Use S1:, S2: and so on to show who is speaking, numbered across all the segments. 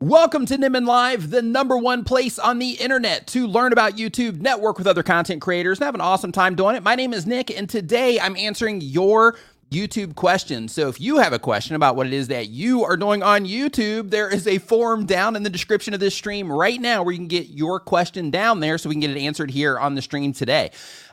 S1: Welcome to Nimmin Live, the number one place on the internet to learn about YouTube, network with other content creators, and have an awesome time doing it. My name is Nick, and today I'm answering your YouTube questions. So if you have a question about what it is that you are doing on YouTube, there is a form down in the description of this stream right now where you can get your question down there so we can get it answered here on the stream today.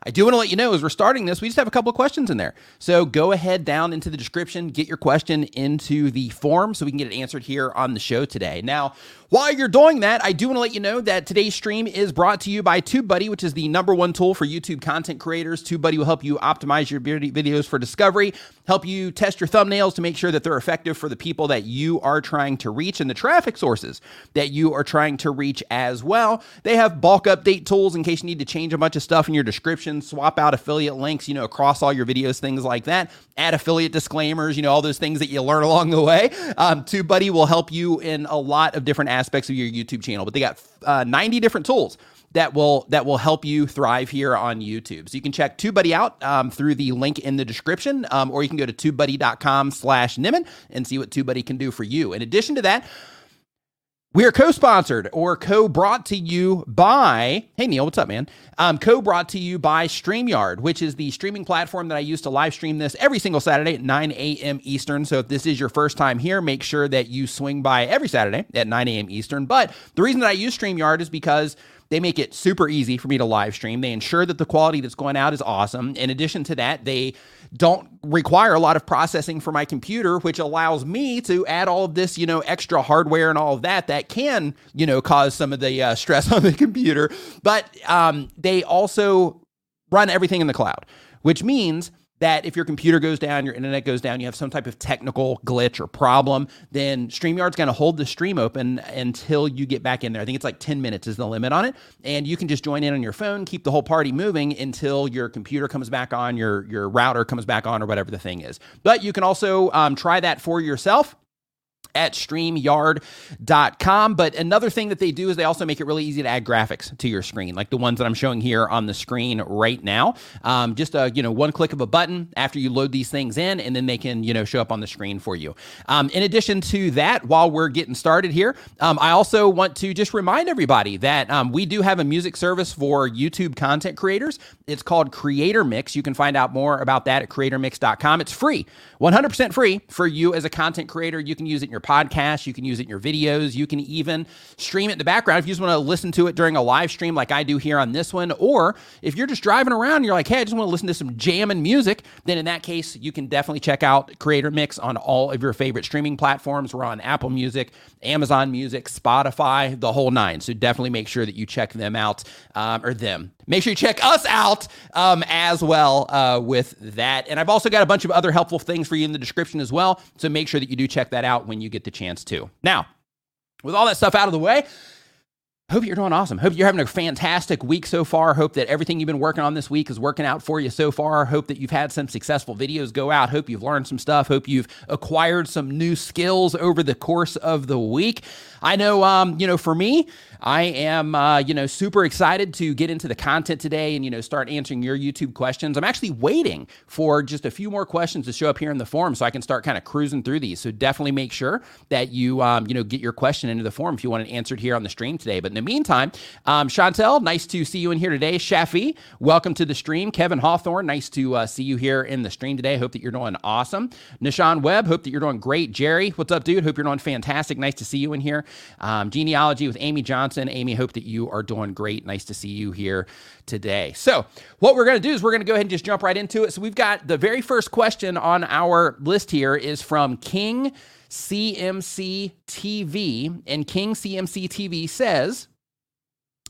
S1: I do want to let you know as we're starting this, we just have a couple of questions in there. So go ahead down into the description, get your question into the form so we can get it answered here on the show today. Now, while you're doing that, I do want to let you know that today's stream is brought to you by TubeBuddy, which is the number one tool for YouTube content creators. TubeBuddy will help you optimize your videos for discovery, help you test your thumbnails to make sure that they're effective for the people that you are trying to reach and the traffic sources that you are trying to reach as well. They have bulk update tools in case you need to change a bunch of stuff in your description swap out affiliate links, you know, across all your videos, things like that. Add affiliate disclaimers, you know, all those things that you learn along the way. Um, TubeBuddy will help you in a lot of different aspects of your YouTube channel, but they got uh, 90 different tools that will that will help you thrive here on YouTube. So you can check TubeBuddy out um, through the link in the description, um, or you can go to tubebuddy.com slash Nimmin and see what TubeBuddy can do for you. In addition to that, we are co-sponsored or co-brought to you by, hey Neil, what's up, man? Um, co-brought to you by StreamYard, which is the streaming platform that I use to live stream this every single Saturday at 9 a.m. Eastern. So if this is your first time here, make sure that you swing by every Saturday at 9 a.m. Eastern. But the reason that I use StreamYard is because they make it super easy for me to live stream. They ensure that the quality that's going out is awesome. In addition to that, they don't require a lot of processing for my computer, which allows me to add all of this, you know, extra hardware and all of that that can, you know, cause some of the uh, stress on the computer. But um, they also run everything in the cloud, which means that if your computer goes down, your internet goes down, you have some type of technical glitch or problem, then StreamYard's going to hold the stream open until you get back in there. I think it's like 10 minutes is the limit on it. And you can just join in on your phone, keep the whole party moving until your computer comes back on, your, your router comes back on, or whatever the thing is. But you can also um, try that for yourself at StreamYard.com. But another thing that they do is they also make it really easy to add graphics to your screen, like the ones that I'm showing here on the screen right now. Um, just a you know one click of a button after you load these things in, and then they can you know show up on the screen for you. Um, in addition to that, while we're getting started here, um, I also want to just remind everybody that um, we do have a music service for YouTube content creators. It's called Creator Mix. You can find out more about that at CreatorMix.com. It's free, 100% free for you as a content creator. You can use it your podcast. You can use it in your videos. You can even stream it in the background if you just want to listen to it during a live stream like I do here on this one. Or if you're just driving around and you're like, hey, I just want to listen to some jamming music, then in that case, you can definitely check out Creator Mix on all of your favorite streaming platforms. We're on Apple Music, Amazon Music, Spotify, the whole nine. So definitely make sure that you check them out um, or them. Make sure you check us out um, as well uh, with that. And I've also got a bunch of other helpful things for you in the description as well. So make sure that you do check that out when you get the chance to. Now, with all that stuff out of the way, Hope you're doing awesome. Hope you're having a fantastic week so far. Hope that everything you've been working on this week is working out for you so far. Hope that you've had some successful videos go out. Hope you've learned some stuff. Hope you've acquired some new skills over the course of the week. I know, um, you know, for me, I am, uh, you know, super excited to get into the content today and, you know, start answering your YouTube questions. I'm actually waiting for just a few more questions to show up here in the forum so I can start kind of cruising through these. So definitely make sure that you, um, you know, get your question into the forum if you want it answered here on the stream today. But in the meantime, um, Chantel, nice to see you in here today. Shafi, welcome to the stream. Kevin Hawthorne, nice to uh, see you here in the stream today. Hope that you're doing awesome. Nishan Webb, hope that you're doing great. Jerry, what's up, dude? Hope you're doing fantastic. Nice to see you in here. Um, genealogy with Amy Johnson. Amy, hope that you are doing great. Nice to see you here today. So, what we're going to do is we're going to go ahead and just jump right into it. So, we've got the very first question on our list here is from King CMC TV. And King CMC TV says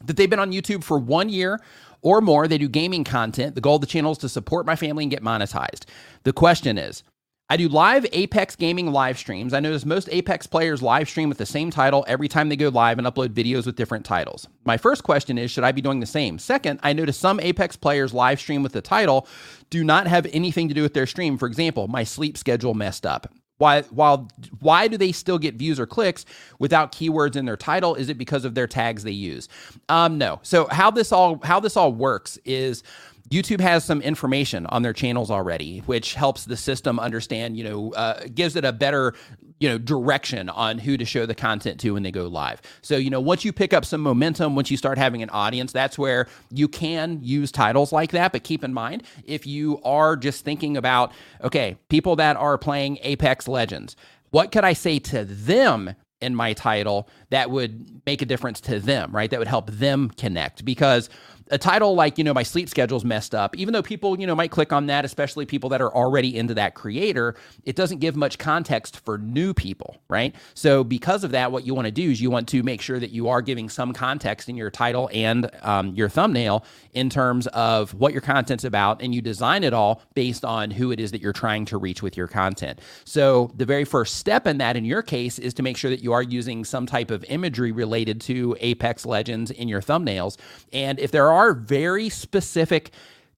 S1: that they've been on YouTube for one year or more. They do gaming content. The goal of the channel is to support my family and get monetized. The question is, I do live Apex gaming live streams. I notice most Apex players live stream with the same title every time they go live and upload videos with different titles. My first question is Should I be doing the same? Second, I notice some Apex players live stream with the title do not have anything to do with their stream. For example, my sleep schedule messed up. Why, while, why do they still get views or clicks without keywords in their title? Is it because of their tags they use? Um, no. So how this all how this all works is YouTube has some information on their channels already, which helps the system understand, you know, uh, gives it a better, you know, direction on who to show the content to when they go live. So, you know, once you pick up some momentum, once you start having an audience, that's where you can use titles like that. But keep in mind, if you are just thinking about, okay, people that are playing Apex Legends, what could I say to them in my title that would make a difference to them, right? That would help them connect because a title like, you know, my sleep schedule's messed up, even though people, you know, might click on that, especially people that are already into that creator, it doesn't give much context for new people, right? So because of that, what you want to do is you want to make sure that you are giving some context in your title and um, your thumbnail in terms of what your content's about, and you design it all based on who it is that you're trying to reach with your content. So the very first step in that, in your case, is to make sure that you are using some type of imagery related to Apex Legends in your thumbnails. And if there are are very specific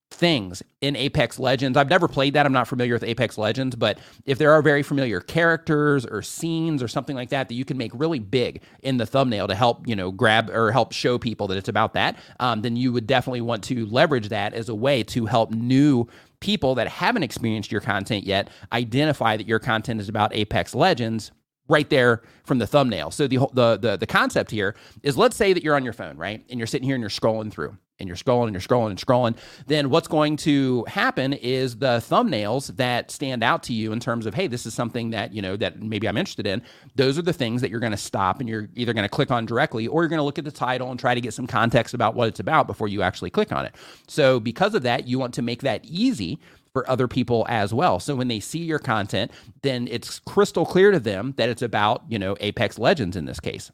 S1: things in Apex Legends. I've never played that. I'm not familiar with Apex Legends, but if there are very familiar characters or scenes or something like that that you can make really big in the thumbnail to help, you know, grab or help show people that it's about that, um, then you would definitely want to leverage that as a way to help new people that haven't experienced your content yet identify that your content is about Apex Legends right there from the thumbnail. So the, the the the concept here is let's say that you're on your phone, right? And you're sitting here and you're scrolling through and you're scrolling and you're scrolling and scrolling, then what's going to happen is the thumbnails that stand out to you in terms of, hey, this is something that, you know, that maybe I'm interested in. Those are the things that you're going to stop and you're either going to click on directly or you're going to look at the title and try to get some context about what it's about before you actually click on it. So because of that, you want to make that easy for other people as well. So when they see your content, then it's crystal clear to them that it's about, you know, Apex Legends in this case.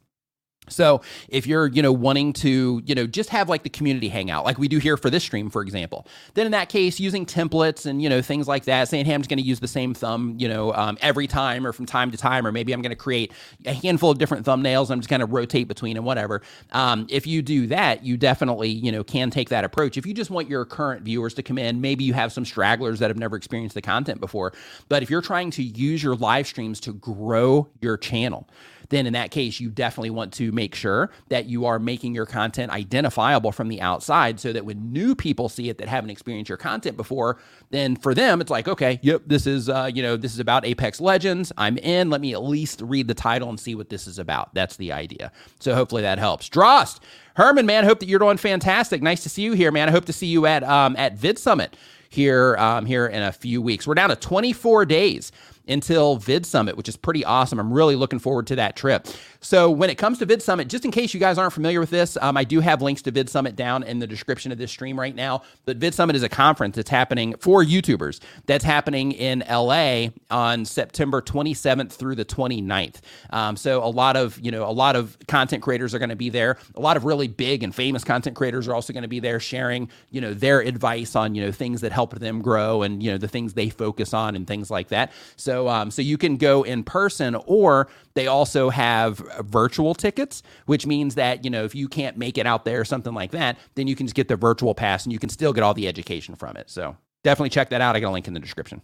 S1: So if you're, you know, wanting to, you know, just have like the community hangout, like we do here for this stream, for example, then in that case, using templates and, you know, things like that, saying, hey, I'm just going to use the same thumb, you know, um, every time or from time to time, or maybe I'm going to create a handful of different thumbnails. I'm just going to rotate between and whatever. Um, if you do that, you definitely, you know, can take that approach. If you just want your current viewers to come in, maybe you have some stragglers that have never experienced the content before. But if you're trying to use your live streams to grow your channel, then in that case, you definitely want to make sure that you are making your content identifiable from the outside so that when new people see it that haven't experienced your content before, then for them, it's like, okay, yep, this is, uh, you know, this is about Apex Legends. I'm in. Let me at least read the title and see what this is about. That's the idea. So hopefully that helps. Drost, Herman, man, hope that you're doing fantastic. Nice to see you here, man. I hope to see you at um, at Vid Summit here um, here in a few weeks. We're down to 24 days until Vid Summit, which is pretty awesome. I'm really looking forward to that trip. So, when it comes to Vid Summit, just in case you guys aren't familiar with this, um, I do have links to Vid Summit down in the description of this stream right now. But Vid Summit is a conference that's happening for YouTubers that's happening in LA on September 27th through the 29th. Um, so, a lot of you know a lot of content creators are going to be there. A lot of really big and famous content creators are also going to be there sharing you know their advice on you know things that help them grow and you know the things they focus on and things like that. So um, so you can go in person, or they also have virtual tickets, which means that you know if you can't make it out there or something like that, then you can just get the virtual pass and you can still get all the education from it. So definitely check that out. I got a link in the description.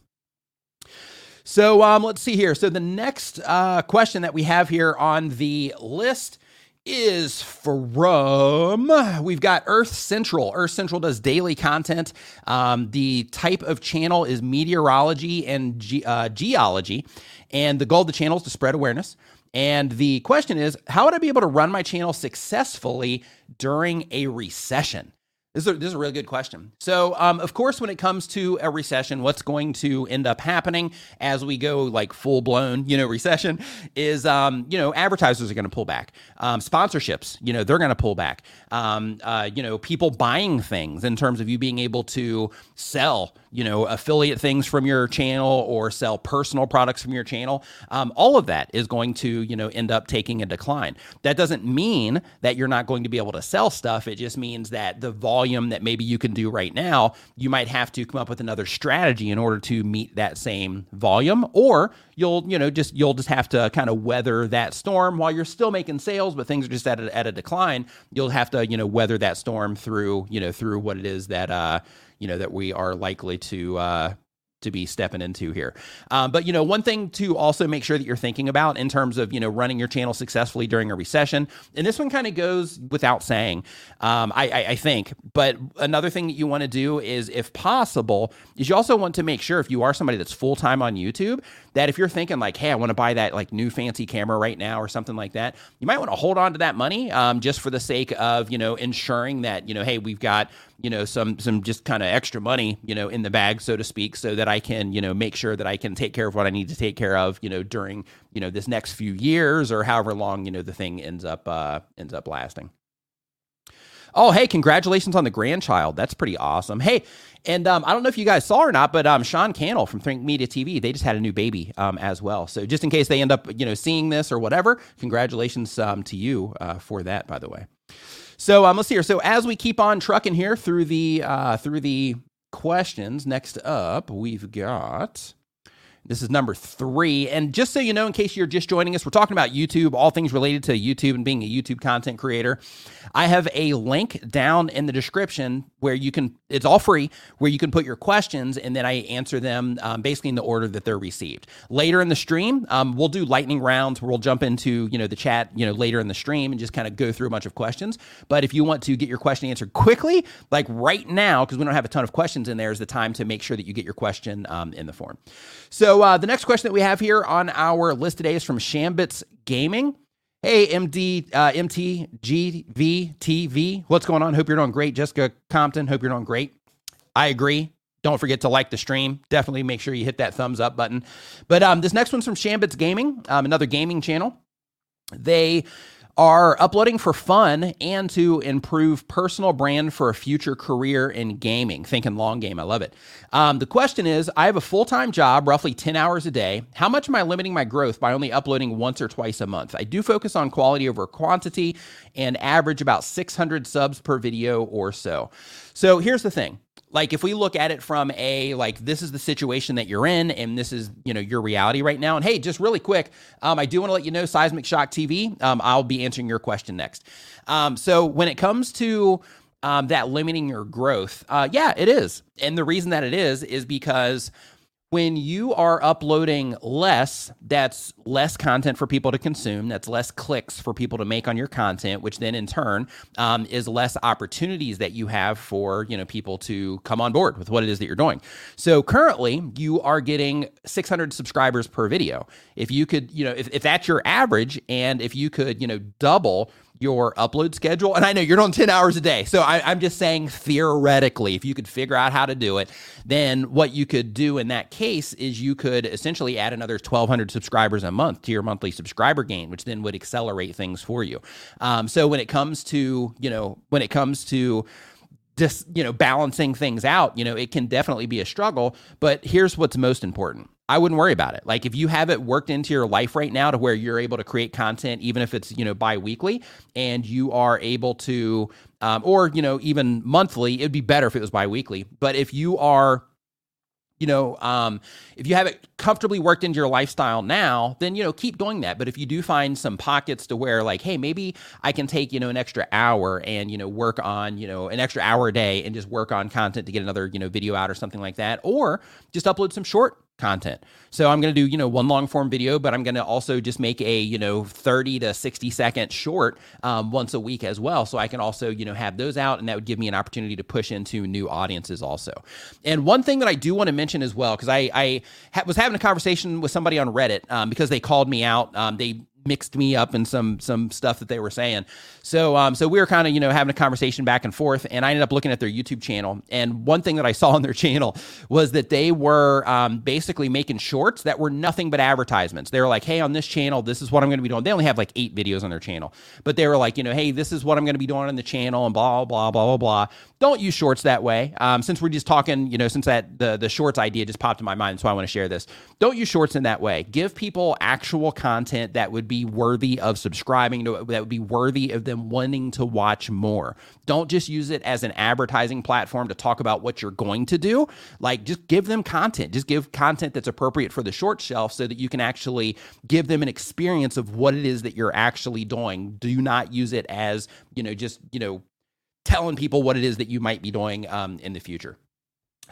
S1: So um, let's see here. So the next uh, question that we have here on the list is from we've got Earth Central. Earth Central does daily content. Um, the type of channel is meteorology and ge- uh, geology, and the goal of the channel is to spread awareness. And the question is, how would I be able to run my channel successfully during a recession? This is, a, this is a really good question. So, um, of course, when it comes to a recession, what's going to end up happening as we go like full blown, you know, recession is, um, you know, advertisers are going to pull back. Um, sponsorships, you know, they're going to pull back. Um, uh, you know, people buying things in terms of you being able to sell, you know, affiliate things from your channel or sell personal products from your channel. Um, all of that is going to, you know, end up taking a decline. That doesn't mean that you're not going to be able to sell stuff. It just means that the volume that maybe you can do right now, you might have to come up with another strategy in order to meet that same volume, or you'll you know just you'll just have to kind of weather that storm while you're still making sales, but things are just at a, at a decline. You'll have to you know weather that storm through you know through what it is that uh you know that we are likely to uh to be stepping into here. Um, but you know, one thing to also make sure that you're thinking about in terms of you know running your channel successfully during a recession, and this one kind of goes without saying, um, I, I, I think. But another thing that you want to do is, if possible, is you also want to make sure if you are somebody that's full time on YouTube, that if you're thinking like, hey, I want to buy that like new fancy camera right now or something like that, you might want to hold on to that money um, just for the sake of you know ensuring that you know, hey, we've got you know some some just kind of extra money you know in the bag so to speak so that i can you know make sure that i can take care of what i need to take care of you know during you know this next few years or however long you know the thing ends up uh ends up lasting Oh, hey, congratulations on the grandchild. That's pretty awesome. Hey, and um, I don't know if you guys saw or not, but um, Sean Cannell from Think Media TV, they just had a new baby um, as well. So just in case they end up, you know, seeing this or whatever, congratulations um, to you uh, for that, by the way. So um, let's see here. So as we keep on trucking here through the uh, through the questions, next up we've got. This is number three. And just so you know, in case you're just joining us, we're talking about YouTube, all things related to YouTube and being a YouTube content creator. I have a link down in the description where you can, it's all free, where you can put your questions and then I answer them um, basically in the order that they're received. Later in the stream, um, we'll do lightning rounds where we'll jump into, you know, the chat, you know, later in the stream and just kind of go through a bunch of questions. But if you want to get your question answered quickly, like right now, because we don't have a ton of questions in there, is the time to make sure that you get your question um, in the form. So uh, the next question that we have here on our list today is from Shambits Gaming. Hey, MD, uh, MTGVTV, what's going on? Hope you're doing great. Jessica Compton, hope you're doing great. I agree. Don't forget to like the stream. Definitely make sure you hit that thumbs up button. But um, this next one's from Shambits Gaming, um, another gaming channel. They are uploading for fun and to improve personal brand for a future career in gaming. Thinking long game. I love it. Um, the question is I have a full time job, roughly 10 hours a day. How much am I limiting my growth by only uploading once or twice a month? I do focus on quality over quantity and average about 600 subs per video or so. So here's the thing like if we look at it from a like this is the situation that you're in and this is you know your reality right now. And hey just really quick um, i do want to let you know seismic shock tv um, i'll be answering your question next. Um, so when it comes to um, that limiting your growth uh, yeah it is. And the reason that it is is because when you are uploading less, that's less content for people to consume. That's less clicks for people to make on your content, which then in turn um, is less opportunities that you have for you know people to come on board with what it is that you're doing. So currently, you are getting 600 subscribers per video. If you could, you know, if, if that's your average, and if you could, you know, double your upload schedule. And I know you're on 10 hours a day. So I, am just saying theoretically, if you could figure out how to do it, then what you could do in that case is you could essentially add another 1,200 subscribers a month to your monthly subscriber gain, which then would accelerate things for you. Um, so when it comes to, you know, when it comes to, just you know balancing things out you know it can definitely be a struggle but here's what's most important I wouldn't worry about it. Like if you have it worked into your life right now to where you're able to create content, even if it's you know biweekly, and you are able to, um, or you know even monthly, it'd be better if it was biweekly. But if you are you know, um, if you have it comfortably worked into your lifestyle now, then you know keep doing that. But if you do find some pockets to where like, hey, maybe I can take you know an extra hour and you know work on you know an extra hour a day and just work on content to get another you know video out or something like that, or just upload some short content. So I'm going to do, you know, one long form video, but I'm going to also just make a, you know, 30 to 60 second short um, once a week as well. So I can also, you know, have those out and that would give me an opportunity to push into new audiences also. And one thing that I do want to mention as well, because I, I ha- was having a conversation with somebody on Reddit um, because they called me out. Um, they mixed me up in some some stuff that they were saying. So um, so we were kind of you know having a conversation back and forth, and I ended up looking at their YouTube channel. And one thing that I saw on their channel was that they were um, basically making shorts that were nothing but advertisements. They were like, hey, on this channel, this is what I'm going to be doing. They only have like eight videos on their channel, but they were like, you know, hey, this is what I'm going to be doing on the channel, and blah blah blah blah blah. Don't use shorts that way. Um, since we're just talking, you know, since that the the shorts idea just popped in my mind, so I want to share this. Don't use shorts in that way. Give people actual content that would be worthy of subscribing that would be worthy of them wanting to watch more. Don't just use it as an advertising platform to talk about what you're going to do. Like, just give them content. Just give content that's appropriate for the short shelf so that you can actually give them an experience of what it is that you're actually doing. Do not use it as, you know, just, you know, telling people what it is that you might be doing um, in the future.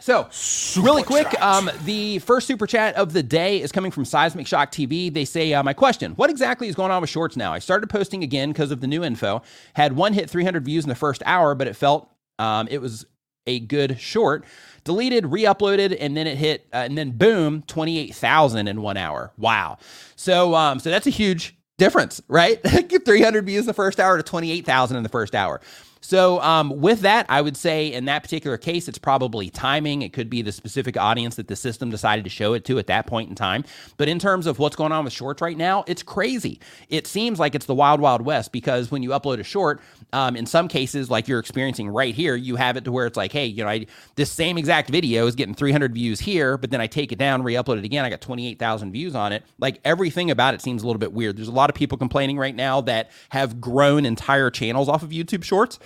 S1: So, super really quick, um, the first super chat of the day is coming from Seismic Shock TV. They say, uh, My question What exactly is going on with shorts now? I started posting again because of the new info. Had one hit 300 views in the first hour, but it felt um, it was a good short. Deleted, re uploaded, and then it hit, uh, and then boom, 28,000 in one hour. Wow. So, um, so that's a huge difference, right? 300 views in the first hour to 28,000 in the first hour. So, um, with that, I would say in that particular case, it's probably timing. It could be the specific audience that the system decided to show it to at that point in time. But in terms of what's going on with shorts right now, it's crazy. It seems like it's the wild, wild west because when you upload a short, um, in some cases, like you're experiencing right here, you have it to where it's like, hey, you know, I, this same exact video is getting 300 views here, but then I take it down, re-upload it again, I got 28,000 views on it. Like everything about it seems a little bit weird. There's a lot of people complaining right now that have grown entire channels off of YouTube Shorts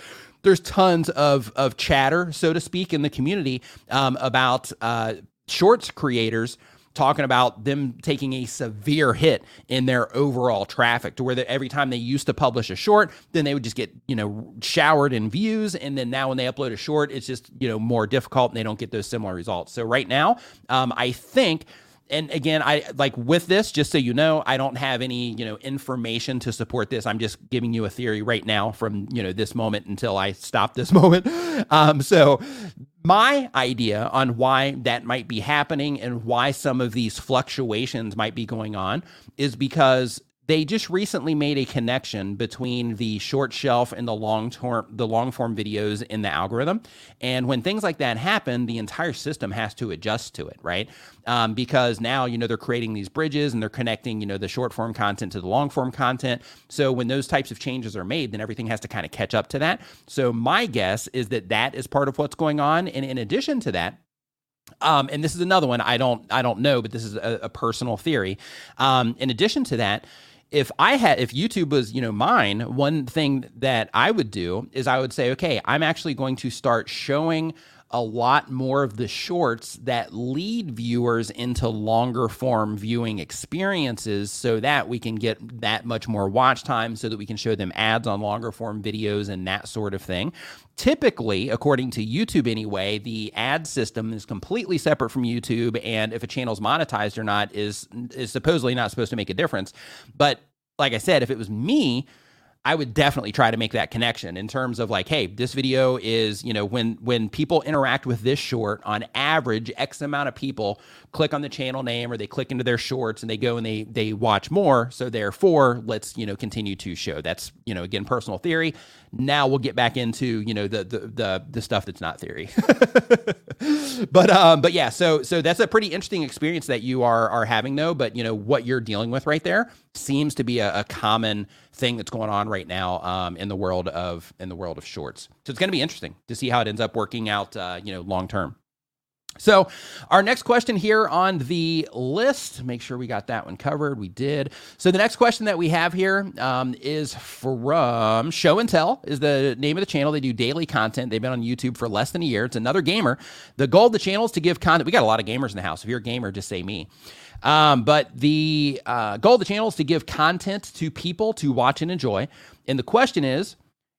S1: there's tons of of chatter, so to speak, in the community um, about uh, shorts creators talking about them taking a severe hit in their overall traffic to where they, every time they used to publish a short, then they would just get, you know, showered in views. And then now when they upload a short, it's just, you know, more difficult and they don't get those similar results. So right now, um, I think and again, I like with this, just so you know, I don't have any, you know, information to support this. I'm just giving you a theory right now from, you know, this moment until I stop this moment. Um, so my idea on why that might be happening and why some of these fluctuations might be going on is because they just recently made a connection between the short shelf and the long term the long form videos in the algorithm. And when things like that happen the entire system has to adjust to it right? Um, because now you know they're creating these bridges and they're connecting you know the short form content to the long form content. So when those types of changes are made then everything has to kind of catch up to that. So my guess is that that is part of what's going on. And in addition to that um, and this is another one I don't I don't know, but this is a, a personal theory. Um, in addition to that, if I had if YouTube was, you know, mine, one thing that I would do is I would say, okay, I'm actually going to start showing a lot more of the shorts that lead viewers into longer form viewing experiences so that we can get that much more watch time so that we can show them ads on longer form videos and that sort of thing. Typically, according to YouTube anyway, the ad system is completely separate from YouTube and if a channel's monetized or not is is supposedly not supposed to make a difference. But like I said, if it was me, I would definitely try to make that connection in terms of like, hey, this video is, you know, when when people interact with this short, on average, X amount of people click on the channel name or they click into their shorts and they go and they they watch more. So therefore, let's, you know, continue to show. That's, you know, again, personal theory. Now we'll get back into, you know, the the the, the stuff that's not theory. but um, but yeah, so so that's a pretty interesting experience that you are are having though. But you know, what you're dealing with right there seems to be a, a common thing that's going on right now um, in the world of in the world of shorts. So it's going to be interesting to see how it ends up working out, uh, you know, long term. So, our next question here on the list, make sure we got that one covered. We did. So, the next question that we have here um, is from Show and Tell, is the name of the channel. They do daily content. They've been on YouTube for less than a year. It's another gamer. The goal of the channel is to give content. We got a lot of gamers in the house. If you're a gamer, just say me. Um, but the uh, goal of the channel is to give content to people to watch and enjoy. And the question is,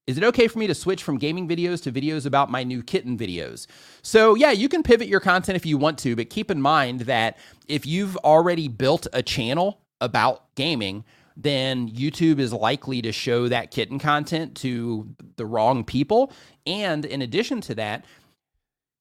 S1: is it okay for me to switch from gaming videos to videos about my new kitten videos? So, yeah, you can pivot your content if you want to, but keep in mind that if you've already built a channel about gaming, then YouTube is likely to show that kitten content to the wrong people. And in addition to that,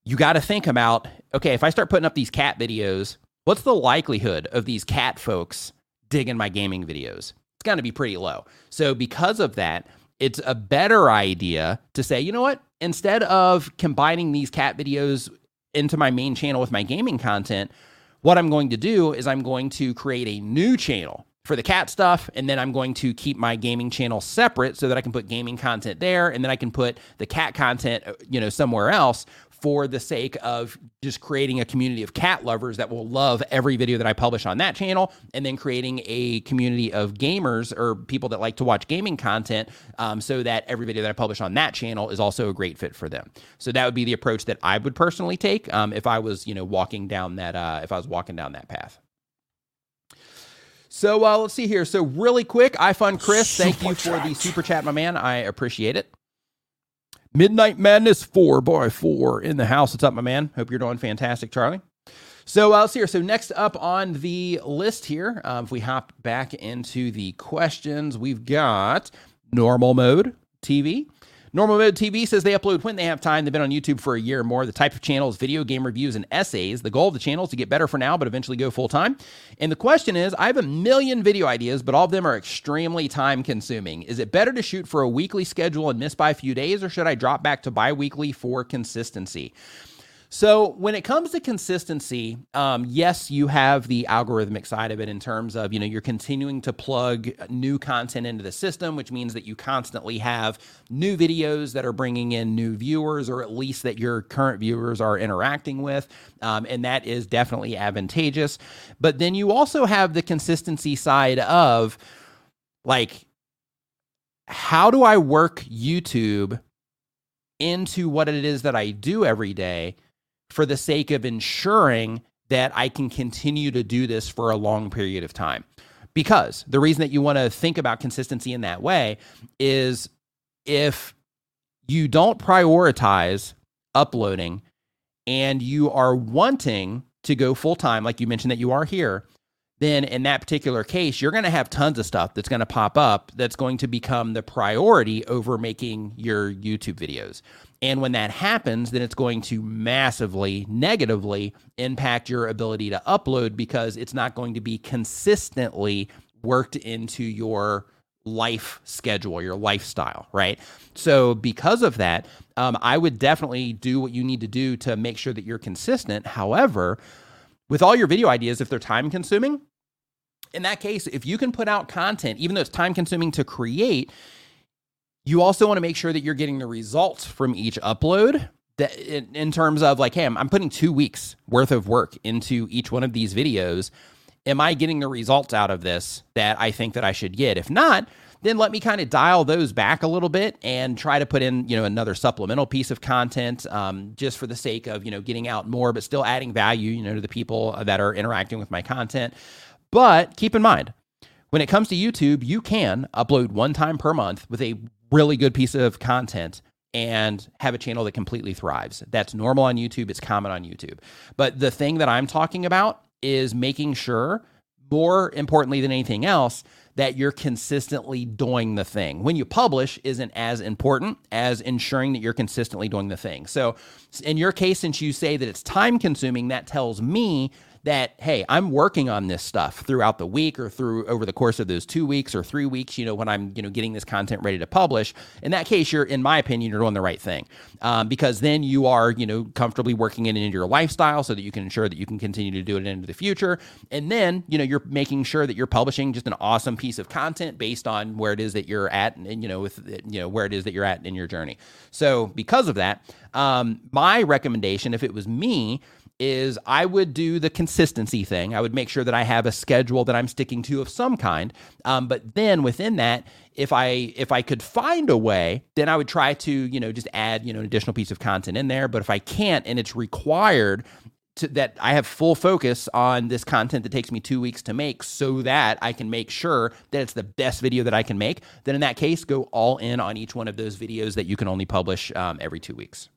S1: you got to think about okay, if I start putting up these cat videos, what's the likelihood of these cat folks digging my gaming videos? It's going to be pretty low. So, because of that, it's a better idea to say, you know what? Instead of combining these cat videos into my main channel with my gaming content, what I'm going to do is I'm going to create a new channel for the cat stuff and then I'm going to keep my gaming channel separate so that I can put gaming content there and then I can put the cat content uh, you know somewhere else for the sake of just creating a community of cat lovers that will love every video that I publish on that channel, and then creating a community of gamers or people that like to watch gaming content um, so that every video that I publish on that channel is also a great fit for them. So that would be the approach that I would personally take um, if I was, you know, walking down that, uh, if I was walking down that path. So uh, let's see here. So really quick, iFund Chris, thank you for the super chat, my man. I appreciate it. Midnight Madness 4 by 4 in the house. What's up, my man? Hope you're doing fantastic, Charlie. So uh, let's see here. So next up on the list here, uh, if we hop back into the questions, we've got normal mode TV. Normal Mode TV says they upload when they have time. They've been on YouTube for a year or more. The type of channel is video game reviews and essays. The goal of the channel is to get better for now, but eventually go full time. And the question is I have a million video ideas, but all of them are extremely time consuming. Is it better to shoot for a weekly schedule and miss by a few days, or should I drop back to bi weekly for consistency? So when it comes to consistency, um, yes, you have the algorithmic side of it in terms of you know you're continuing to plug new content into the system, which means that you constantly have new videos that are bringing in new viewers, or at least that your current viewers are interacting with, um, and that is definitely advantageous. But then you also have the consistency side of like how do I work YouTube into what it is that I do every day for the sake of ensuring that I can continue to do this for a long period of time. Because the reason that you want to think about consistency in that way is if you don't prioritize uploading and you are wanting to go full time, like you mentioned that you are here, then in that particular case, you're going to have tons of stuff that's going to pop up that's going to become the priority over making your YouTube videos. And when that happens, then it's going to massively negatively impact your ability to upload because it's not going to be consistently worked into your life schedule, your lifestyle, right? So, because of that, um, I would definitely do what you need to do to make sure that you're consistent. However, with all your video ideas, if they're time consuming, in that case, if you can put out content, even though it's time consuming to create, you also want to make sure that you're getting the results from each upload that in, in terms of like, hey, I'm, I'm putting two weeks worth of work into each one of these videos. Am I getting the results out of this that I think that I should get? If not, then let me kind of dial those back a little bit and try to put in you know another supplemental piece of content um, just for the sake of you know getting out more but still adding value you know to the people that are interacting with my content but keep in mind when it comes to youtube you can upload one time per month with a really good piece of content and have a channel that completely thrives. That's normal on YouTube, it's common on YouTube. But the thing that I'm talking about is making sure, more importantly than anything else, that you're consistently doing the thing. When you publish isn't as important as ensuring that you're consistently doing the thing. So, in your case, since you say that it's time consuming, that tells me that hey i'm working on this stuff throughout the week or through over the course of those two weeks or three weeks you know when i'm you know getting this content ready to publish. In that case you're in my opinion you're doing the right thing um, because then you are you know comfortably working it into your lifestyle so that you can ensure that you can continue to do it into the future. And then you know you're making sure that you're publishing just an awesome piece of content based on where it is that you're at and you know with you know where it is that you're at in your journey. So because of that um, my recommendation if it was me is I would do the consistency thing. I would make sure that I have a schedule that I'm sticking to of some kind. Um, but then within that, if I if I could find a way, then I would try to you know just add you know an additional piece of content in there. But if I can't and it's required to, that I have full focus on this content that takes me two weeks to make so that I can make sure that it's the best video that I can make, then in that case, go all in on each one of those videos that you can only publish um, every two weeks.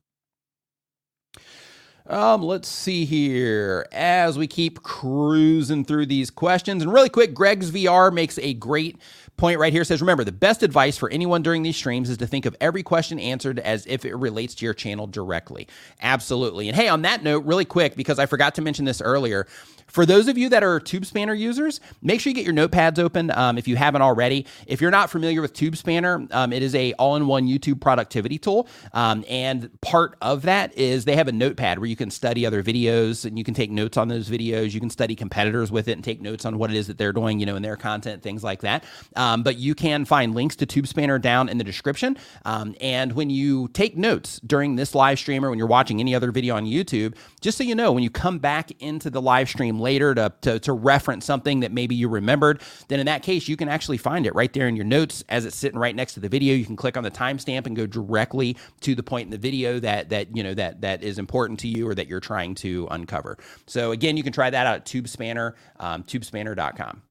S1: Um, let's see here as we keep cruising through these questions. And really quick, Greg's VR makes a great point right here says remember the best advice for anyone during these streams is to think of every question answered as if it relates to your channel directly absolutely and hey on that note really quick because i forgot to mention this earlier for those of you that are TubeSpanner users, make sure you get your notepads open um, if you haven't already. If you're not familiar with TubeSpanner, um, it is a all-in-one YouTube productivity tool, um, and part of that is they have a notepad where you can study other videos and you can take notes on those videos. You can study competitors with it and take notes on what it is that they're doing, you know, in their content, things like that. Um, but you can find links to TubeSpanner down in the description. Um, and when you take notes during this live stream or when you're watching any other video on YouTube, just so you know, when you come back into the live stream later to, to, to reference something that maybe you remembered, then in that case, you can actually find it right there in your notes as it's sitting right next to the video. You can click on the timestamp and go directly to the point in the video that that you know that that is important to you or that you're trying to uncover. So again, you can try that out at TubeSpanner, um, tubespanner.com.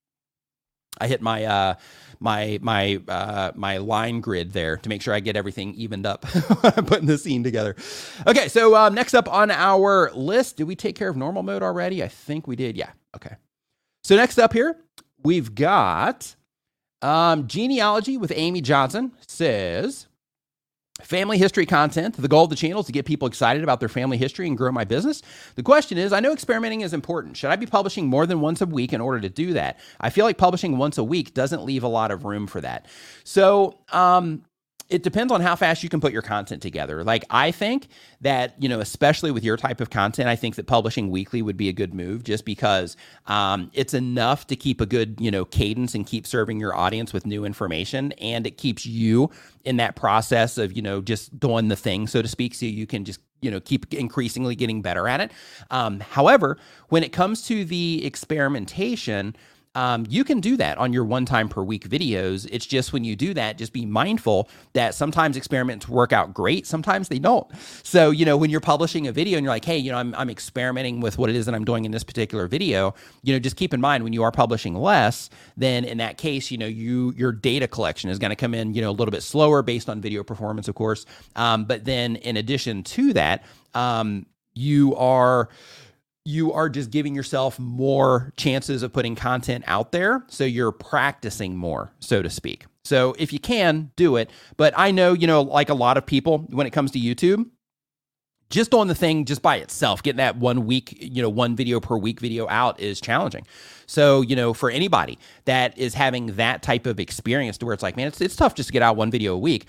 S1: I hit my uh, my my uh, my line grid there to make sure I get everything evened up putting the scene together. Okay, so um, next up on our list, did we take care of normal mode already? I think we did. Yeah. Okay. So next up here, we've got um, genealogy with Amy Johnson says Family history content. The goal of the channel is to get people excited about their family history and grow my business. The question is I know experimenting is important. Should I be publishing more than once a week in order to do that? I feel like publishing once a week doesn't leave a lot of room for that. So, um, it depends on how fast you can put your content together. Like I think that you know, especially with your type of content, I think that publishing weekly would be a good move, just because um, it's enough to keep a good you know cadence and keep serving your audience with new information, and it keeps you in that process of you know just doing the thing, so to speak, so you can just you know keep increasingly getting better at it. Um, however, when it comes to the experimentation um, you can do that on your one time per week videos. It's just when you do that, just be mindful that sometimes experiments work out great, sometimes they don't. So, you know, when you're publishing a video and you're like, hey, you know, I'm, I'm experimenting with what it is that I'm doing in this particular video, you know, just keep in mind when you are publishing less, then in that case, you know, you your data collection is going to come in, you know, a little bit slower based on video performance, of course. Um, but then in addition to that, um, you are you are just giving yourself more chances of putting content out there. So you're practicing more, so to speak. So if you can, do it. But I know, you know, like a lot of people, when it comes to YouTube, just on the thing just by itself, getting that one week, you know, one video per week video out is challenging. So, you know, for anybody that is having that type of experience to where it's like, man, it's, it's tough just to get out one video a week.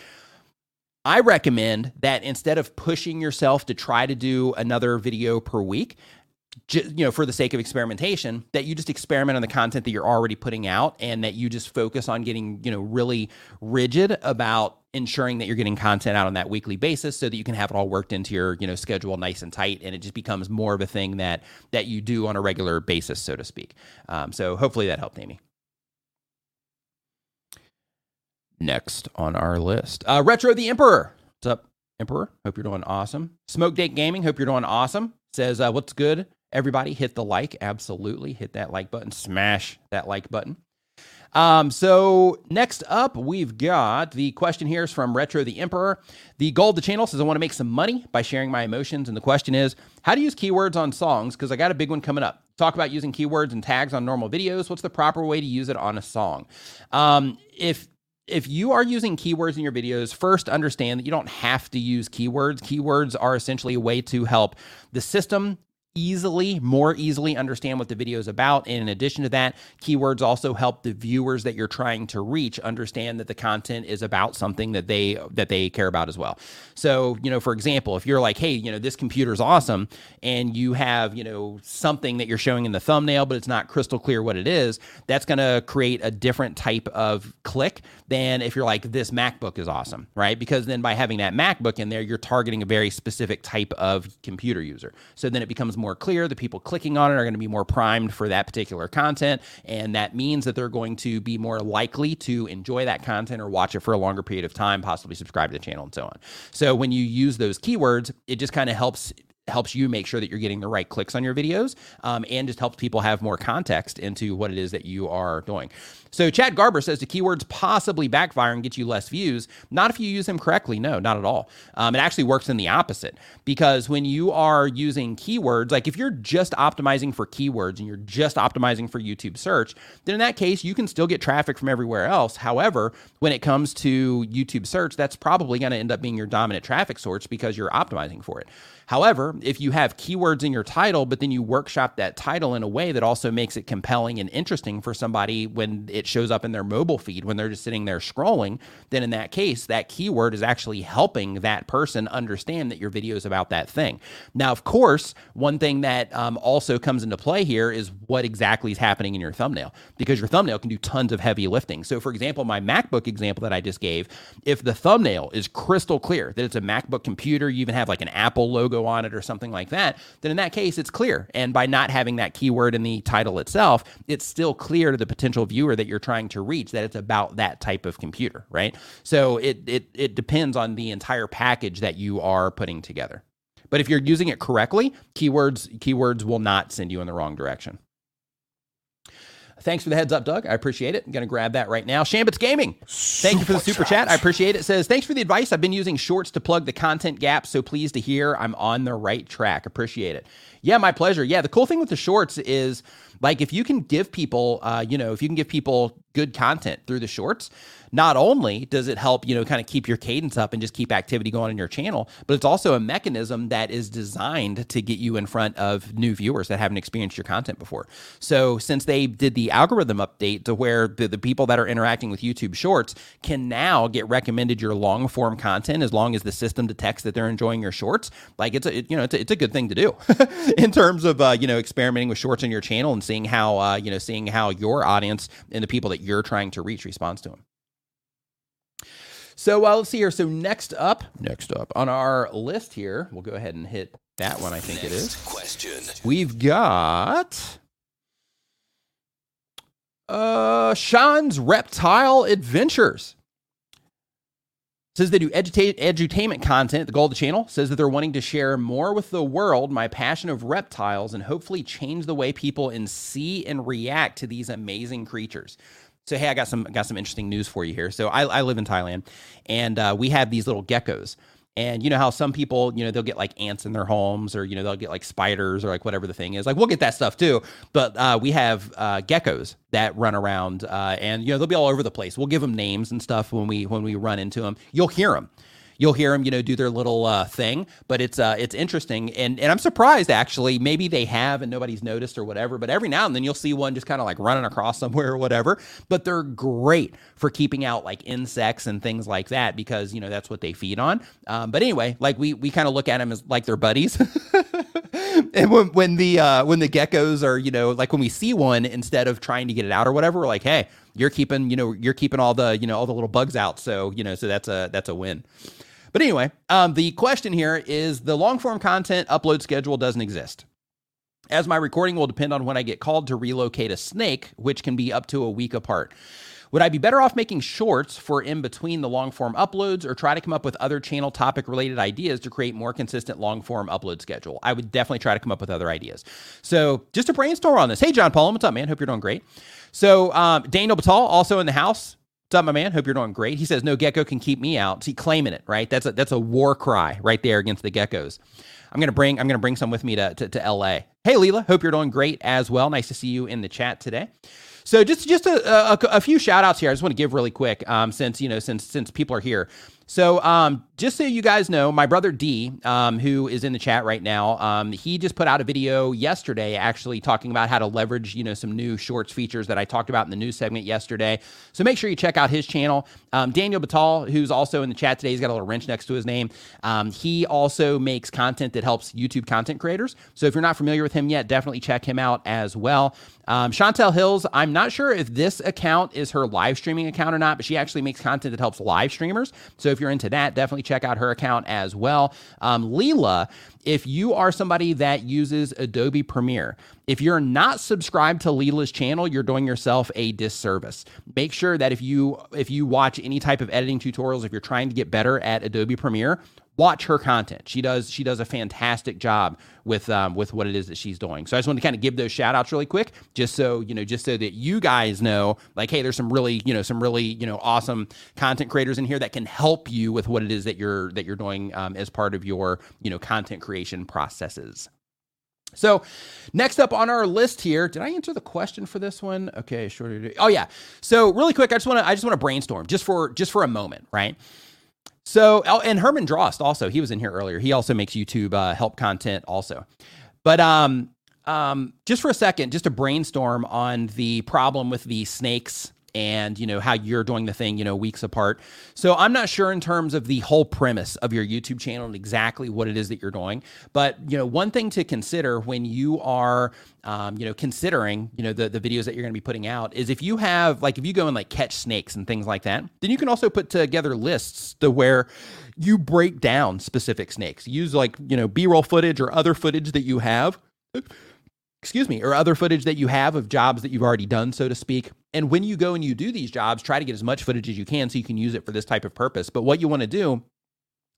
S1: I recommend that instead of pushing yourself to try to do another video per week, you know, for the sake of experimentation, that you just experiment on the content that you're already putting out and that you just focus on getting, you know, really rigid about ensuring that you're getting content out on that weekly basis so that you can have it all worked into your, you know, schedule nice and tight and it just becomes more of a thing that that you do on a regular basis, so to speak. Um, so hopefully that helped, Amy. Next on our list, uh, Retro the Emperor. What's up, Emperor? Hope you're doing awesome. Smoke Date Gaming. Hope you're doing awesome. Says, uh, what's good? Everybody hit the like. Absolutely. Hit that like button. Smash that like button. Um, so next up, we've got the question here is from Retro the Emperor. The goal of the channel says I want to make some money by sharing my emotions. And the question is, how to use keywords on songs? Because I got a big one coming up. Talk about using keywords and tags on normal videos. What's the proper way to use it on a song? Um, if if you are using keywords in your videos, first understand that you don't have to use keywords. Keywords are essentially a way to help the system easily, more easily understand what the video is about. And in addition to that, keywords also help the viewers that you're trying to reach understand that the content is about something that they that they care about as well. So, you know, for example, if you're like, hey, you know, this computer is awesome, and you have, you know, something that you're showing in the thumbnail, but it's not crystal clear what it is, that's going to create a different type of click than if you're like, this MacBook is awesome, right? Because then by having that MacBook in there, you're targeting a very specific type of computer user. So then it becomes more more clear. The people clicking on it are going to be more primed for that particular content. And that means that they're going to be more likely to enjoy that content or watch it for a longer period of time, possibly subscribe to the channel and so on. So when you use those keywords, it just kind of helps helps you make sure that you're getting the right clicks on your videos um, and just helps people have more context into what it is that you are doing. So Chad Garber says the keywords possibly backfire and get you less views. Not if you use them correctly. No, not at all. Um, it actually works in the opposite because when you are using keywords, like if you're just optimizing for keywords and you're just optimizing for YouTube search, then in that case, you can still get traffic from everywhere else. However, when it comes to YouTube search, that's probably going to end up being your dominant traffic source because you're optimizing for it. However, if you have keywords in your title, but then you workshop that title in a way that also makes it compelling and interesting for somebody when it shows up in their mobile feed, when they're just sitting there scrolling, then in that case, that keyword is actually helping that person understand that your video is about that thing. Now, of course, one thing that um, also comes into play here is what exactly is happening in your thumbnail, because your thumbnail can do tons of heavy lifting. So, for example, my MacBook example that I just gave, if the thumbnail is crystal clear that it's a MacBook computer, you even have like an Apple logo logo on it or something like that, then in that case, it's clear. And by not having that keyword in the title itself, it's still clear to the potential viewer that you're trying to reach that it's about that type of computer, right? So it it it depends on the entire package that you are putting together. But if you're using it correctly, keywords keywords will not send you in the wrong direction. Thanks for the heads up, Doug. I appreciate it. I'm going to grab that right now. Shambits Gaming, thank you for the super chat. I appreciate it. Says, thanks for the advice. I've been using shorts to plug the content gap. So pleased to hear I'm on the right track. Appreciate it. Yeah, my pleasure. Yeah, the cool thing with the shorts is like if you can give people, uh, you know, if you can give people good content through the shorts, not only does it help, you know, kind of keep your cadence up and just keep activity going in your channel, but it's also a mechanism that is designed to get you in front of new viewers that haven't experienced your content before. So since they did the algorithm update to where the, the people that are interacting with YouTube Shorts can now get recommended your long form content as long as the system detects that they're enjoying your shorts, like it's a, it, you know, it's a, it's a good thing to do in terms of, uh, you know, experimenting with shorts in your channel and seeing how, uh, you know, seeing how your audience and the people that you're trying to reach responds to them. So uh, let's see here. So next up, next up on our list here, we'll go ahead and hit that one. I think next it is. Question. We've got uh Sean's Reptile Adventures. Says they do eduta- edutainment content. The goal of the channel says that they're wanting to share more with the world my passion of reptiles and hopefully change the way people in see and react to these amazing creatures. So hey, I got some got some interesting news for you here. So I, I live in Thailand, and uh, we have these little geckos. And you know how some people, you know, they'll get like ants in their homes, or you know, they'll get like spiders, or like whatever the thing is. Like we'll get that stuff too, but uh, we have uh, geckos that run around, uh, and you know, they'll be all over the place. We'll give them names and stuff when we when we run into them. You'll hear them you'll hear them, you know, do their little uh, thing. But it's uh, it's interesting, and and I'm surprised actually. Maybe they have and nobody's noticed or whatever. But every now and then you'll see one just kind of like running across somewhere or whatever. But they're great for keeping out like insects and things like that because you know that's what they feed on. Um, but anyway, like we we kind of look at them as like they're buddies. and when, when the uh, when the geckos are you know like when we see one instead of trying to get it out or whatever, we're like, hey, you're keeping you know you're keeping all the you know all the little bugs out, so you know so that's a that's a win. But anyway, um, the question here is the long form content upload schedule doesn't exist. As my recording will depend on when I get called to relocate a snake, which can be up to a week apart. Would I be better off making shorts for in between the long form uploads or try to come up with other channel topic related ideas to create more consistent long form upload schedule? I would definitely try to come up with other ideas. So just to brainstorm on this. Hey, John Paul, what's up, man? Hope you're doing great. So um, Daniel Batal also in the house. What's up, my man? Hope you're doing great. He says no gecko can keep me out. See, claiming it, right? That's a that's a war cry right there against the geckos. I'm gonna bring I'm gonna bring some with me to to, to LA. Hey, Leela, hope you're doing great as well. Nice to see you in the chat today. So just just a, a, a few shout outs here. I just want to give really quick, um, since you know since since people are here. So, um, just so you guys know, my brother D, um, who is in the chat right now, um, he just put out a video yesterday, actually talking about how to leverage, you know, some new shorts features that I talked about in the news segment yesterday. So make sure you check out his channel. Um, Daniel Batal, who's also in the chat today, he's got a little wrench next to his name. Um, he also makes content that helps YouTube content creators. So if you're not familiar with him yet, definitely check him out as well. Um, Chantel Hills, I'm not sure if this account is her live streaming account or not, but she actually makes content that helps live streamers. So if you're into that, definitely check out her account as well. Um, Leela, if you are somebody that uses Adobe Premiere, if you're not subscribed to Leela's channel, you're doing yourself a disservice. Make sure that if you if you watch any type of editing tutorials, if you're trying to get better at Adobe Premiere, watch her content. She does she does a fantastic job with um, with what it is that she's doing. So I just want to kind of give those shout outs really quick, just so you know, just so that you guys know, like, hey, there's some really you know some really you know awesome content creators in here that can help you with what it is that you're that you're doing um, as part of your you know content creation processes. So, next up on our list here, did I answer the question for this one? Okay, sure. Oh yeah. So, really quick, I just want to I just want to brainstorm just for just for a moment, right? So, oh, and Herman Drost also, he was in here earlier. He also makes YouTube uh, help content also. But um, um, just for a second, just to brainstorm on the problem with the snakes and you know how you're doing the thing you know weeks apart. So i'm not sure in terms of the whole premise of your youtube channel and exactly what it is that you're doing. But you know one thing to consider when you are um, you know considering you know the, the videos that you're going to be putting out is if you have like if you go and like catch snakes and things like that then you can also put together lists to where you break down specific snakes. Use like you know b-roll footage or other footage that you have excuse me, or other footage that you have of jobs that you've already done, so to speak. And when you go and you do these jobs, try to get as much footage as you can so you can use it for this type of purpose. But what you want to do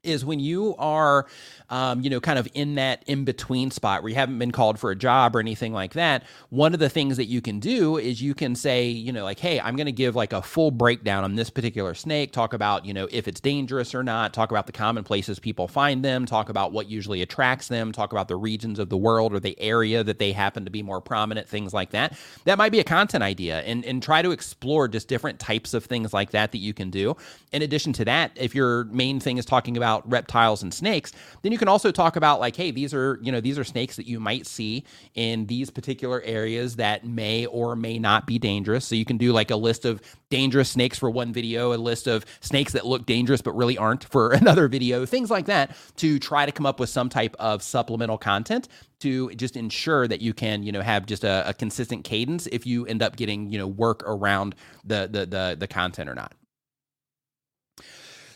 S1: is when you are um, you know kind of in that in between spot where you haven't been called for a job or anything like that one of the things that you can do is you can say you know like hey i'm going to give like a full breakdown on this particular snake talk about you know if it's dangerous or not talk about the common places people find them talk about what usually attracts them talk about the regions of the world or the area that they happen to be more prominent things like that. That might be a content idea and and try to explore just different types of things like that that you can do. In addition to that if your main thing is talking about about reptiles and snakes, then you can also talk about like, hey, these are, you know, these are snakes that you might see in these particular areas that may or may not be dangerous. So you can do like a list of dangerous snakes for one video, a list of snakes that look dangerous but really aren't for another video, things like that to try to come up with some type of supplemental content to just ensure that you can, you know, have just a, a consistent cadence if you end up getting, you know, work around the the the, the content or not.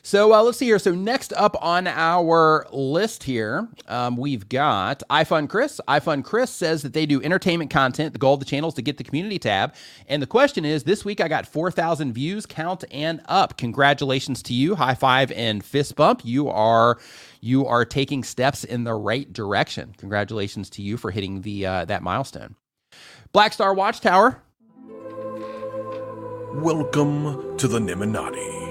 S1: So uh, let's see here. So next up on our list here, um, we've got iFund Chris. iFund Chris says that they do entertainment content. The goal of the channel is to get the community tab. And the question is, this week I got 4,000 views, count and up. Congratulations to you. High five and fist bump. You are you are taking steps in the right direction. Congratulations to you for hitting the uh, that milestone. Black Star Watchtower.
S2: Welcome to the Nimminati.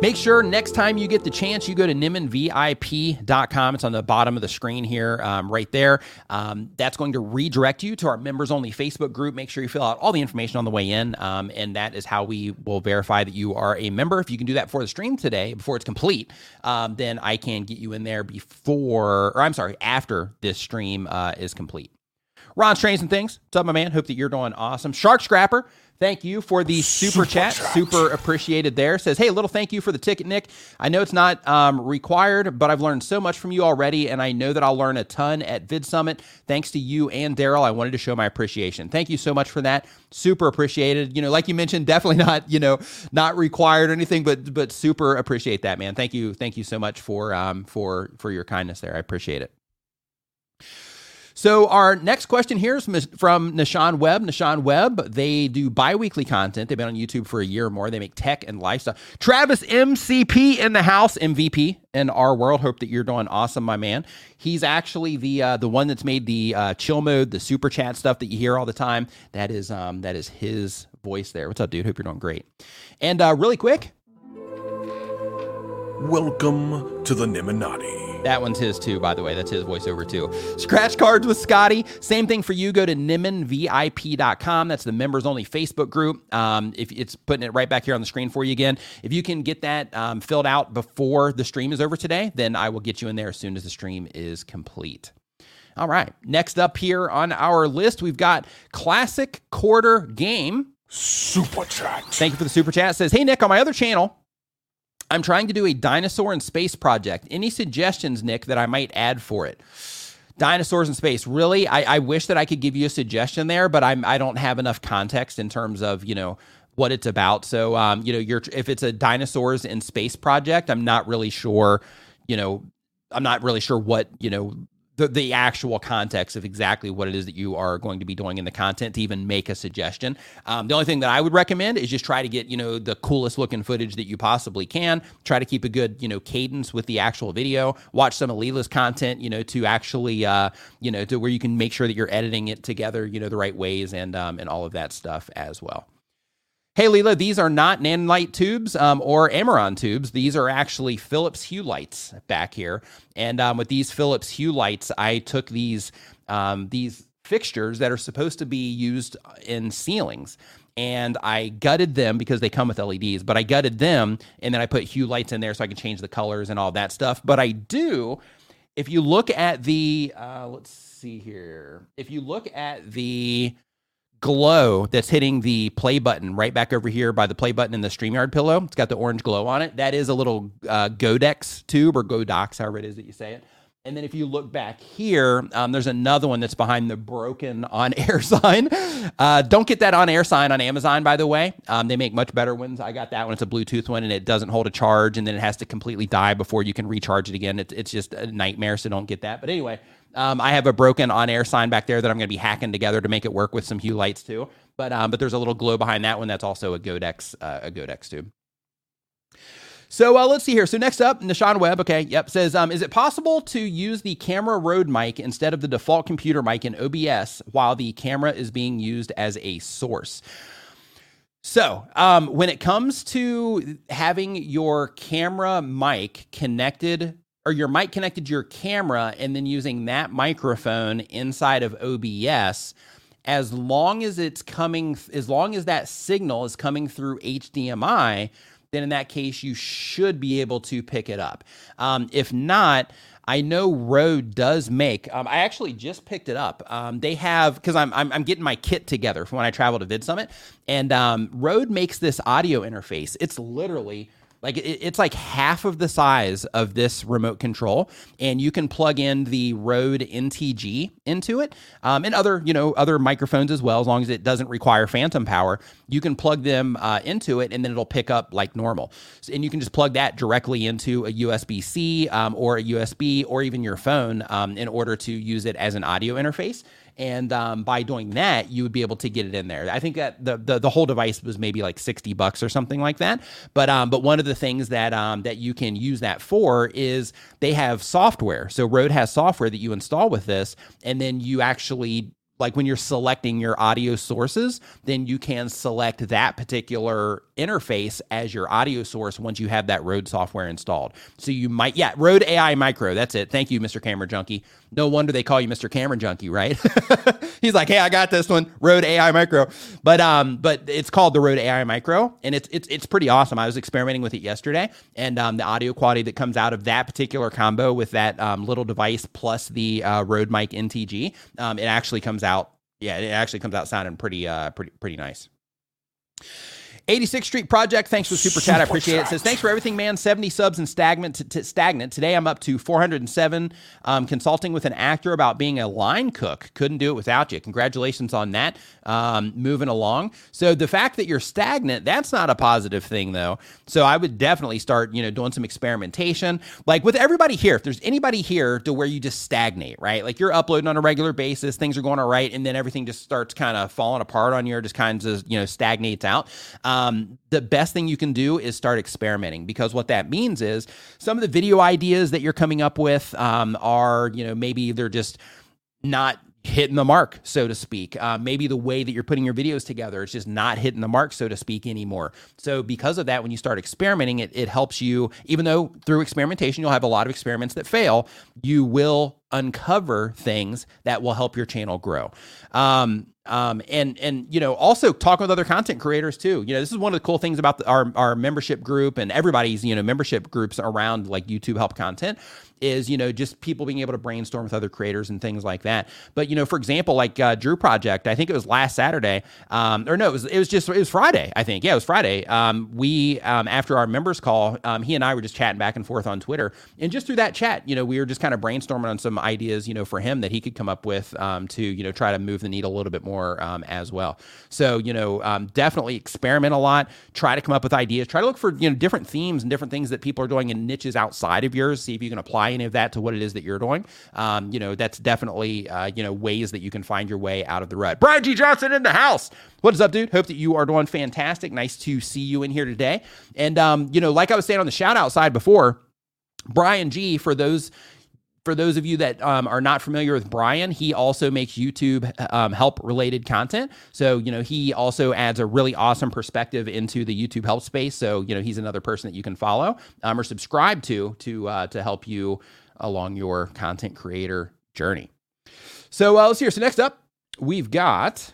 S1: Make sure next time you get the chance, you go to nimminvip.com. It's on the bottom of the screen here, um, right there. Um, that's going to redirect you to our members only Facebook group. Make sure you fill out all the information on the way in. Um, and that is how we will verify that you are a member. If you can do that for the stream today, before it's complete, um, then I can get you in there before, or I'm sorry, after this stream uh, is complete. Ron Trains and Things. What's up, my man? Hope that you're doing awesome. Shark Scrapper. Thank you for the super, super chat. Super appreciated there. Says, hey, little thank you for the ticket, Nick. I know it's not um, required, but I've learned so much from you already, and I know that I'll learn a ton at Vid Summit. Thanks to you and Derral. I wanted to show my appreciation. Thank you so much for that. Super appreciated. You know, like you mentioned, definitely not, you know, not required or anything, but but super appreciate that, man. Thank you. Thank you so much for um for for your kindness there. I appreciate it. So our next question here is from Nishan Webb. Nishan Webb, they do bi-weekly content. They've been on YouTube for a year or more. They make tech and lifestyle. Travis MCP in the house, MVP in our world. Hope that you're doing awesome, my man. He's actually the uh, the one that's made the uh, chill mode, the super chat stuff that you hear all the time. That is um that is his voice there. What's up, dude? Hope you're doing great. And uh, really quick,
S2: welcome to the Nimminati.
S1: That one's his too, by the way. That's his voiceover too. Scratch cards with Scotty. Same thing for you. Go to nimminvip.com. That's the members only Facebook group. Um, if it's putting it right back here on the screen for you again. If you can get that um, filled out before the stream is over today, then I will get you in there as soon as the stream is complete. All right. Next up here on our list, we've got classic quarter game.
S2: Super chat.
S1: Thank you for the super chat. It says, Hey Nick, on my other channel, I'm trying to do a dinosaur in space project. Any suggestions, Nick, that I might add for it? Dinosaurs in space. Really, I, I wish that I could give you a suggestion there, but I'm I don't have enough context in terms of you know what it's about. So um, you know, you're if it's a dinosaurs in space project, I'm not really sure. You know, I'm not really sure what you know the, the actual context of exactly what it is that you are going to be doing in the content to even make a suggestion. Um, the only thing that I would recommend is just try to get, you know, the coolest looking footage that you possibly can. Try to keep a good, you know, cadence with the actual video. Watch some of Leela's content, you know, to actually, uh, you know, to where you can make sure that you're editing it together, you know, the right ways and, um, and all of that stuff as well. Hey, Leela, these are not nanlite tubes um, or Amaran tubes. These are actually Philips Hue lights back here. And um, with these Philips Hue lights, I took these um, these fixtures that are supposed to be used in ceilings and I gutted them because they come with LEDs, but I gutted them and then I put hue lights in there so I can change the colors and all that stuff. But I do, if you look at the, uh, let's see here, if you look at the glow that's hitting the play button right back over here by the play button in the StreamYard pillow. It's got the orange glow on it. That is a little uh, Godex tube or Godox, however it is that you say it. And then if you look back here, um, there's another one that's behind the broken on air sign. Uh, don't get that on air sign on Amazon, by the way. Um, they make much better ones. I got that one. It's a Bluetooth one and it doesn't hold a charge and then it has to completely die before you can recharge it again. It's, it's just a nightmare. So don't get that. But anyway, um, I have a broken on-air sign back there that I'm going to be hacking together to make it work with some hue lights too. But um, but there's a little glow behind that one that's also a Godex uh, a Godex tube. So uh, let's see here. So next up, Nishan Webb. Okay, yep. Says, um, is it possible to use the camera Rode mic instead of the default computer mic in OBS while the camera is being used as a source? So, um, when it comes to having your camera mic connected or your mic connected to your camera and then using that microphone inside of OBS, as long as it's coming, as long as that signal is coming through HDMI, then in that case, you should be able to pick it up. Um, if not, I know Rode does make. Um, I actually just picked it up. Um, they have because I'm, I'm, I'm getting my kit together for when I travel to Vid Summit, and um, Rode makes this audio interface. It's literally like it, it's like half of the size of this remote control, and you can plug in the Rode NTG into it, um, and other you know other microphones as well. As long as it doesn't require phantom power, you can plug them uh, into it, and then it'll pick up like normal. So, and you can just plug that directly into a USB C um, or a USB or even your phone um, in order to use it as an audio interface and um, by doing that you would be able to get it in there. I think that the, the, the whole device was maybe like 60 bucks or something like that. But um, but one of the things that um, that you can use that for is they have software. So Rode has software that you install with this and then you actually like when you're selecting your audio sources, then you can select that particular interface as your audio source once you have that Rode software installed. So you might, yeah, Rode AI Micro. That's it. Thank you, Mr. Camera Junkie. No wonder they call you Mr. Camera Junkie, right? He's like, hey, I got this one, Rode AI Micro. But um, but it's called the Rode AI Micro, and it's it's it's pretty awesome. I was experimenting with it yesterday, and um, the audio quality that comes out of that particular combo with that um, little device plus the uh, Rode Mic NTG, um, it actually comes out. Yeah, it actually comes out sounding pretty uh pretty pretty nice. 86th Street Project, thanks for super chat. I appreciate it. it. Says thanks for everything, man. 70 subs and stagnant. T- t- stagnant. Today I'm up to 407. Um, consulting with an actor about being a line cook. Couldn't do it without you. Congratulations on that. Um, moving along. So the fact that you're stagnant, that's not a positive thing though. So I would definitely start, you know, doing some experimentation. Like with everybody here, if there's anybody here to where you just stagnate, right? Like you're uploading on a regular basis, things are going all right, and then everything just starts kind of falling apart on you, or just kind of you know stagnates out. Um, um, the best thing you can do is start experimenting because what that means is some of the video ideas that you're coming up with um, are, you know, maybe they're just not hitting the mark, so to speak. Uh, maybe the way that you're putting your videos together is just not hitting the mark, so to speak, anymore. So, because of that, when you start experimenting, it, it helps you, even though through experimentation, you'll have a lot of experiments that fail, you will uncover things that will help your channel grow. Um, um, and and you know also talking with other content creators too. You know this is one of the cool things about the, our our membership group and everybody's you know membership groups around like YouTube help content is you know just people being able to brainstorm with other creators and things like that. But you know, for example, like uh, Drew Project, I think it was last Saturday, um, or no, it was it was just it was Friday, I think. Yeah, it was Friday. Um, we um, after our members call, um, he and I were just chatting back and forth on Twitter, and just through that chat, you know, we were just kind of brainstorming on some ideas, you know, for him that he could come up with um, to you know try to move the needle a little bit more um, as well. So you know, definitely experiment a lot, try to come up with ideas, try to look for you know different themes and different things that people are doing in niches outside of yours, see if you can apply any of that to what it is that you're doing, um, you know, that's definitely, uh, you know, ways that you can find your way out of the rut. Brian G. Johnson in the house. What is up, dude? Hope that you are doing fantastic. Nice to see you in here today. And, um, you know, like I was saying on the shout out side before, Brian G, for those for those of you that um, are not familiar with Brian, he also makes YouTube um, help related content. So, you know, he also adds a really awesome perspective into the YouTube help space. So, you know, he's another person that you can follow um, or subscribe to to uh, to help you along your content creator journey. So, uh, let's hear. So, next up, we've got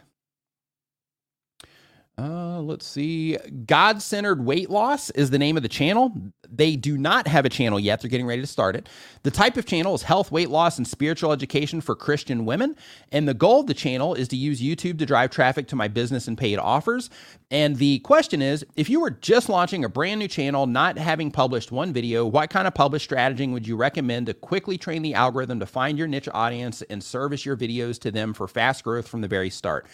S1: uh, let's see. God centered weight loss is the name of the channel. They do not have a channel yet. They're getting ready to start it. The type of channel is health, weight loss, and spiritual education for Christian women. And the goal of the channel is to use YouTube to drive traffic to my business and paid offers. And the question is if you were just launching a brand new channel, not having published one video, what kind of publish strategy would you recommend to quickly train the algorithm to find your niche audience and service your videos to them for fast growth from the very start?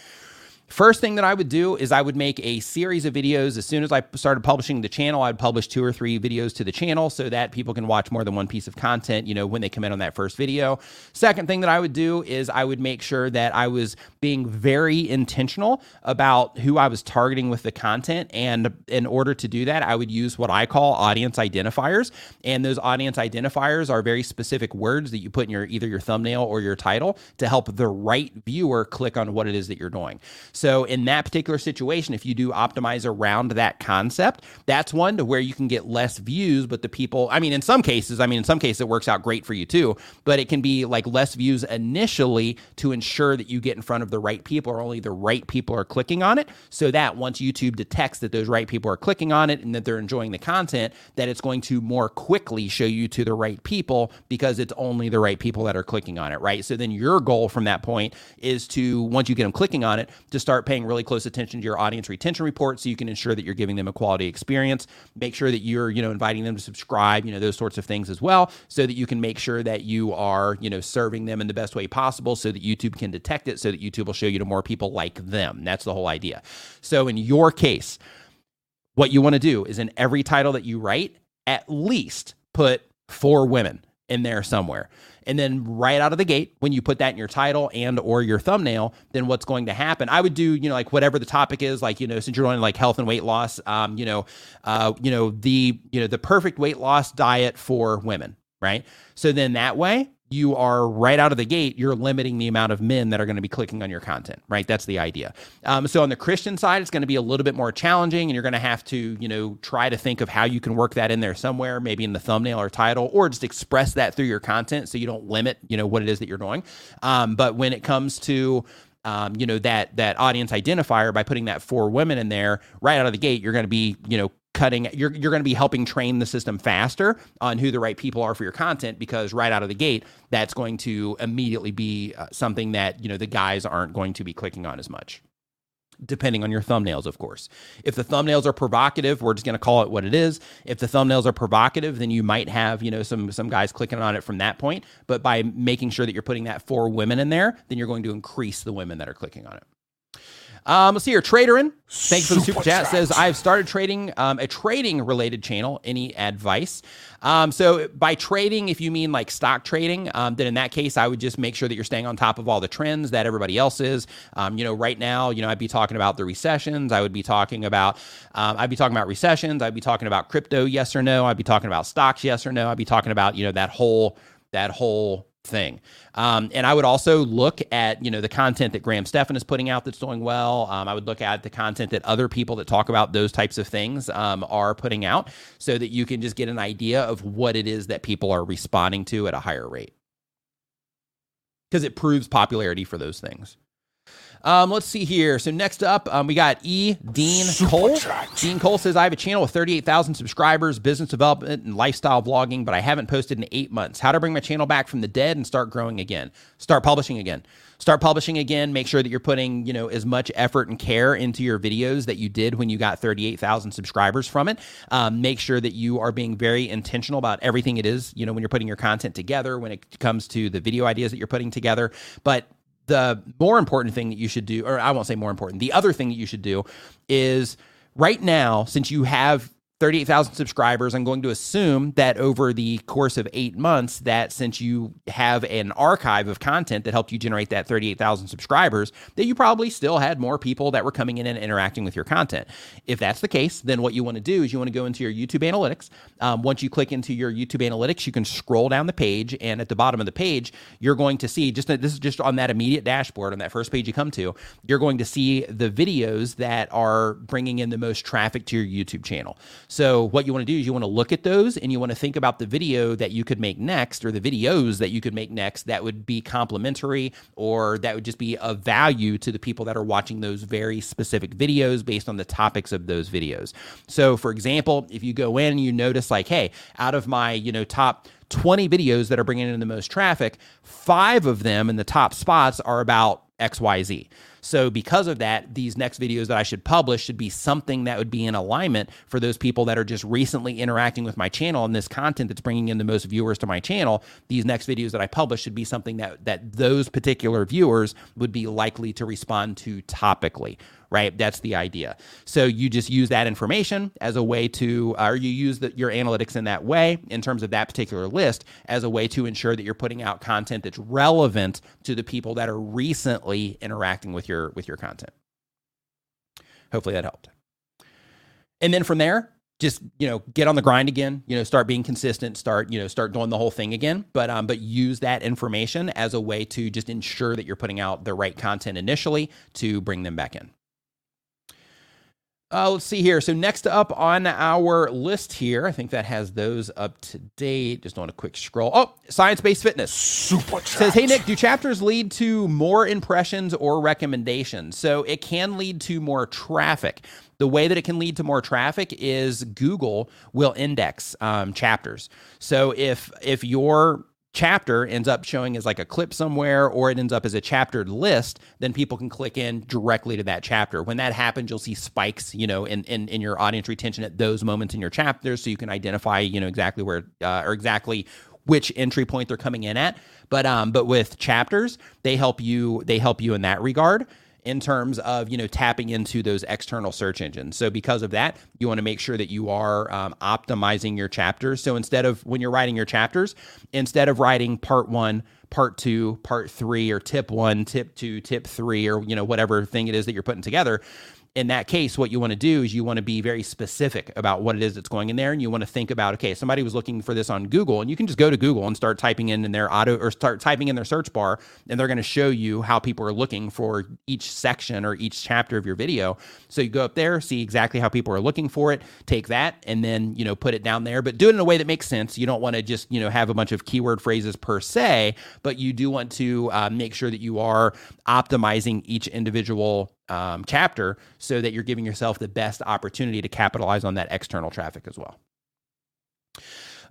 S1: First thing that I would do is I would make a series of videos. As soon as I started publishing the channel, I'd publish two or three videos to the channel so that people can watch more than one piece of content, you know, when they come in on that first video. Second thing that I would do is I would make sure that I was being very intentional about who I was targeting with the content. And in order to do that, I would use what I call audience identifiers. And those audience identifiers are very specific words that you put in your either your thumbnail or your title to help the right viewer click on what it is that you're doing. So in that particular situation, if you do optimize around that concept, that's one to where you can get less views, but the people, I mean, in some cases, I mean, in some cases it works out great for you too, but it can be like less views initially to ensure that you get in front of the right people or only the right people are clicking on it. So that once YouTube detects that those right people are clicking on it and that they're enjoying the content, that it's going to more quickly show you to the right people because it's only the right people that are clicking on it, right? So then your goal from that point is to, once you get them clicking on it, start paying really close attention to your audience retention report so you can ensure that you're giving them a quality experience. Make sure that you're, you know, inviting them to subscribe, you know, those sorts of things as well, so that you can make sure that you are, you know, serving them in the best way possible so that YouTube can detect it so that YouTube will show you to more people like them. That's the whole idea. So in your case, what you want to do is in every title that you write, at least put four women in there somewhere and then right out of the gate when you put that in your title and or your thumbnail then what's going to happen? I would do you know like whatever the topic is like you know since you're doing like health and weight loss um you know uh you know the you know the perfect weight loss diet for women right? So then that way you are right out of the gate, you're limiting the amount of men that are going to be clicking on your content, right? That's the idea. Um, so on the Christian side, it's going to be a little bit more challenging, and you're going to have to, you know, try to think of how you can work that in there somewhere, maybe in the thumbnail or title, or just express that through your content so you don't limit, you know, what it is that you're doing. Um, but when it comes to um, you know that that audience identifier by putting that four women in there right out of the gate you're going to be you know cutting you're you're going to be helping train the system faster on who the right people are for your content because right out of the gate that's going to immediately be uh, something that you know the guys aren't going to be clicking on as much. Depending on your thumbnails of course. If the thumbnails are provocative we're just going to call it what it is. If the thumbnails are provocative then you might have you know some some guys clicking on it from that point. But by making sure that you're putting that for women in there then you're going to increase the women that are clicking on it um, let's see here. Traderin, thanks for the super chat. Says I've started trading um, a trading related channel. Any advice? Um, so by trading, if you mean like stock trading, um, then in that case, I would just make sure that you're staying on top of all the trends that everybody else is. Um, you know, right now, you know, I'd be talking about the recessions. I would be talking about, um, I'd be talking about recessions. I'd be talking about crypto, yes or no. I'd be talking about stocks, yes or no. I'd be talking about you know that whole that whole thing. Um, and I would also look at you know the content that Graham Stephan is putting out that's doing well. Um, I would look at the content that other people that talk about those types of things um, are putting out, so that you can just get an idea of what it is that people are responding to at a higher rate. Because it proves popularity for those things. Um, let's see here. So next up, um, we got E. Dean
S2: Super
S1: Cole.
S2: chat.
S1: Dean Cole says, I have a channel with 38,000 subscribers, business development, and lifestyle vlogging, but I haven't posted in eight months. How to bring my channel back from the dead and start growing again? Start publishing again. Start publishing again. Make sure that you're putting, you know, as much effort and care into your videos that you did when you got 38,000 subscribers from it. Um, make sure that you are being very intentional about everything it is, you know, when you're putting your content together, when it comes to the video ideas that you're putting together. But the more important thing that you should do, or I won't say more important, the other thing that you should do is right now, since you have 38,000 subscribers, I'm going to assume that over the course of eight months, that since you have an archive of content that helped you generate that 38,000 subscribers, that you probably still had more people that were coming in and interacting with your content. If that's the case, then what you want to do is you want to go into your YouTube analytics. Um, once you click into your YouTube analytics, you can scroll down the page, and at the bottom of the page, you're going to see just this is just on that immediate dashboard on that first page you come to. You're going to see the videos that are bringing in the most traffic to your YouTube channel. So what you want to do is you want to look at those and you want to think about the video that you could make next or the videos that you could make next that would be complementary or that would just be of value to the people that are watching those very specific videos based on the topics of those videos. So for example, if you go in and you notice like, hey, out of my, you know, top 20 videos that are bringing in the most traffic, five of them in the top spots are about XYZ. So because of that, these next videos that I should publish should be something that would be in alignment for those people that are just recently interacting with my channel and this content that's bringing in the most viewers to my channel. These next videos that I publish should be something that that those particular viewers would be likely to respond to topically right? That's the idea. So you just use that information as a way to, or you use the, your analytics in that way in terms of that particular list as a way to ensure that you're putting out content that's relevant to the people that are recently interacting with your with your content. Hopefully that helped. And then from there, just you know get on the grind again you know start being consistent start you know start doing the whole thing again but um but use that information as a way to just ensure that you're putting out the right content initially to bring them back in uh, let's see here. So next up on our list here, I think that has those up to date. Just on a quick scroll. Oh, science-based fitness.
S2: Super chat.
S1: Says, hey Nick, do chapters lead to more impressions or recommendations? So it can lead to more traffic. The way that it can lead to more traffic is Google will index um, chapters. So if if your chapter ends up showing as like a clip somewhere or it ends up as a chaptered list then people can click in directly to that chapter. When that happens you'll see spikes you know in, in, in your audience retention at those moments in your chapters so you can identify you know exactly where uh, or exactly which entry point they're coming in at. But um but with chapters they help you they help you in that regard in terms of you know tapping into those external search engines. So because of that, you want to make sure that you are um, optimizing your chapters. So instead of when you're writing your chapters, instead of writing part one, part two, part three, or tip one, tip two, tip three, or you know whatever thing it is that you're putting together, in that case, what you want to do is you want to be very specific about what it is that's going in there. And you want to think about, okay, somebody was looking for this on Google, and you can just go to Google and start typing in, in their auto or start typing in their search bar, and they're going to show you how people are looking for each section or each chapter of your video. So you go up there, see exactly how people are looking for it, take that, and then, you know, put it down there, but do it in a way that makes sense. You don't want to just, you know, have a bunch of keyword phrases per se, but you do want to uh, make sure that you are optimizing each individual um, chapter so that you're giving yourself the best opportunity to capitalize on that external traffic as well.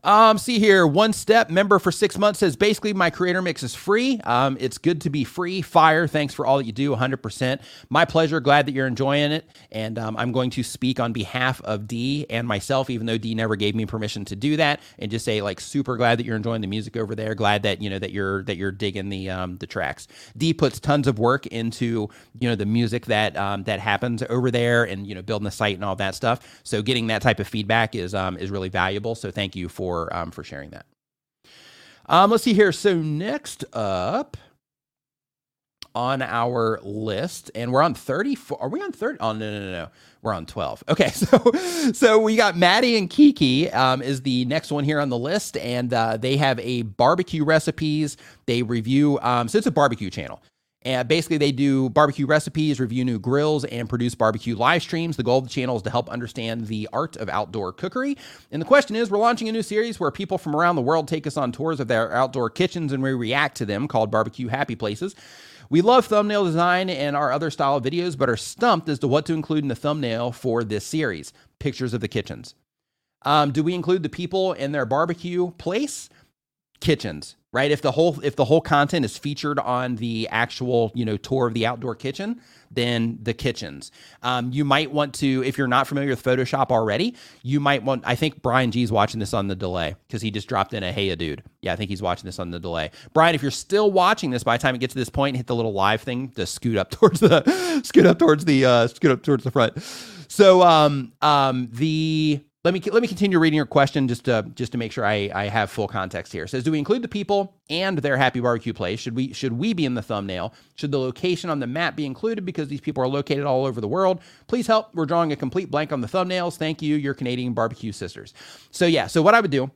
S1: Um, see here, one step member for six months says basically my creator mix is free. Um, it's good to be free. Fire, thanks for all that you do, 100%. My pleasure. Glad that you're enjoying it. And um, I'm going to speak on behalf of D and myself, even though D never gave me permission to do that, and just say like super glad that you're enjoying the music over there. Glad that you know that you're that you're digging the um, the tracks. D puts tons of work into you know the music that um, that happens over there, and you know building the site and all that stuff. So getting that type of feedback is um, is really valuable. So thank you for for um, for sharing that. Um, let's see here. So next up on our list, and we're on 34. Are we on 30? Oh, no, no, no, no. We're on 12. Okay, so so we got Maddie and Kiki um, is the next one here on the list, and uh, they have a barbecue recipes. They review, um, so it's a barbecue channel. And basically, they do barbecue recipes, review new grills, and produce barbecue live streams. The goal of the channel is to help understand the art of outdoor cookery. And the question is we're launching a new series where people from around the world take us on tours of their outdoor kitchens and we react to them called Barbecue Happy Places. We love thumbnail design and our other style of videos, but are stumped as to what to include in the thumbnail for this series pictures of the kitchens. Um, do we include the people in their barbecue place? Kitchens right? If the whole if the whole content is featured on the actual you know tour of the outdoor kitchen then the kitchens. Um, you might want to if you're not familiar with photoshop already you might want i think brian g's watching this on the delay because he just dropped in a hey a dude. Yeah i think he's watching this on the delay. Brian if you're still watching this by the time it gets to this point hit the little live thing to scoot up towards the scoot up towards the uh scoot up towards the front. So um um the let me let me continue reading your question just to just to make sure I, I have full context here. It says, do we include the people and their happy barbecue place? Should we should we be in the thumbnail? Should the location on the map be included because these people are located all over the world? Please help. We're drawing a complete blank on the thumbnails. Thank you, your Canadian barbecue sisters. So yeah, so what I would do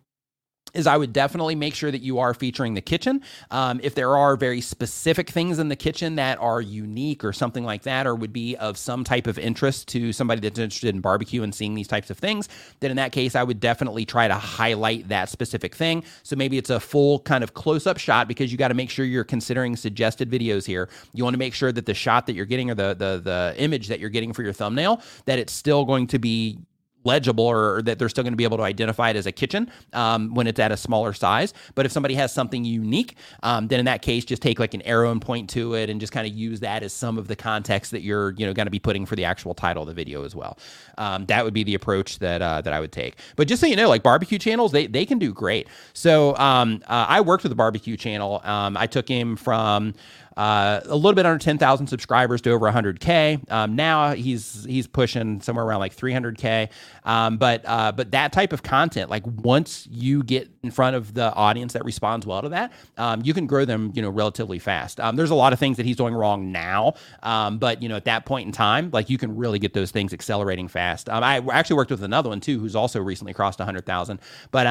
S1: is I would definitely make sure that you are featuring the kitchen. Um, if there are very specific things in the kitchen that are unique or something like that, or would be of some type of interest to somebody that's interested in barbecue and seeing these types of things, then in that case, I would definitely try to highlight that specific thing. So maybe it's a full kind of close up shot because you got to make sure you're considering suggested videos here. You want to make sure that the shot that you're getting or the, the, the image that you're getting for your thumbnail, that it's still going to be legible or that they're still going to be able to identify it as a kitchen um, when it's at a smaller size. But if somebody has something unique, um, then in that case, just take like an arrow and point to it and just kind of use that as some of the context that you're you know going to be putting for the actual title of the video as well. Um, that would be the approach that uh, that I would take. But just so you know, like barbecue channels, they they can do great. So um, uh, I worked with a barbecue channel. Um, I took him from uh, a little bit under 10,000 subscribers to over 100k. Um, now he's he's pushing somewhere around like 300k. Um, but uh, but that type of content, like once you get in front of the audience that responds well to that, um, you can grow them, you know, relatively fast. Um, there's a lot of things that he's doing wrong now, um, but you know, at that point in time, like you can really get those things accelerating fast. Um, I actually worked with another one too, who's also recently crossed 100,000. But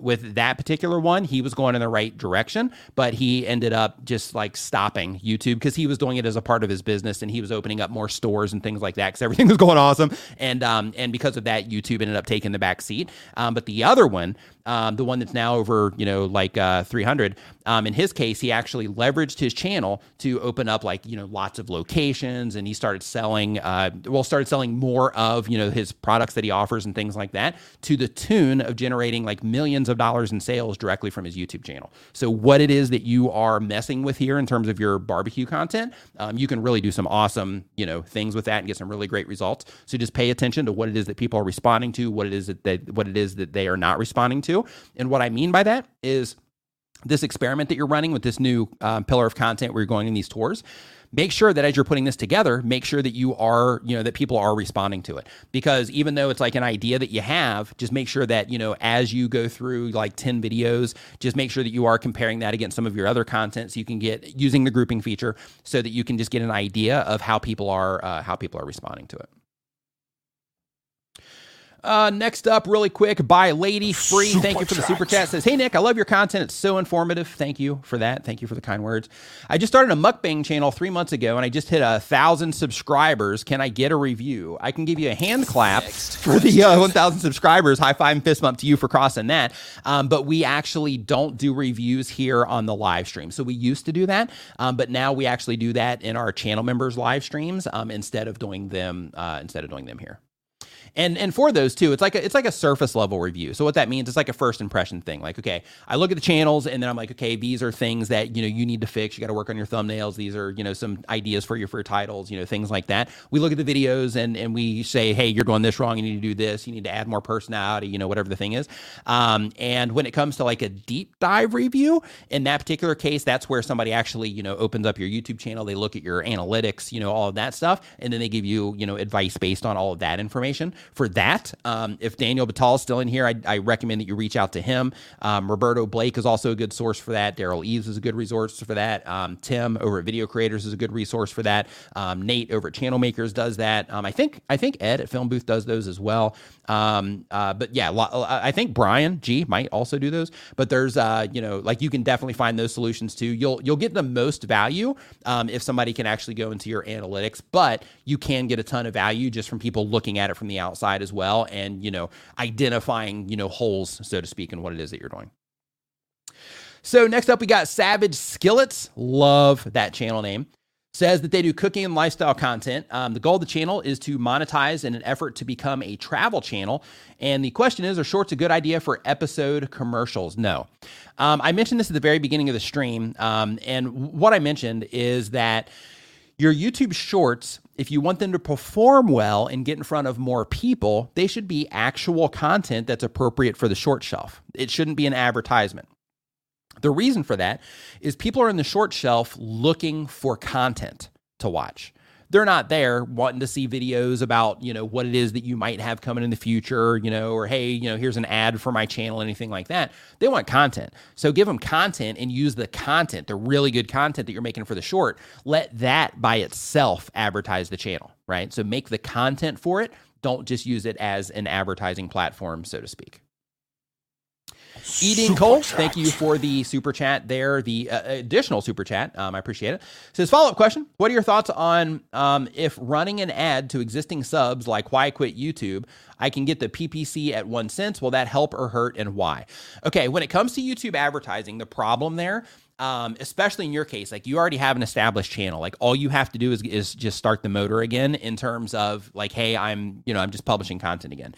S1: with that particular one, he was going in the right direction, but he ended up just like stopping YouTube because he was doing it as a part of his business and he was opening up more stores and things like that because everything was going awesome. And um, and because of that, YouTube ended up taking the back seat. Um, but the other one, um, the one that's now over, you know, like uh, 300. Um, in his case, he actually leveraged his channel to open up like you know lots of locations, and he started selling, uh, well, started selling more of you know his products that he offers and things like that, to the tune of generating like millions of dollars in sales directly from his YouTube channel. So what it is that you are messing with here in terms of your barbecue content, um, you can really do some awesome you know things with that and get some really great results. So just pay attention to what it is that people are responding to, what it is that they, what it is that they are not responding to. And what I mean by that is this experiment that you're running with this new um, pillar of content where you're going in these tours make sure that as you're putting this together make sure that you are you know that people are responding to it. Because even though it's like an idea that you have just make sure that you know as you go through like 10 videos just make sure that you are comparing that against some of your other content so you can get using the grouping feature so that you can just get an idea of how people are uh, how people are responding to it uh, next up, really quick, by Lady Free. Super Thank you for the super chat. Says, Hey, Nick, I love your content. It's so informative. Thank you for that. Thank you for the kind words. I just started a mukbang channel three months ago and I just hit a thousand subscribers. Can I get a review? I can give you a hand clap Next. for the uh, 1,000 subscribers. High five and fist bump to you for crossing that. Um, but we actually don't do reviews here on the live stream. So we used to do that, um, but now we actually do that in our channel members' live streams um, instead of doing them uh, instead of doing them here and and for those too, it's like a, it's like a surface level review. So what that means it's like a first impression thing. Like okay, I look at the channels and then I'm like, okay, these are things that you know you need to fix. You got to work on your thumbnails. These are you know some ideas for your for titles. You know things like that. We look at the videos and and we say, hey, you're doing this wrong. You need to do this. You need to add more personality. You know whatever the thing is. Um, and when it comes to like a deep dive review, in that particular case, that's where somebody actually you know opens up your YouTube channel. They look at your analytics. You know all of that stuff, and then they give you you know advice based on all of that information for that. Um, if Daniel Batal is still in here, I, I, recommend that you reach out to him. Um, Roberto Blake is also a good source for that. Derral Eves is a good resource for that. Um, Tim over at Video Creators is a good resource for that. Um, Nate over at Channel Makers does that. Um, I think I think Ed at Film Booth does those as well. Um, uh, but yeah, I think Brian G might also do those. But there's uh, you know like you can definitely find those solutions too. You'll you'll get the most value if somebody can actually go into your analytics, but you can get a ton of value just from people looking at it from the outside side as well and you know identifying you know holes so to speak in what it is that you're doing so next up we got savage skillets love that channel name says that they do cooking and lifestyle content. Um, the goal of the channel is to monetize in an effort to become a travel channel. And the question is, are shorts a good idea for episode commercials? No. Um, I mentioned this at the very beginning of the stream. Um, and what I mentioned is that your YouTube shorts, if you want them to perform well and get in front of more people, they should be actual content that's appropriate for the short shelf. It shouldn't be an advertisement. The reason for that is people are in the short shelf looking for content to watch they're not there wanting to see videos about you know what it is that you might have coming in the future you know or hey you know here's an ad for my channel anything like that. They want content. So give them content and use the content the really good content that you're making for the short. Let that by itself advertise the channel right? So make the content for it. Don't just use it as an advertising platform so to speak Eating Cole, thank you for the super chat there, the uh, additional super chat. Um, I appreciate it. Says follow up question: What are your thoughts on um, if running an ad to existing subs like Why Quit YouTube? I can get the PPC at one cent. Will that help or hurt, and why? Okay, when it comes to YouTube advertising, the problem there um, especially in your case, like you already have an established channel. Like all you have to do is is just start the motor again in terms of like, hey, I'm you know I'm just publishing content again.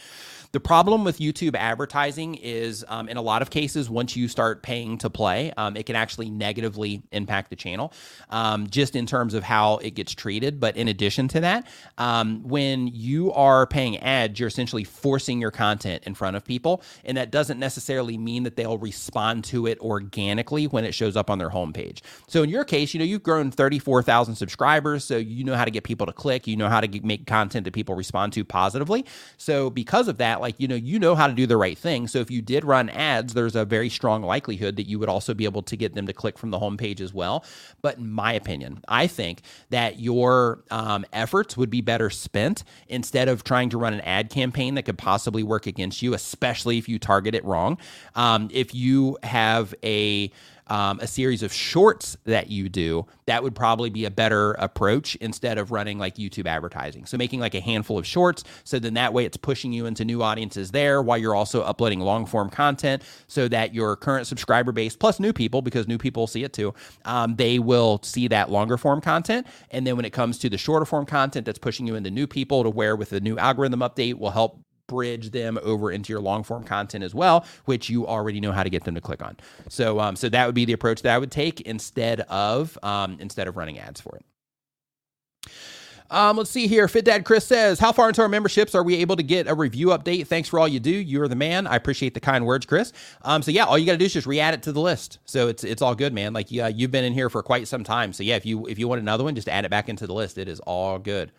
S1: The problem with YouTube advertising is, um, in a lot of cases, once you start paying to play, um, it can actually negatively impact the channel, um, just in terms of how it gets treated. But in addition to that, um, when you are paying ads, you're essentially forcing your content in front of people, and that doesn't necessarily mean that they'll respond to it organically when it shows up on their homepage. So in your case, you know you've grown 34,000 subscribers, so you know how to get people to click, you know how to make content that people respond to positively. So because of that, like, you know, you know how to do the right thing. So if you did run ads, there's a very strong likelihood that you would also be able to get them to click from the homepage as well. But in my opinion, I think that your um, efforts would be better spent instead of trying to run an ad campaign that could possibly work against you, especially if you target it wrong. Um, if you have a um, a series of shorts that you do, that would probably be a better approach instead of running like YouTube advertising. So making like a handful of shorts. So then that way it's pushing you into new audiences there while you're also uploading long form content so that your current subscriber base plus new people, because new people see it too, um, they will see that longer form content. And then when it comes to the shorter form content that's pushing you into new people to where with the new algorithm update will help bridge them over into your long form content as well, which you already know how to get them to click on. So, um, so that would be the approach that I would take instead of um, instead of running ads for it. Um, let's see here. Fit Dad Chris says, How far into our memberships are we able to get a review update? Thanks for all you do. You're the man. I appreciate the kind words, Chris. Um, so yeah, all you got to do is just re-add it to the list. So it's it's all good, man. Like yeah, you've been in here for quite some time. So yeah, if you if you want another one, just add it back into the list. It is all good.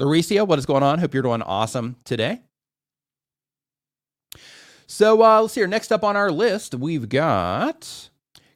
S1: Lauricia, what is going on? Hope you're doing awesome today. So uh, let's see here. Next up on our list, we've got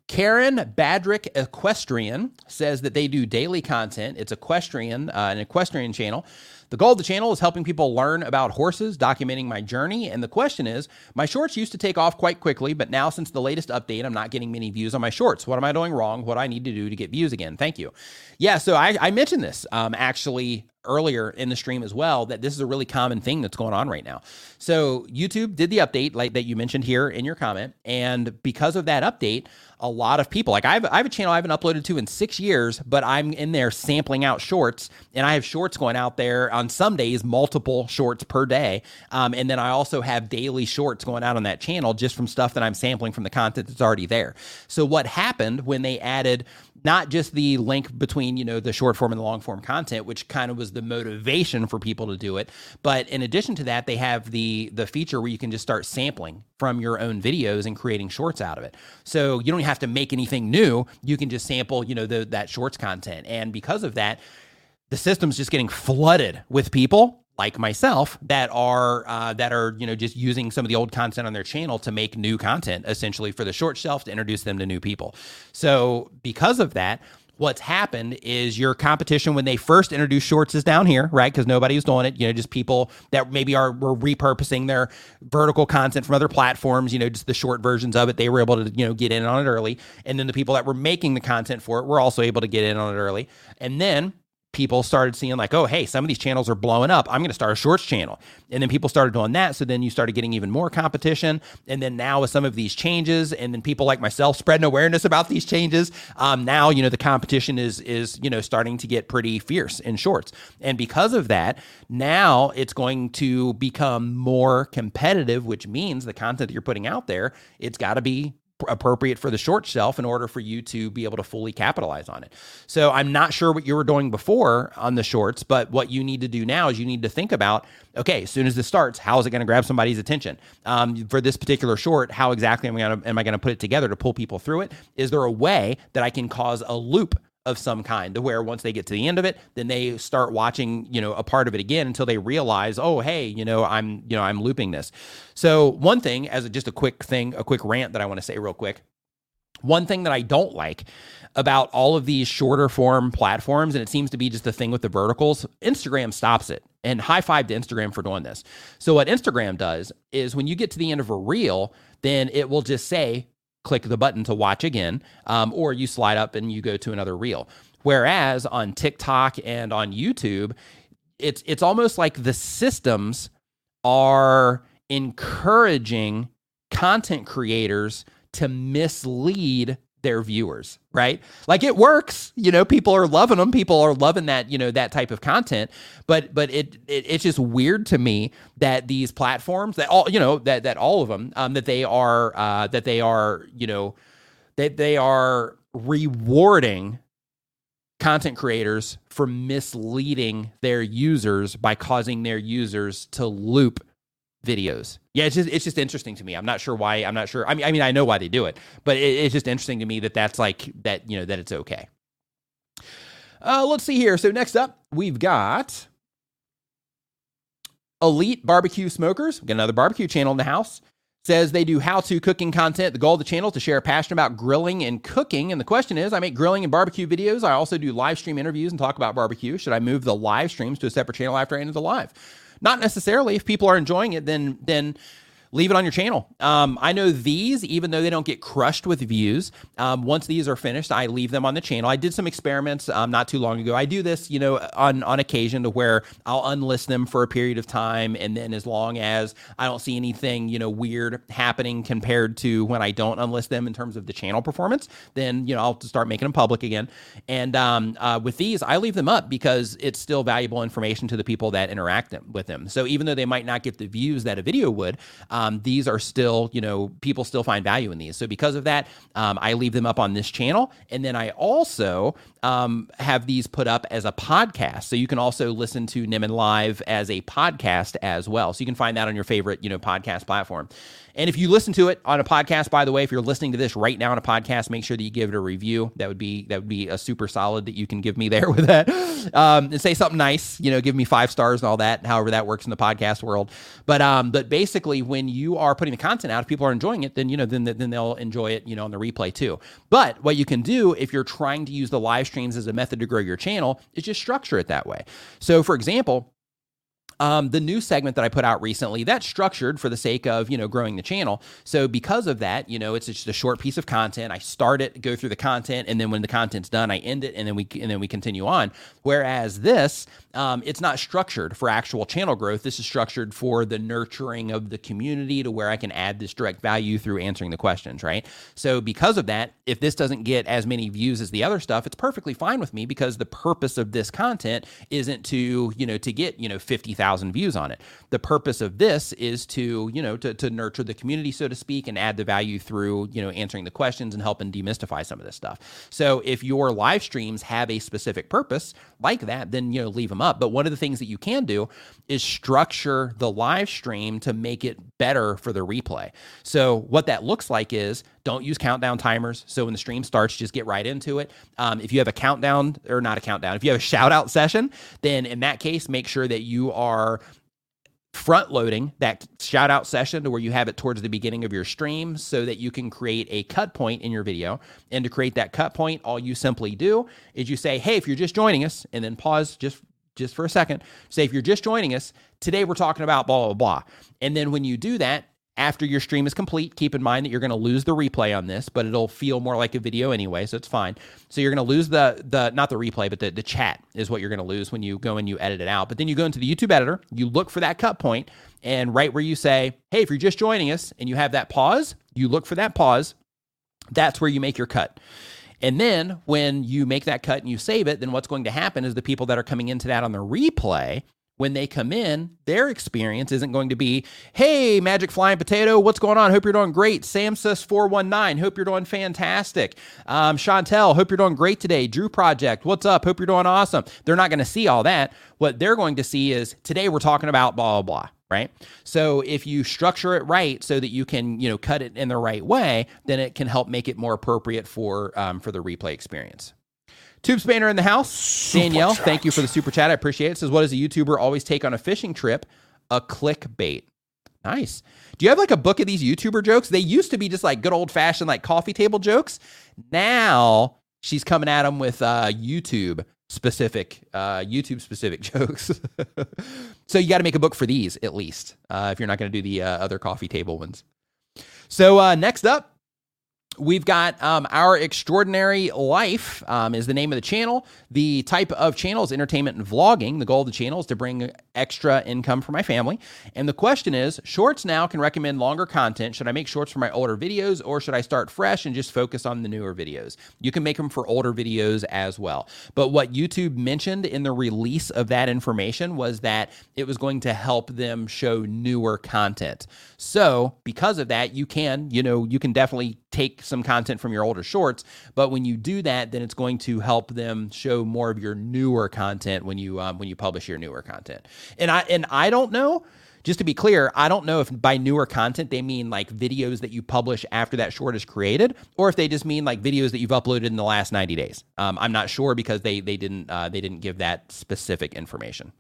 S1: Karen Badrick Equestrian says that they do daily content. It's equestrian, uh, an equestrian channel. The goal of the channel is helping people learn about horses, documenting my journey. And the question is my shorts used to take off quite quickly, but now since the latest update, I'm not getting many views on my shorts. What am I doing wrong? What do I need to do to get views again? Thank you. Yeah, so I, I mentioned this um, actually earlier in the stream as well that this is a really common thing that's going on right now. So YouTube did the update like that you mentioned here in your comment and because of that update a lot of people. Like I have, I have a channel I haven't uploaded to in six years, but I'm in there sampling out shorts, and I have shorts going out there on some days, multiple shorts per day. Um, and then I also have daily shorts going out on that channel just from stuff that I'm sampling from the content that's already there. So what happened when they added not just the link between you know the short form and the long form content which kind of was the motivation for people to do it but in addition to that they have the the feature where you can just start sampling from your own videos and creating shorts out of it. So you don't have to make anything new. You can just sample you know the, that shorts content. And because of that the system's just getting flooded with people like myself that are uh, that are you know just using some of the old content on their channel to make new content essentially for the short shelf to introduce them to new people. So because of that what's happened is your competition when they first introduced shorts is down here right? Because nobody's doing it. You know just people that maybe are were repurposing their vertical content from other platforms you know just the short versions of it. They were able to you know get in on it early. And then the people that were making the content for it were also able to get in on it early. And then people started seeing like, oh, hey, some of these channels are blowing up. I'm going to start a shorts channel. And then people started doing that. So then you started getting even more competition. And then now with some of these changes, and then people like myself spreading awareness about these changes, um, now you know the competition is is you know starting to get pretty fierce in shorts. And because of that, now it's going to become more competitive, which means the content that you're putting out there, it's got to be appropriate for the short shelf in order for you to be able to fully capitalize on it. So I'm not sure what you were doing before on the shorts, but what you need to do now is you need to think about okay, as soon as this starts, how is it going to grab somebody's attention? Um, for this particular short, how exactly am I going to am I going to put it together to pull people through it? Is there a way that I can cause a loop of some kind to where once they get to the end of it then they start watching you know a part of it again until they realize oh hey you know i'm you know i'm looping this. So one thing as a, just a quick thing a quick rant that i want to say real quick. One thing that i don't like about all of these shorter form platforms and it seems to be just the thing with the verticals instagram stops it and high five to instagram for doing this. So what instagram does is when you get to the end of a reel then it will just say click the button to watch again, um, or you slide up and you go to another reel. Whereas on TikTok and on YouTube, it's it's almost like the systems are encouraging content creators to mislead their viewers, right? Like it works, you know, people are loving them, people are loving that, you know, that type of content, but but it, it it's just weird to me that these platforms that all, you know, that that all of them um that they are uh that they are, you know, that they are rewarding content creators for misleading their users by causing their users to loop videos. Yeah, it's just it's just interesting to me. I'm not sure why. I'm not sure. I mean, I mean, I know why they do it, but it, it's just interesting to me that that's like that. You know that it's okay. Uh, let's see here. So next up, we've got Elite Barbecue Smokers. We've got another barbecue channel in the house. Says they do how to cooking content. The goal of the channel is to share a passion about grilling and cooking. And the question is I make grilling and barbecue videos. I also do live stream interviews and talk about barbecue. Should I move the live streams to a separate channel after I end the live? Not necessarily. If people are enjoying it, then then leave it on your channel. Um, I know these, even though they don't get crushed with views, um, once these are finished, I leave them on the channel. I did some experiments um, not too long ago. I do this, you know, on on occasion to where I'll unlist them for a period of time, and then as long as I don't see anything, you know, weird happening compared to when I don't unlist them in terms of the channel performance, then you know I'll start making them public again. And um, uh, with these, I leave them up because it's still valuable information to the people that interact them, with them. So even though they might not get the views that a video would, um, these are still, you know, people still find value in these. So because of that, um, I leave them up on this channel. And then I also um, have these put up as a podcast. So you can also listen to Nimmin Live as a podcast as well. So you can find that on your favorite, you know, podcast platform. And if you listen to it on a podcast, by the way, if you're listening to this right now on a podcast, make sure that you give it a review. That would be that would be a super solid that you can give me there with that. Um, and say something nice, you know, give me five stars and all that. However that works in the podcast world. But um, but basically, when you are putting the content out, if people are enjoying it, then you know then then they'll enjoy it, you know, on the replay too. But what you can do if you're trying to use the live streams as a method to grow your channel is just structure it that way. So, for example um, the new segment that I put out recently, that's structured for the sake of, you know, growing the channel. So because of that, you know, it's just a short piece of content. I start it, go through the content, and then when the content's done, I end it, and then we and then we continue on. Whereas this, um, it's not structured for actual channel growth. This is structured for the nurturing of the community to where I can add this direct value through answering the questions, right? So because of that, if this doesn't get as many views as the other stuff, it's perfectly fine with me because the purpose of this content isn't to, you know, to get, you know, 50,000 thousand views on it. The purpose of this is to, you know, to, to nurture the community, so to speak, and add the value through, you know, answering the questions and helping demystify some of this stuff. So if your live streams have a specific purpose like that, then, you know, leave them up. But one of the things that you can do is structure the live stream to make it better for the replay. So what that looks like is don't use countdown timers. So when the stream starts, just get right into it. Um, if you have a countdown or not a countdown, if you have a shout out session, then in that case, make sure that you are front loading that shout out session to where you have it towards the beginning of your stream so that you can create a cut point in your video. And to create that cut point, all you simply do is you say, Hey, if you're just joining us, and then pause just just for a second. Say, if you're just joining us, today we're talking about blah, blah, blah. And then when you do that, after your stream is complete, keep in mind that you're going to lose the replay on this, but it'll feel more like a video anyway, so it's fine. So you're going to lose the the not the replay, but the the chat is what you're going to lose when you go and you edit it out. But then you go into the YouTube editor, you look for that cut point, and right where you say, "Hey, if you're just joining us," and you have that pause, you look for that pause. That's where you make your cut. And then when you make that cut and you save it, then what's going to happen is the people that are coming into that on the replay when they come in, their experience isn't going to be, hey, Magic Flying Potato, what's going on? Hope you're doing great. Samus419, hope you're doing fantastic. Um, Chantel, hope you're doing great today. Drew Project, what's up? Hope you're doing awesome. They're not going to see all that. What they're going to see is today we're talking about blah, blah, blah right so if you structure it right so that you can you know cut it in the right way then it can help make it more appropriate for um, for the replay experience Tube Spanner in the house. Super Danielle, chat. thank you for the super chat. I appreciate it. Says, what does a YouTuber always take on a fishing trip? A clickbait. Nice. Do you have like a book of these YouTuber jokes? They used to be just like good old fashioned like coffee table jokes. Now she's coming at them with uh, YouTube specific, uh, YouTube specific jokes. so you got to make a book for these at least uh, if you're not going to do the uh, other coffee table ones. So uh, next up, We've got um, Our Extraordinary Life um, is the name of the channel. The type of channel is entertainment and vlogging. The goal of the channel is to bring extra income for my family. And the question is, Shorts now can recommend longer content. Should I make shorts for my older videos or should I start fresh and just focus on the newer videos? You can make them for older videos as well. But what YouTube mentioned in the release of that information was that it was going to help them show newer content. So, because of that, you can, you know, you can definitely take some content from your older shorts, but when you do that, then it's going to help them show more of your newer content when you um, when you publish your newer content. And I and I don't know. Just to be clear, I don't know if by newer content they mean like videos that you publish after that short is created, or if they just mean like videos that you've uploaded in the last 90 days. Um, I'm not sure because they they didn't uh, they didn't give that specific information.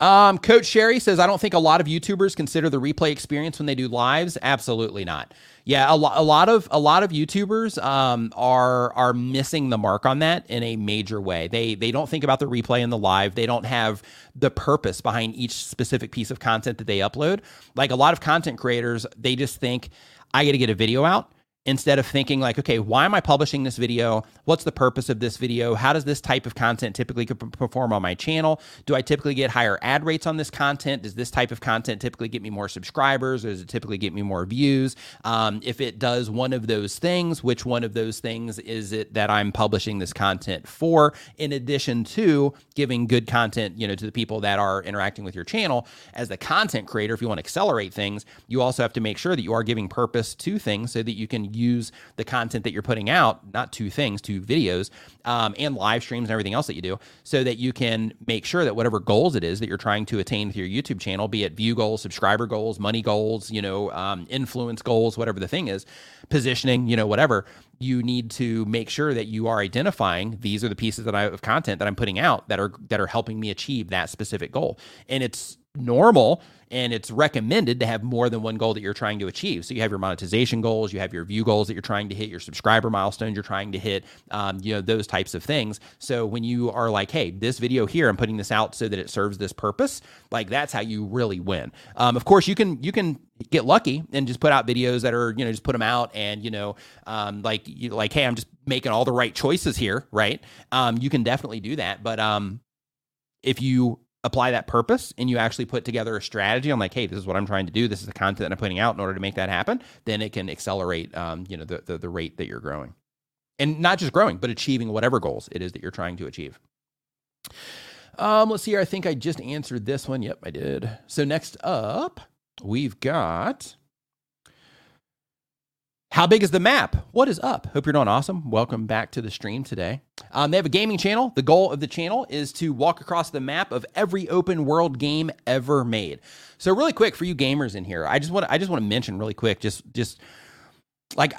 S1: Um, Coach Sherry says, I don't think a lot of YouTubers consider the replay experience when they do lives. Absolutely not. Yeah, a, lo- a lot of a lot of YouTubers um, are are missing the mark on that in a major way. They they don't think about the replay and the live. They don't have the purpose behind each specific piece of content that they upload. Like a lot of content creators, they just think I got to get a video out instead of thinking like okay why am i publishing this video? What's the purpose of this video? How does this type of content typically perform on my channel? Do i typically get higher ad rates on this content? Does this type of content typically get me more subscribers or does it typically get me more views? Um, if it does one of those things which one of those things is it that i'm publishing this content for? In addition to giving good content you know to the people that are interacting with your channel as the content creator if you want to accelerate things you also have to make sure that you are giving purpose to things so that you can use the content that you're putting out, not two things, two videos, um, and live streams and everything else that you do, so that you can make sure that whatever goals it is that you're trying to attain with your YouTube channel, be it view goals, subscriber goals, money goals, you know, um, influence goals, whatever the thing is, positioning, you know, whatever, you need to make sure that you are identifying these are the pieces that I of content that I'm putting out that are that are helping me achieve that specific goal. And it's normal and it's recommended to have more than one goal that you're trying to achieve. So you have your monetization goals, you have your view goals that you're trying to hit, your subscriber milestones you're trying to hit, um, you know those types of things. So when you are like, hey, this video here, I'm putting this out so that it serves this purpose, like that's how you really win. Um, of course, you can you can get lucky and just put out videos that are you know just put them out and you know um, like you like hey, I'm just making all the right choices here, right? Um, you can definitely do that, but um, if you apply that purpose and you actually put together a strategy on like hey this is what i'm trying to do this is the content i'm putting out in order to make that happen then it can accelerate um, you know the, the, the rate that you're growing. And not just growing but achieving whatever goals it is that you're trying to achieve. Um, let's see here. I think i just answered this one. Yep i did. So next up we've got how big is the map? What is up? Hope you're doing awesome. Welcome back to the stream today. Um, they have a gaming channel. The goal of the channel is to walk across the map of every open world game ever made. So, really quick for you gamers in here, I just want I just want to mention really quick, just just like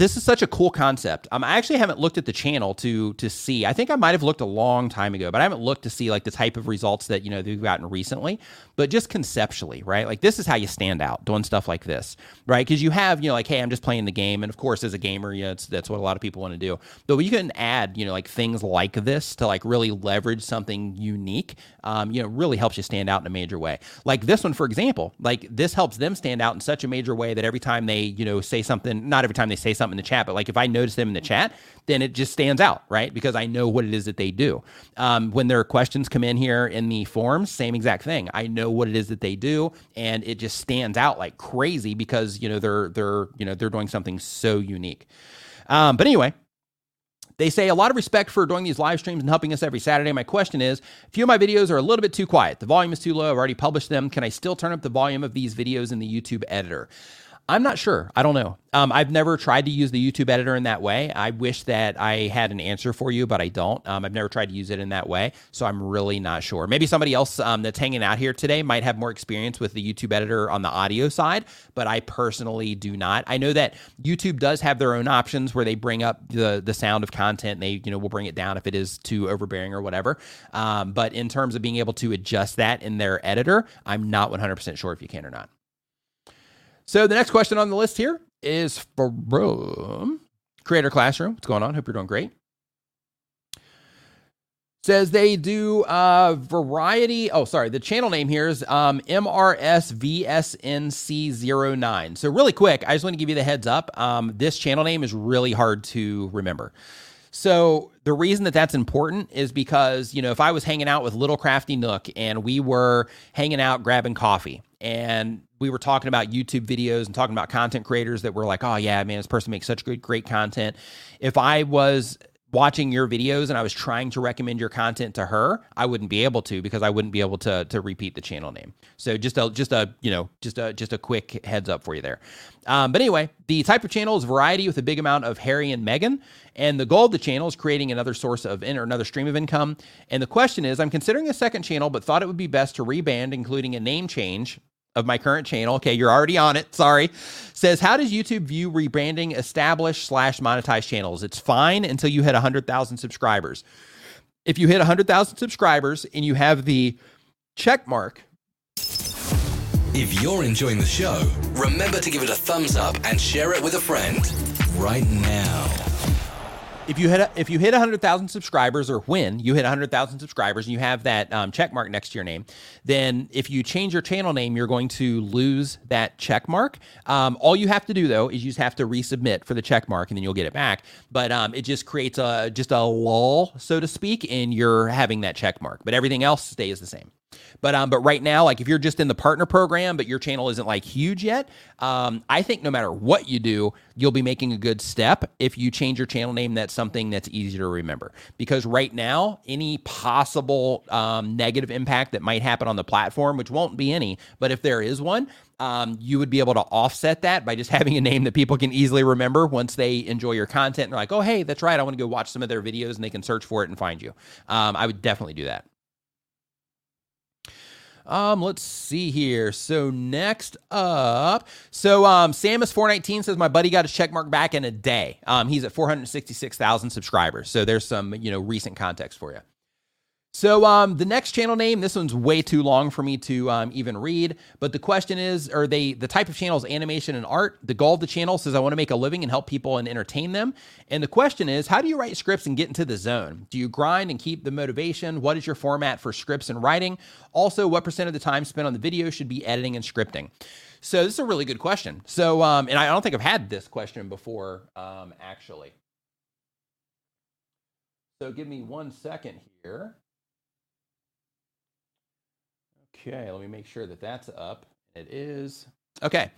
S1: this is such a cool concept. Um, I actually haven't looked at the channel to to see. I think I might have looked a long time ago, but I haven't looked to see like the type of results that you know they've gotten recently. But just conceptually, right? Like this is how you stand out doing stuff like this, right? Because you have you know like, hey, I'm just playing the game, and of course, as a gamer, yeah, that's what a lot of people want to do. But you can add you know like things like this to like really leverage something unique. Um, you know, really helps you stand out in a major way. Like this one, for example, like this helps them stand out in such a major way that every time they you know say something, not every time they say something something in the chat, but like if I notice them in the chat, then it just stands out, right? Because I know what it is that they do. Um, when their questions come in here in the forums, same exact thing. I know what it is that they do, and it just stands out like crazy because you know they're they're you know they're doing something so unique. Um, but anyway, they say a lot of respect for doing these live streams and helping us every Saturday. My question is, a few of my videos are a little bit too quiet. The volume is too low. I've already published them. Can I still turn up the volume of these videos in the YouTube editor? I'm not sure. I don't know. Um, I've never tried to use the YouTube editor in that way. I wish that I had an answer for you, but I don't. Um, I've never tried to use it in that way, so I'm really not sure. Maybe somebody else um, that's hanging out here today might have more experience with the YouTube editor on the audio side, but I personally do not. I know that YouTube does have their own options where they bring up the the sound of content. And they you know will bring it down if it is too overbearing or whatever. Um, but in terms of being able to adjust that in their editor, I'm not 100% sure if you can or not. So the next question on the list here is from Creator Classroom. What's going on? Hope you're doing great. Says they do uh variety. Oh, sorry. The channel name here is um MRSVSNC09. So really quick, I just want to give you the heads up. Um, this channel name is really hard to remember. So the reason that that's important is because, you know, if I was hanging out with Little Crafty Nook and we were hanging out grabbing coffee and we were talking about YouTube videos and talking about content creators that were like, oh yeah, man, this person makes such good, great content. If I was watching your videos and I was trying to recommend your content to her, I wouldn't be able to because I wouldn't be able to to repeat the channel name. So just a just a you know just a just a quick heads up for you there. Um, but anyway, the type of channel is variety with a big amount of Harry and Meghan, and the goal of the channel is creating another source of in or another stream of income. And the question is, I'm considering a second channel, but thought it would be best to rebrand, including a name change of my current channel. Okay, you're already on it. Sorry. Says, how does YouTube view rebranding established slash monetized channels? It's fine until you hit 100,000 subscribers. If you hit 100,000 subscribers and you have the check mark,
S3: If you're enjoying the show, remember to give it a thumbs up and share it with a friend right now.
S1: If you hit if you hit 100,000 subscribers or when you hit 100,000 subscribers and you have that um, check mark next to your name, then if you change your channel name, you're going to lose that check mark. Um, all you have to do though is you just have to resubmit for the check mark and then you'll get it back. But um, it just creates a just a lull, so to speak, in your having that check mark. But everything else stays the same. But um, but right now, like if you're just in the partner program, but your channel isn't like huge yet, um, I think no matter what you do, you'll be making a good step if you change your channel name. That's something that's easy to remember because right now, any possible um, negative impact that might happen on the platform, which won't be any, but if there is one, um, you would be able to offset that by just having a name that people can easily remember once they enjoy your content and they're like, oh, hey, that's right. I want to go watch some of their videos and they can search for it and find you. Um, I would definitely do that. Um, let's see here. So next up, so um, Samus four nineteen says my buddy got his check mark back in a day. Um, he's at four hundred sixty six thousand subscribers. So there's some you know recent context for you. So um, the next channel name, this one's way too long for me to um, even read. But the question is, are they the type of channels animation and art? The goal of the channel says I want to make a living and help people and entertain them. And the question is, how do you write scripts and get into the zone? Do you grind and keep the motivation? What is your format for scripts and writing? Also, what percent of the time spent on the video should be editing and scripting? So this is a really good question. So, um, and I don't think I've had this question before, um, actually. So give me one second here. Okay, let me make sure that that's up. It is. Okay.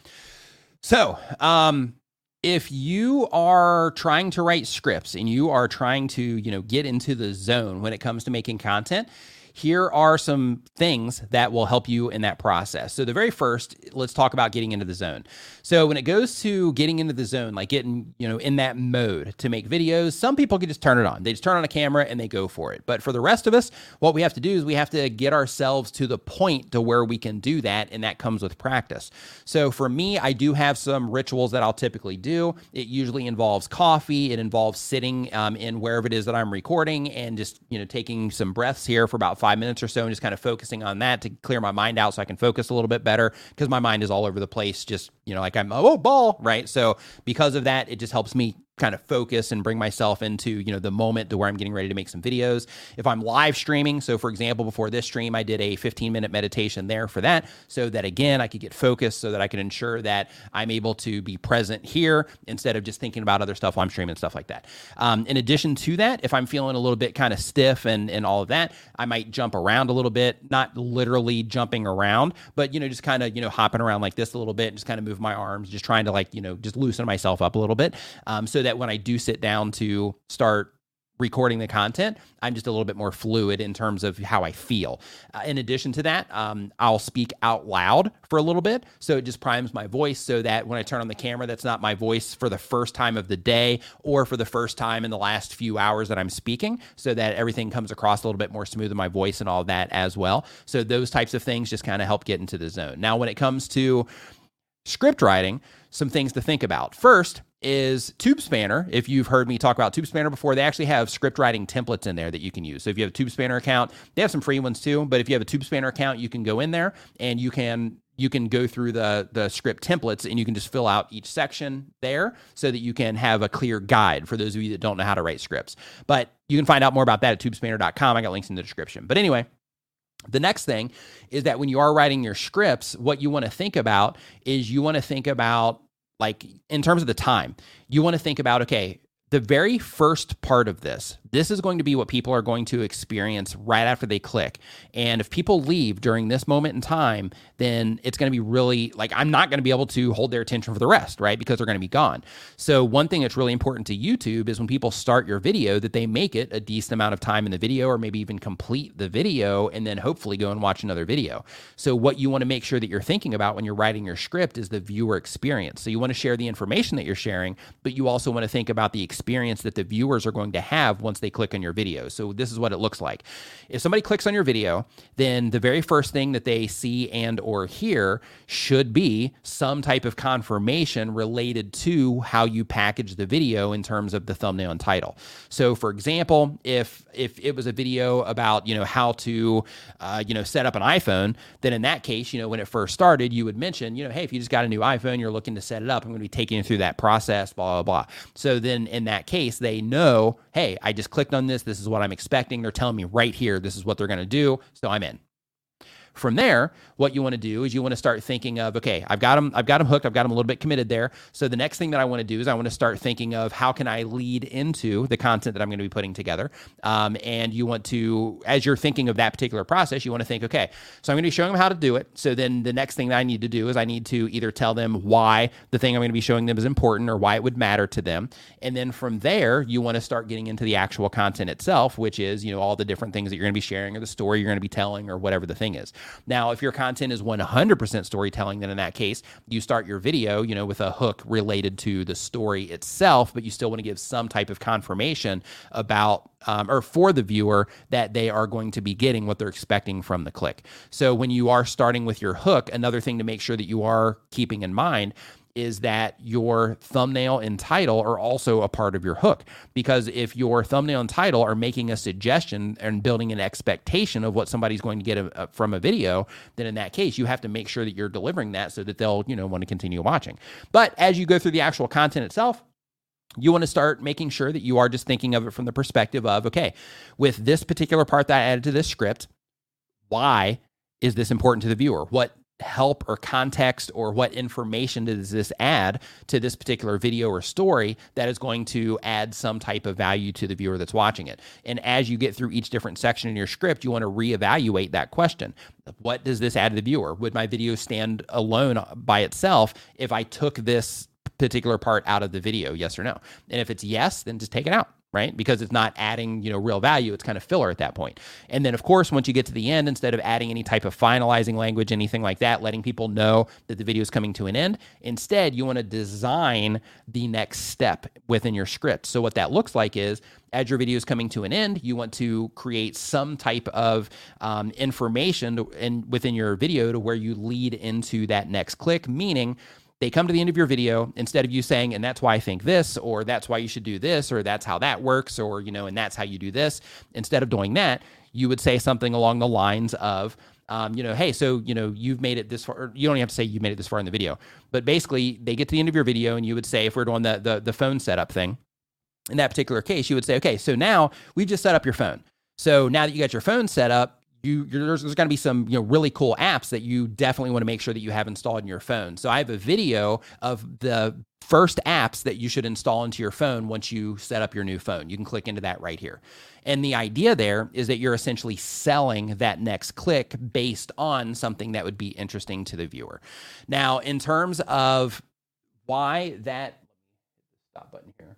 S1: So, um, if you are trying to write scripts and you are trying to, you know, get into the zone when it comes to making content, here are some things that will help you in that process. So, the very first, let's talk about getting into the zone. So, when it goes to getting into the zone, like getting, you know, in that mode to make videos, some people can just turn it on. They just turn on a camera and they go for it. But for the rest of us, what we have to do is we have to get ourselves to the point to where we can do that. And that comes with practice. So, for me, I do have some rituals that I'll typically do. It usually involves coffee, it involves sitting um, in wherever it is that I'm recording and just, you know, taking some breaths here for about five minutes or so and just kind of focusing on that to clear my mind out so I can focus a little bit better because my mind is all over the place, just, you know, like I'm, oh, ball, right? So because of that, it just helps me kind of focus and bring myself into you know the moment to where I'm getting ready to make some videos. If I'm live streaming, so for example, before this stream, I did a 15 minute meditation there for that, so that again I could get focused, so that I can ensure that I'm able to be present here instead of just thinking about other stuff while I'm streaming and stuff like that. Um, in addition to that, if I'm feeling a little bit kind of stiff and and all of that, I might jump around a little bit, not literally jumping around, but you know just kind of you know hopping around like this a little bit, and just kind of move my arms, just trying to like you know just loosen myself up a little bit, um, so that when I do sit down to start recording the content, I'm just a little bit more fluid in terms of how I feel. Uh, in addition to that, um, I'll speak out loud for a little bit. So it just primes my voice so that when I turn on the camera, that's not my voice for the first time of the day or for the first time in the last few hours that I'm speaking, so that everything comes across a little bit more smooth in my voice and all that as well. So those types of things just kind of help get into the zone. Now, when it comes to script writing, some things to think about. First, is TubeSpanner. If you've heard me talk about TubeSpanner before, they actually have script writing templates in there that you can use. So if you have a TubeSpanner account, they have some free ones too. But if you have a TubeSpanner account, you can go in there and you can you can go through the the script templates and you can just fill out each section there so that you can have a clear guide for those of you that don't know how to write scripts. But you can find out more about that at tubespanner.com. I got links in the description. But anyway, the next thing is that when you are writing your scripts, what you want to think about is you want to think about like in terms of the time, you want to think about okay, the very first part of this, this is going to be what people are going to experience right after they click. And if people leave during this moment in time, then it's going to be really like I'm not going to be able to hold their attention for the rest, right? Because they're going to be gone. So, one thing that's really important to YouTube is when people start your video that they make it a decent amount of time in the video or maybe even complete the video and then hopefully go and watch another video. So, what you want to make sure that you're thinking about when you're writing your script is the viewer experience. So, you want to share the information that you're sharing, but you also want to think about the experience experience that the viewers are going to have once they click on your video. So this is what it looks like. If somebody clicks on your video, then the very first thing that they see and or hear should be some type of confirmation related to how you package the video in terms of the thumbnail and title. So for example, if if it was a video about, you know, how to uh, you know, set up an iPhone, then in that case, you know, when it first started, you would mention, you know, hey, if you just got a new iPhone, you're looking to set it up, I'm going to be taking you through that process, blah blah blah. So then in that case, they know, hey, I just clicked on this. This is what I'm expecting. They're telling me right here, this is what they're going to do. So I'm in. From there, what you want to do is you want to start thinking of, okay, I've got them, I've got them hooked, I've got them a little bit committed there. So the next thing that I want to do is I want to start thinking of how can I lead into the content that I'm going to be putting together. Um, and you want to, as you're thinking of that particular process, you want to think, okay, so I'm going to be showing them how to do it. So then the next thing that I need to do is I need to either tell them why the thing I'm going to be showing them is important or why it would matter to them. And then from there, you want to start getting into the actual content itself, which is, you know, all the different things that you're going to be sharing or the story you're going to be telling or whatever the thing is. Now, if your content is 100% storytelling, then in that case, you start your video, you know, with a hook related to the story itself, but you still want to give some type of confirmation about um, or for the viewer that they are going to be getting what they're expecting from the click. So when you are starting with your hook, another thing to make sure that you are keeping in mind is that your thumbnail and title are also a part of your hook. Because if your thumbnail and title are making a suggestion and building an expectation of what somebody's going to get a, a, from a video, then in that case, you have to make sure that you're delivering that so that they'll, you know, want to continue watching. But as you go through the actual content itself, you want to start making sure that you are just thinking of it from the perspective of, okay, with this particular part that I added to this script, why is this important to the viewer? What help or context or what information does this add to this particular video or story that is going to add some type of value to the viewer that's watching it. And as you get through each different section in your script, you want to reevaluate that question. What does this add to the viewer? Would my video stand alone by itself if I took this particular part out of the video? Yes or no? And if it's yes, then just take it out right? Because it's not adding, you know, real value. It's kind of filler at that point. And then, of course, once you get to the end, instead of adding any type of finalizing language, anything like that, letting people know that the video is coming to an end, instead, you want to design the next step within your script. So what that looks like is as your video is coming to an end, you want to create some type of um, information to, in, within your video to where you lead into that next click, meaning they come to the end of your video instead of you saying and that's why i think this or that's why you should do this or that's how that works or you know and that's how you do this instead of doing that you would say something along the lines of um, you know, hey, so you know, you've made it this far. You don't even have to say you've made it this far in the video, but basically, they get to the end of your video, and you would say, if we're doing the the, the phone setup thing, in that particular case, you would say, okay, so now we've just set up your phone. So now that you got your phone set up, you there's, there's going to be some you know really cool apps that you definitely want to make sure that you have installed in your phone. So I have a video of the first apps that you should install into your phone once you set up your new phone. You can click into that right here. And the idea there is that you're essentially selling that next click based on something that would be interesting to the viewer. Now, in terms of why that stop button here.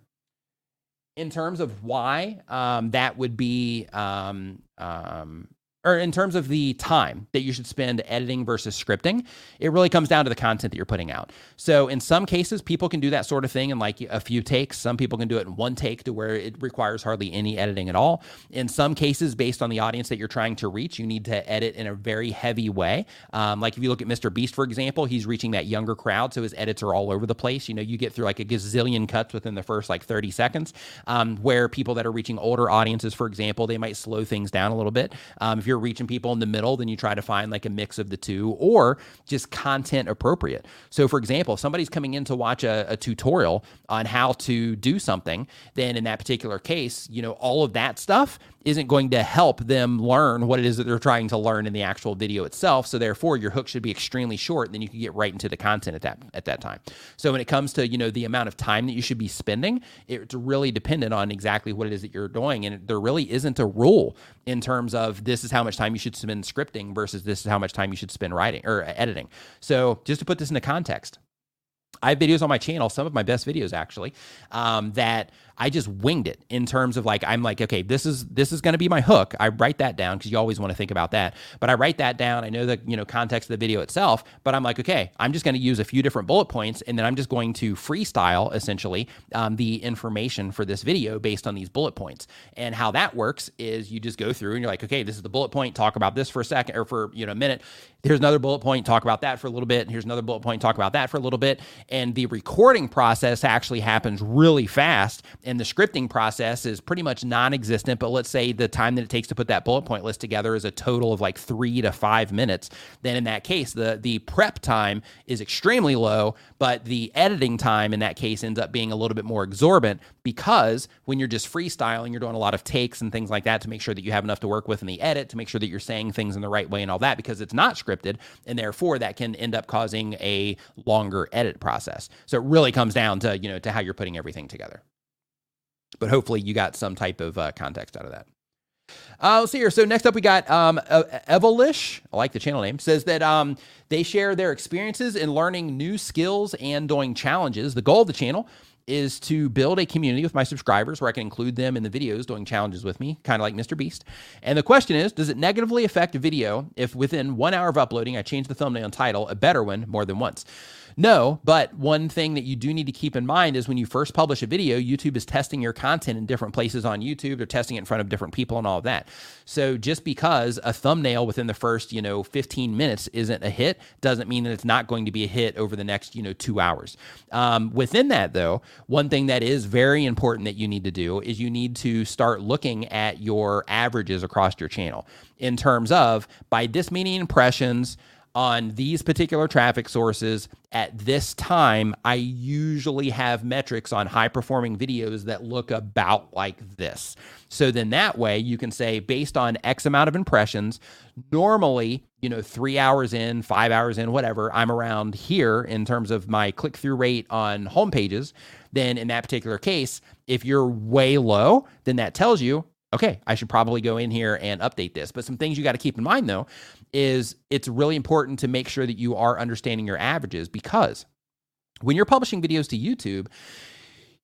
S1: In terms of why um, that would be um, um, or in terms of the time that you should spend editing versus scripting, it really comes down to the content that you're putting out. So in some cases, people can do that sort of thing in like a few takes. Some people can do it in one take to where it requires hardly any editing at all. In some cases, based on the audience that you're trying to reach, you need to edit in a very heavy way. Um, like if you look at Mr. Beast, for example, he's reaching that younger crowd, so his edits are all over the place. You know, you get through like a gazillion cuts within the first like 30 seconds. Um, where people that are reaching older audiences, for example, they might slow things down a little bit. Um, if you're you're reaching people in the middle, then you try to find like a mix of the two or just content appropriate. So, for example, if somebody's coming in to watch a, a tutorial on how to do something, then in that particular case, you know, all of that stuff isn't going to help them learn what it is that they're trying to learn in the actual video itself. So therefore, your hook should be extremely short, and then you can get right into the content at that at that time. So when it comes to you know the amount of time that you should be spending, it's really dependent on exactly what it is that you're doing, and there really isn't a rule in terms of this is how much time you should spend scripting versus this is how much time you should spend writing or editing. So just to put this into context. I have videos on my channel, some of my best videos actually, um, that I just winged it in terms of like I'm like, okay, this is this is going to be my hook. I write that down because you always want to think about that. But I write that down. I know the you know context of the video itself, but I'm like, okay, I'm just going to use a few different bullet points, and then I'm just going to freestyle essentially um, the information for this video based on these bullet points. And how that works is you just go through and you're like, okay, this is the bullet point. Talk about this for a second or for you know a minute. Here's another bullet point. Talk about that for a little bit. And Here's another bullet point. Talk about that for a little bit. And the recording process actually happens really fast and the scripting process is pretty much non-existent but let's say the time that it takes to put that bullet point list together is a total of like three to five minutes then in that case the the prep time is extremely low but the editing time in that case ends up being a little bit more exorbitant because when you're just freestyling you're doing a lot of takes and things like that to make sure that you have enough to work with in the edit to make sure that you're saying things in the right way and all that because it's not scripted and therefore that can end up causing a longer edit process. So it really comes down to you know to how you're putting everything together but hopefully you got some type of uh, context out of that. Uh, let's see here. So next up, we got um, Evelish. I like the channel name. Says that um, they share their experiences in learning new skills and doing challenges. The goal of the channel is to build a community with my subscribers where I can include them in the videos doing challenges with me, kind of like Mr. Beast. And the question is, does it negatively affect a video if within one hour of uploading I change the thumbnail and title, a better one, more than once? No, but one thing that you do need to keep in mind is when you first publish a video, YouTube is testing your content in different places on YouTube. They're testing it in front of different people and all of that. So just because a thumbnail within the first, you know, 15 minutes isn't a hit doesn't mean that it's not going to be a hit over the next, you know, two hours. Um, within that, though, one thing that is very important that you need to do is you need to start looking at your averages across your channel in terms of by this many impressions, on these particular traffic sources at this time, I usually have metrics on high performing videos that look about like this. So then that way you can say, based on X amount of impressions, normally, you know, three hours in, five hours in, whatever, I'm around here in terms of my click through rate on home pages. Then in that particular case, if you're way low, then that tells you, okay, I should probably go in here and update this. But some things you got to keep in mind though is it's really important to make sure that you are understanding your averages because when you're publishing videos to YouTube,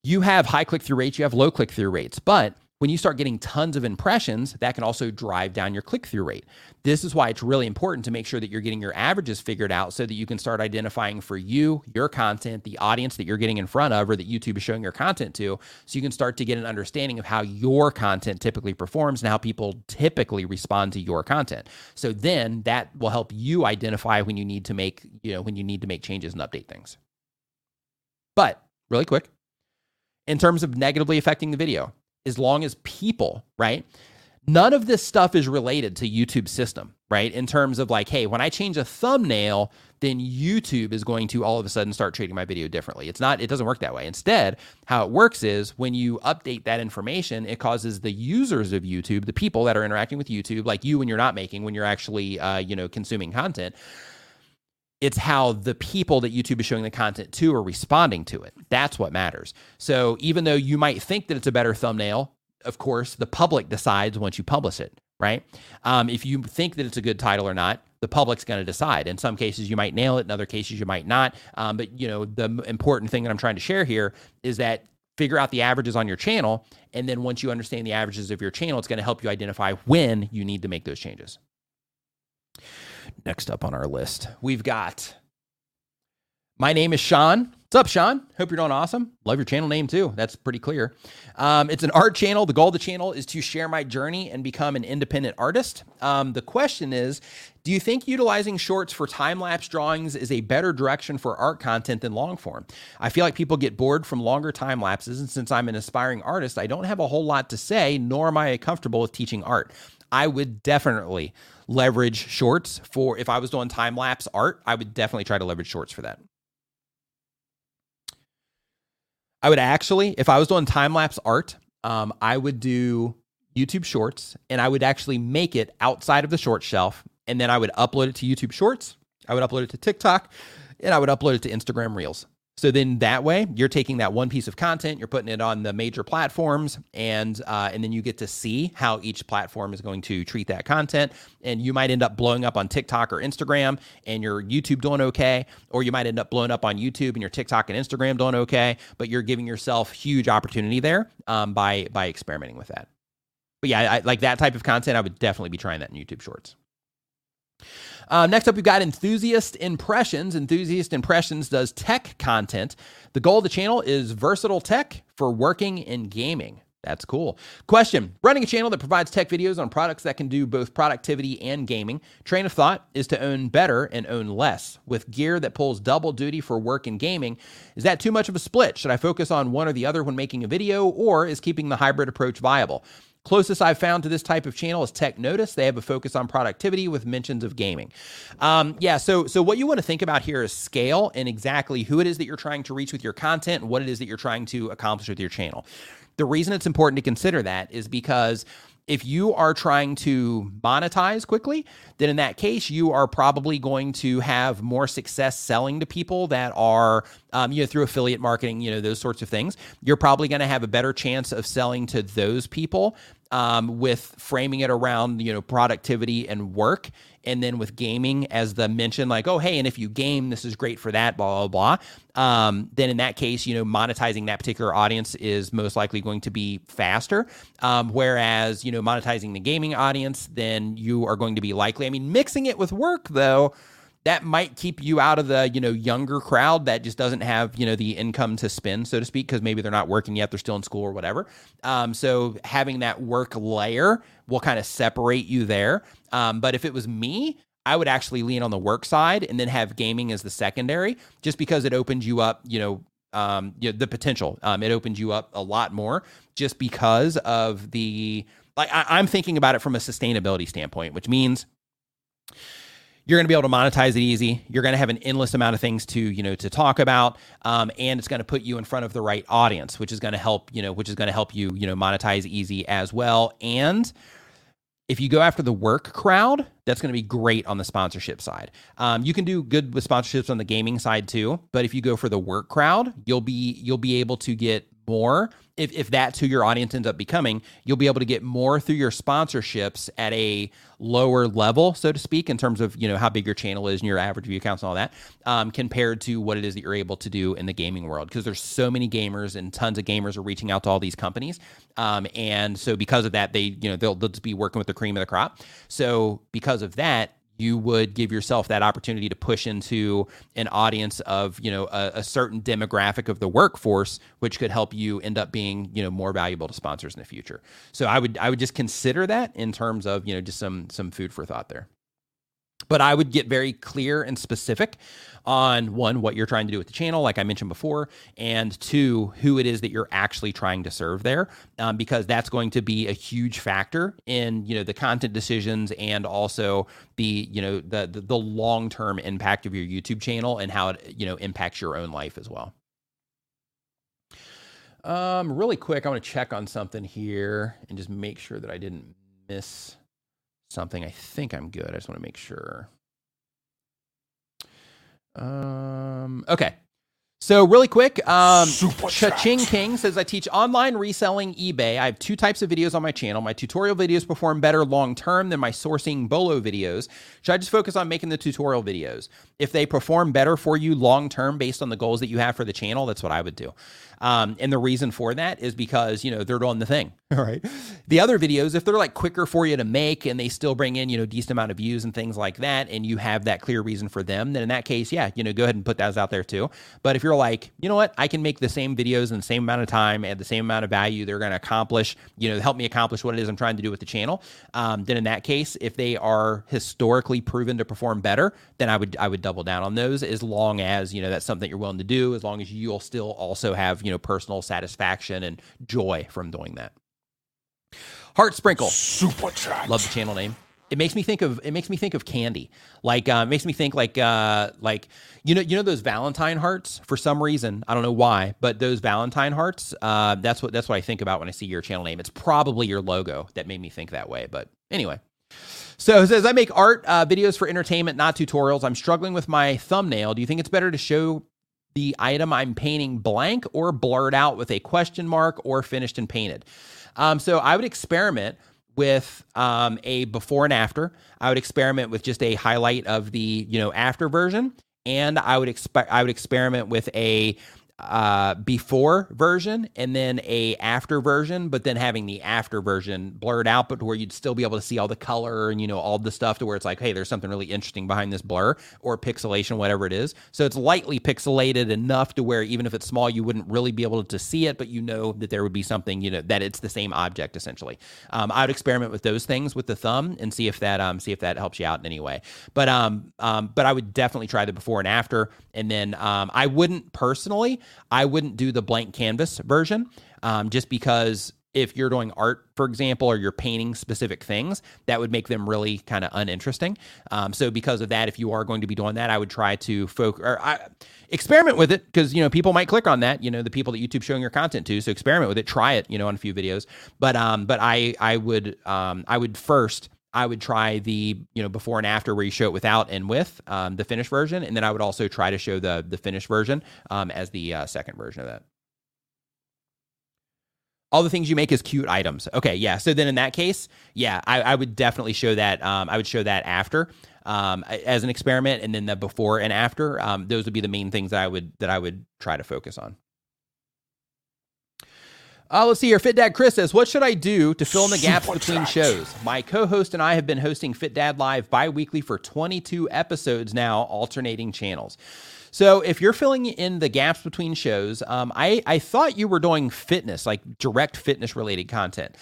S1: you have high click through rates, you have low click through rates, but when you start getting tons of impressions, that can also drive down your click through rate. This is why it's really important to make sure that you're getting your averages figured out so that you can start identifying for you, your content, the audience that you're getting in front of or that YouTube is showing your content to. So you can start to get an understanding of how your content typically performs and how people typically respond to your content. So then that will help you identify when you need to make, you know, when you need to make changes and update things. But really quick, in terms of negatively affecting the video, as long as people, right? None of this stuff is related to YouTube's system, right? In terms of like, hey, when I change a thumbnail, then YouTube is going to all of a sudden start treating my video differently. It's not, it doesn't work that way. Instead, how it works is when you update that information, it causes the users of YouTube, the people that are interacting with YouTube, like you when you're not making, when you're actually, uh, you know, consuming content, it's how the people that YouTube is showing the content to are responding to it. That's what matters. So even though you might think that it's a better thumbnail, of course, the public decides once you publish it, right? Um, if you think that it's a good title or not, the public's going to decide. In some cases, you might nail it. In other cases, you might not. Um, but you know, the important thing that I'm trying to share here is that figure out the averages on your channel, and then once you understand the averages of your channel, it's going to help you identify when you need to make those changes. Next up on our list, we've got my name is Sean. What's up, Sean? Hope you're doing awesome. Love your channel name too. That's pretty clear. Um, it's an art channel. The goal of the channel is to share my journey and become an independent artist. Um, the question is Do you think utilizing shorts for time lapse drawings is a better direction for art content than long form? I feel like people get bored from longer time lapses. And since I'm an aspiring artist, I don't have a whole lot to say, nor am I comfortable with teaching art. I would definitely leverage shorts for if I was doing time lapse art, I would definitely try to leverage shorts for that. I would actually, if I was doing time lapse art, um, I would do YouTube Shorts and I would actually make it outside of the short shelf. And then I would upload it to YouTube Shorts. I would upload it to TikTok and I would upload it to Instagram Reels. So then that way you're taking that one piece of content, you're putting it on the major platforms, and uh, and then you get to see how each platform is going to treat that content. And you might end up blowing up on TikTok or Instagram, and your YouTube doing okay, or you might end up blowing up on YouTube and your TikTok and Instagram doing okay. But you're giving yourself huge opportunity there um, by by experimenting with that. But yeah, I, like that type of content, I would definitely be trying that in YouTube Shorts. Uh, next up, we've got Enthusiast Impressions. Enthusiast Impressions does tech content. The goal of the channel is versatile tech for working in gaming. That's cool. Question Running a channel that provides tech videos on products that can do both productivity and gaming. Train of thought is to own better and own less. With gear that pulls double duty for work and gaming, is that too much of a split? Should I focus on one or the other when making a video, or is keeping the hybrid approach viable? Closest I've found to this type of channel is Tech Notice. They have a focus on productivity with mentions of gaming. Um, yeah, so so what you want to think about here is scale and exactly who it is that you're trying to reach with your content and what it is that you're trying to accomplish with your channel. The reason it's important to consider that is because if you are trying to monetize quickly, then in that case, you are probably going to have more success selling to people that are, um, you know, through affiliate marketing, you know, those sorts of things. You're probably going to have a better chance of selling to those people um, with framing it around, you know, productivity and work and then with gaming as the mention like oh hey and if you game this is great for that blah blah blah. Um, then in that case you know monetizing that particular audience is most likely going to be faster. Um, whereas you know monetizing the gaming audience then you are going to be likely i mean mixing it with work though that might keep you out of the you know younger crowd that just doesn't have you know the income to spend so to speak because maybe they're not working yet they're still in school or whatever. Um, so having that work layer will kind of separate you there um, but if it was me I would actually lean on the work side and then have gaming as the secondary, just because it opens you up, you know, um, you know, the potential. Um, it opens you up a lot more just because of the like. I, I'm thinking about it from a sustainability standpoint, which means you're going to be able to monetize it easy. You're going to have an endless amount of things to you know to talk about, um, and it's going to put you in front of the right audience, which is going to help you know which is going to help you you know monetize easy as well. And if you go after the work crowd, that's going to be great on the sponsorship side. Um, you can do good with sponsorships on the gaming side too, but if you go for the work crowd, you'll be you'll be able to get more if, if that's who your audience ends up becoming you'll be able to get more through your sponsorships at a lower level so to speak in terms of you know how big your channel is and your average view counts and all that um, compared to what it is that you're able to do in the gaming world. Because there's so many gamers and tons of gamers are reaching out to all these companies um, and so because of that they you know they'll, they'll just be working with the cream of the crop. So because of that you would give yourself that opportunity to push into an audience of you know a, a, certain demographic of the workforce which could help you end up being you know more valuable to sponsors in the future. So i would i would just consider that in terms of you know just some some food for thought there. But I would get very clear and specific on one, what you're trying to do with the channel, like I mentioned before, and two, who it is that you're actually trying to serve there, um, because that's going to be a huge factor in you know the content decisions and also the you know the the, the long term impact of your YouTube channel and how it you know impacts your own life as well. Um, really quick, I want to check on something here and just make sure that I didn't miss something. I think I'm good. I just want to make sure. Um, okay. So really quick, um, Cha-Ching King says I teach online reselling eBay. I have two types of videos on my channel. My tutorial videos perform better long term than my sourcing bolo videos. Should I just focus on making the tutorial videos? If they perform better for you long term based on the goals that you have for the channel, that's what I would do. Um, and the reason for that is because, you know, they're doing the thing. All right. The other videos, if they're like quicker for you to make and they still bring in, you know, decent amount of views and things like that, and you have that clear reason for them, then in that case, yeah, you know, go ahead and put those out there too. But if you're like, you know what, I can make the same videos in the same amount of time at the same amount of value, they're going to accomplish, you know, help me accomplish what it is I'm trying to do with the channel. Um, then in that case, if they are historically proven to perform better, then I would I would double down on those as long as you know that's something you're willing to do, as long as you'll still also have you know personal satisfaction and joy from doing that. Heart Sprinkle.
S2: Super chat.
S1: Love the channel name. It makes me think of it makes me think of candy. Like uh, it makes me think like uh, like you know you know those Valentine hearts for some reason I don't know why, but those Valentine hearts. Uh, that's what that's what I think about when I see your channel name. It's probably your logo that made me think that way. But anyway, so it says I make art uh, videos for entertainment, not tutorials. I'm struggling with my thumbnail. Do you think it's better to show the item I'm painting blank or blurred out with a question mark or finished and painted? Um, so I would experiment with um, a before and after. I would experiment with just a highlight of the you know after version, and I would expect I would experiment with a uh, before version and then a after version, but then having the after version blurred out, but where you'd still be able to see all the color and you know all the stuff to where it's like, hey, there's something really interesting behind this blur or pixelation, whatever it is. So it's lightly pixelated enough to where even if it's small, you wouldn't really be able to see it, but you know that there would be something, you know, that it's the same object essentially. Um, I would experiment with those things with the thumb and see if that um see if that helps you out in any way. But um um but I would definitely try the before and after, and then um I wouldn't personally. I wouldn't do the blank canvas version um, just because if you're doing art, for example, or you're painting specific things, that would make them really kind of uninteresting. Um, so because of that, if you are going to be doing that, I would try to focus or I, experiment with it because you know people might click on that. You know the people that YouTube's showing your content to. So experiment with it, try it. You know on a few videos. But um, but I I would um, I would first I would try the you know before and after where you show it without and with um, the finished version, and then I would also try to show the the finished version um, as the uh, second version of that. All the things you make as cute items. Okay, yeah. So then in that case, yeah, I, I would definitely show that. Um, I would show that after um, as an experiment, and then the before and after. Um, those would be the main things that I would that I would try to focus on. Uh, let's see here. Fit Dad Chris says, What should I do to fill in the gaps
S2: Super
S1: between shows? My co host and I have been hosting Fit Dad Live bi weekly for 22 episodes now, alternating channels. So if you're filling in the gaps between shows, um, I, I thought you were doing fitness, like direct fitness related content.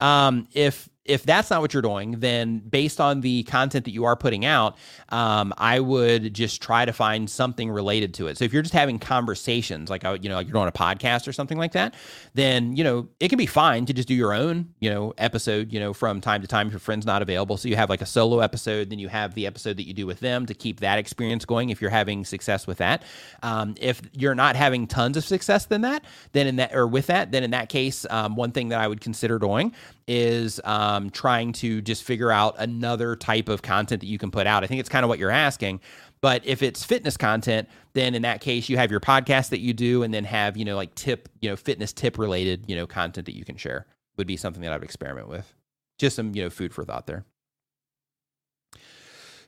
S1: Um, if if that's not what you're doing, then based on the content that you are putting out, um, I would just try to find something related to it. So if you're just having conversations, like uh, you know, like you're doing a podcast or something like that, then you know it can be fine to just do your own you know episode, you know, from time to time if your friend's not available. So you have like a solo episode, then you have the episode that you do with them to keep that experience going. If you're having success with that, um, if you're not having tons of success than that, then in that or with that, then in that case, um, one thing that I would consider doing is um, trying to just figure out another type of content that you can put out. I think it's kind of what you're asking. But if it's fitness content, then in that case, you have your podcast that you do, and then have you know like tip, you know, fitness tip related, you know, content that you can share would be something that I would experiment with. Just some you know food for thought there.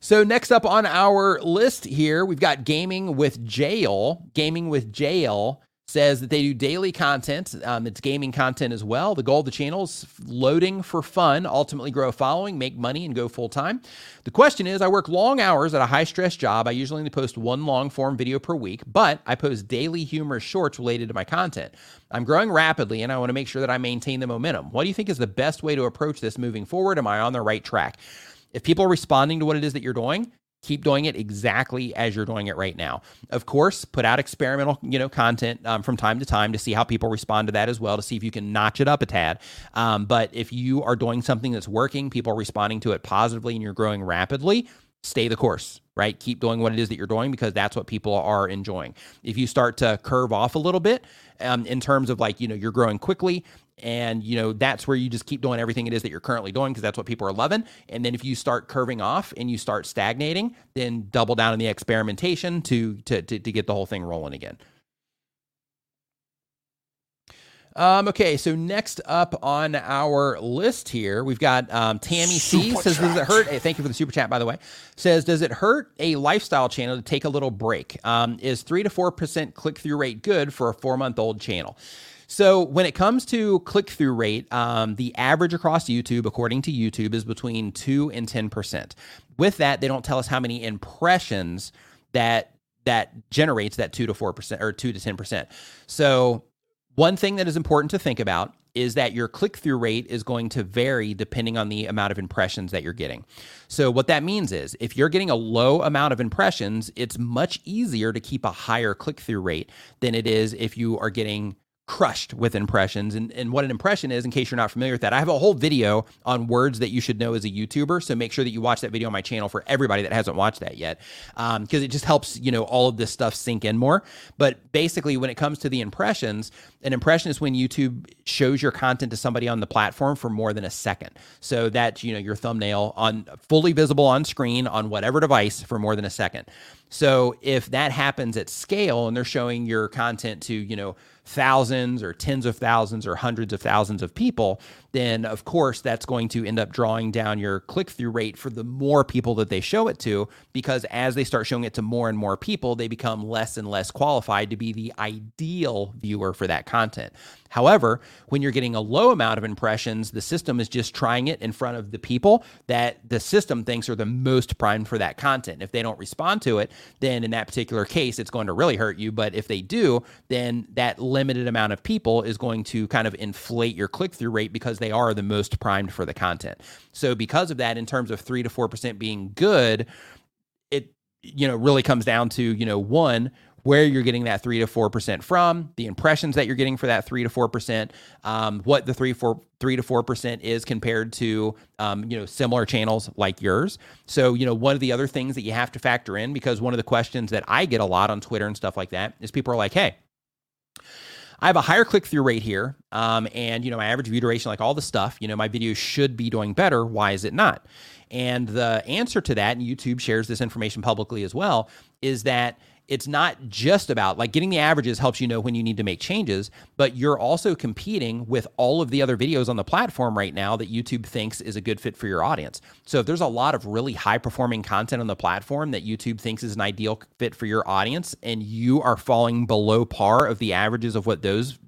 S1: So next up on our list here, we've got gaming with Jail. Gaming with Jail says that they do daily content. Um, it's gaming content as well. The goal of the channel is loading for fun, ultimately grow a following, make money, and go full time. The question is I work long hours at a high stress job. I usually only post one long form video per week, but I post daily humorous shorts related to my content. I'm growing rapidly and I want to make sure that I maintain the momentum. What do you think is the best way to approach this moving forward? Am I on the right track? If people are responding to what it is that you're doing, keep doing it exactly as you're doing it right now. Of course, put out experimental, you know, content um, from time to time to see how people respond to that as well, to see if you can notch it up a tad. Um, but if you are doing something that's working, people are responding to it positively, and you're growing rapidly, stay the course. Right, keep doing what it is that you're doing because that's what people are enjoying. If you start to curve off a little bit, um, in terms of like you know you're growing quickly and you know that's where you just keep doing everything it is that you're currently doing because that's what people are loving and then if you start curving off and you start stagnating then double down on the experimentation to to to, to get the whole thing rolling again um, okay, so next up on our list here, we've got um, Tammy C
S2: Super
S1: says, "Does it hurt?" Hey, thank you for the super chat, by the way. Says, "Does it hurt a lifestyle channel to take a little break? Um, is three to four percent click through rate good for a four month old channel?" So when it comes to click through rate, um, the average across YouTube, according to YouTube, is between two and ten percent. With that, they don't tell us how many impressions that that generates that two to four percent or two to ten percent. So one thing that is important to think about is that your click through rate is going to vary depending on the amount of impressions that you're getting. So, what that means is if you're getting a low amount of impressions, it's much easier to keep a higher click through rate than it is if you are getting crushed with impressions. And, and what an impression is, in case you're not familiar with that, I have a whole video on words that you should know as a YouTuber. So make sure that you watch that video on my channel for everybody that hasn't watched that yet, because um, it just helps you know all of this stuff sink in more. But basically, when it comes to the impressions, an impression is when YouTube shows your content to somebody on the platform for more than a second. So that you know your thumbnail on fully visible on screen on whatever device for more than a second. So if that happens at scale and they're showing your content to, you know, thousands or tens of thousands or hundreds of thousands of people, then of course that's going to end up drawing down your click through rate for the more people that they show it to. Because as they start showing it to more and more people, they become less and less qualified to be the ideal viewer for that content. However, when you're getting a low amount of impressions, the system is just trying it in front of the people that the system thinks are the most primed for that content. If they don't respond to it, then in that particular case, it's going to really hurt you. But if they do, then that limited amount of people is going to kind of inflate your click through rate because because they are the most primed for the content. So because of that, in terms of three to four percent being good, it you know really comes down to you know one where you're getting that three to four percent from, the impressions that you're getting for that three to four percent, um, what the three four three to four percent is compared to um, you know similar channels like yours. So you know one of the other things that you have to factor in because one of the questions that I get a lot on Twitter and stuff like that is people are like, hey I have a higher click through rate here, um, and you know my average view duration, like all the stuff. You know my videos should be doing better. Why is it not? And the answer to that, and YouTube shares this information publicly as well, is that it's not just about like getting the averages helps you know when you need to make changes, but you're also competing with all of the other videos on the platform right now that YouTube thinks is a good fit for your audience. So if there's a lot of really high performing content on the platform that YouTube thinks is an ideal fit for your audience and you are falling below par of the averages of what those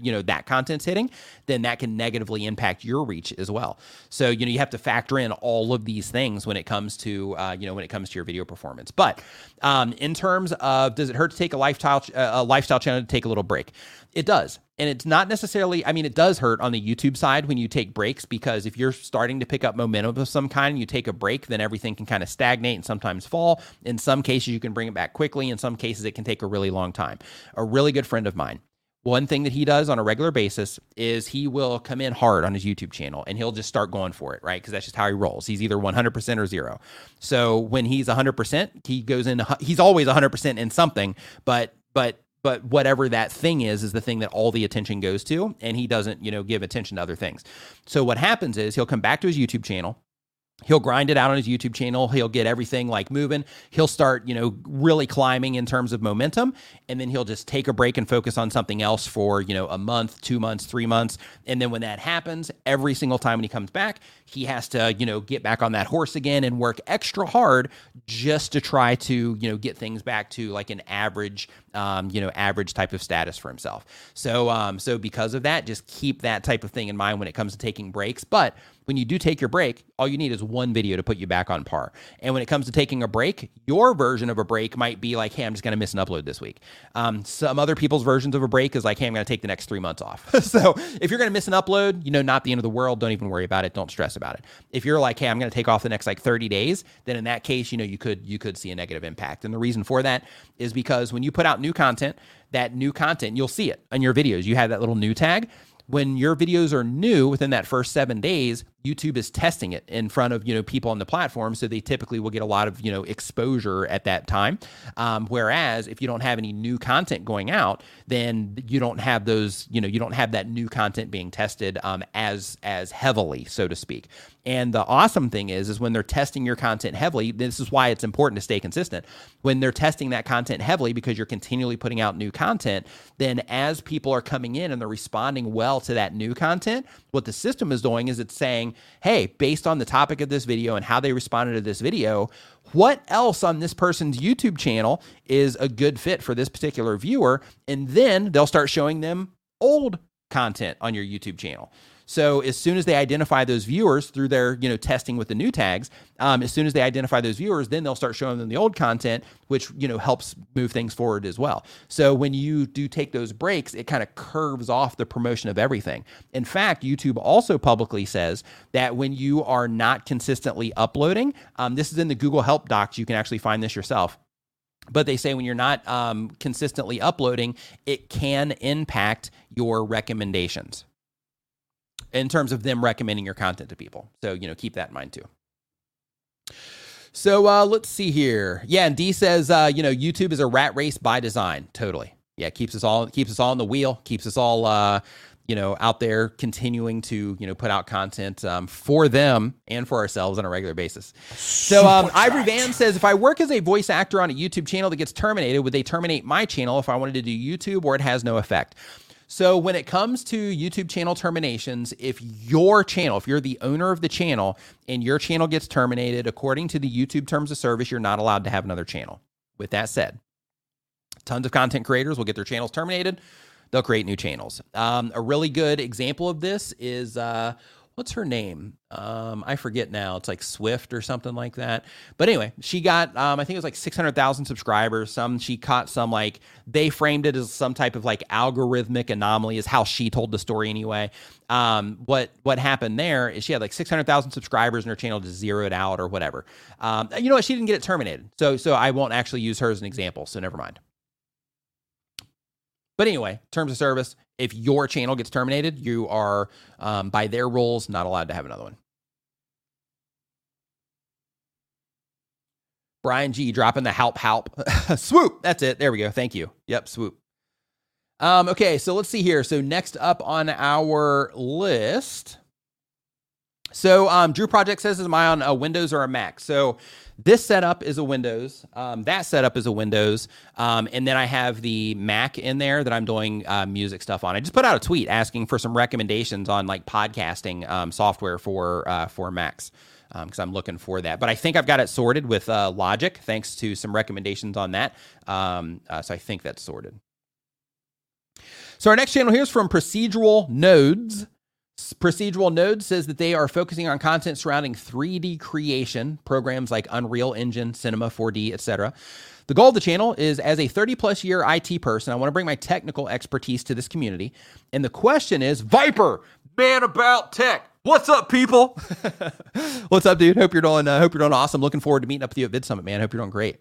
S1: you know that content's hitting then that can negatively impact your reach as well. So you know you have to factor in all of these things when it comes to uh, you know when it comes to your video performance. But um, in terms of does it hurt to take a lifestyle uh, a lifestyle channel to take a little break? It does. And it's not necessarily i mean it does hurt on the youtube side when you take breaks because if you're starting to pick up momentum of some kind and you take a break then everything can kind of stagnate and sometimes fall. In some cases you can bring it back quickly. In some cases it can take a really long time. A really good friend of mine one thing that he does on a regular basis is he will come in hard on his YouTube channel and he'll just start going for it, right? Because that's just how he rolls. He's either 100% or zero. So when he's 100%, he goes in, he's always 100% in something, but, but, but whatever that thing is is the thing that all the attention goes to and he doesn't you know give attention to other things so what happens is he'll come back to his youtube channel He'll grind it out on his YouTube channel. He'll get everything like moving. He'll start, you know, really climbing in terms of momentum. And then he'll just take a break and focus on something else for, you know, a month, two months, three months. And then when that happens, every single time when he comes back, he has to, you know, get back on that horse again and work extra hard just to try to, you know, get things back to like an average, um, you know, average type of status for himself. So, um, so because of that, just keep that type of thing in mind when it comes to taking breaks. But when you do take your break, all you need is one video to put you back on par. And when it comes to taking a break, your version of a break might be like, hey, I'm just going to miss an upload this week. Um, some other people's versions of a break is like, hey, I'm going to take the next three months off. so if you're going to miss an upload, you know, not the end of the world. Don't even worry about it. Don't stress about it. If you're like, hey, I'm going to take off the next like 30 days, then in that case, you know, you could you could see a negative impact. And the reason for that is because when you put out new content, that new content, you'll see it in your videos. You have that little new tag when your videos are new within that first seven days, YouTube is testing it in front of you know people on the platform, so they typically will get a lot of you know exposure at that time. Um, whereas if you don't have any new content going out, then you don't have those you know you don't have that new content being tested um, as as heavily, so to speak. And the awesome thing is, is when they're testing your content heavily, this is why it's important to stay consistent. When they're testing that content heavily because you're continually putting out new content, then as people are coming in and they're responding well to that new content, what the system is doing is it's saying, hey, based on the topic of this video and how they responded to this video, what else on this person's YouTube channel is a good fit for this particular viewer? And then they'll start showing them old content on your YouTube channel. So as soon as they identify those viewers through their you know testing with the new tags, um, as soon as they identify those viewers, then they'll start showing them the old content, which you know helps move things forward as well. So when you do take those breaks, it kind of curves off the promotion of everything. In fact, YouTube also publicly says that when you are not consistently uploading, um, this is in the Google Help docs. You can actually find this yourself but they say when you're not um, consistently uploading, it can impact your recommendations in terms of them recommending your content to people. So, you know, keep that in mind too. So uh, let's see here. Yeah, and D says, uh, you know, YouTube is a rat race by design. Totally. Yeah, keeps us all keeps us all on the wheel, keeps us all uh, you know, out there continuing to, you know, put out content um, for them and for ourselves on a regular basis. So, um, Ivory Van says, if I work as a voice actor on a YouTube channel that gets terminated, would they terminate my channel if I wanted to do YouTube or it has no effect? So, when it comes to YouTube channel terminations, if your channel, if you're the owner of the channel and your channel gets terminated, according to the YouTube terms of service, you're not allowed to have another channel. With that said, tons of content creators will get their channels terminated they'll create new channels. Um, a really good example of this is uh, what's her name? Um, I forget now. It's like Swift or something like that. But anyway, she got um, I think it was like six hundred thousand subscribers. Some she caught some like they framed it as some type of like algorithmic anomaly is how she told the story anyway. Um, what what happened there is she had like six hundred thousand subscribers and her channel just zeroed out or whatever. Um, you know what? She didn't get it terminated. So so I won't actually use her as an example. So never mind. But anyway, terms of service, if your channel gets terminated, you are, um, by their rules, not allowed to have another one. Brian G dropping the help help swoop. That's it. There we go. Thank you. Yep, swoop. Um, okay, so let's see here. So next up on our list. So um, Drew Project says, "Is I on a Windows or a Mac?" So this setup is a Windows. Um, that setup is a Windows. Um, and then I have the Mac in there that I'm doing uh, music stuff on. I just put out a tweet asking for some recommendations on like podcasting um, software for uh, for Macs because um, I'm looking for that. But I think I've got it sorted with uh, Logic, thanks to some recommendations on that. Um, uh, so I think that's sorted. So our next channel here is from Procedural Nodes. Procedural Node says that they are focusing on content surrounding 3D creation, programs like Unreal Engine, Cinema 4D, etc. The goal of the channel is as a 30 plus year IT person, I want to bring my technical expertise to this community. And the question is Viper, man about tech. What's up, people? What's up, dude? Hope you're doing. Uh, hope you're doing awesome. Looking forward to meeting up with you at VidSummit, man. Hope you're doing great.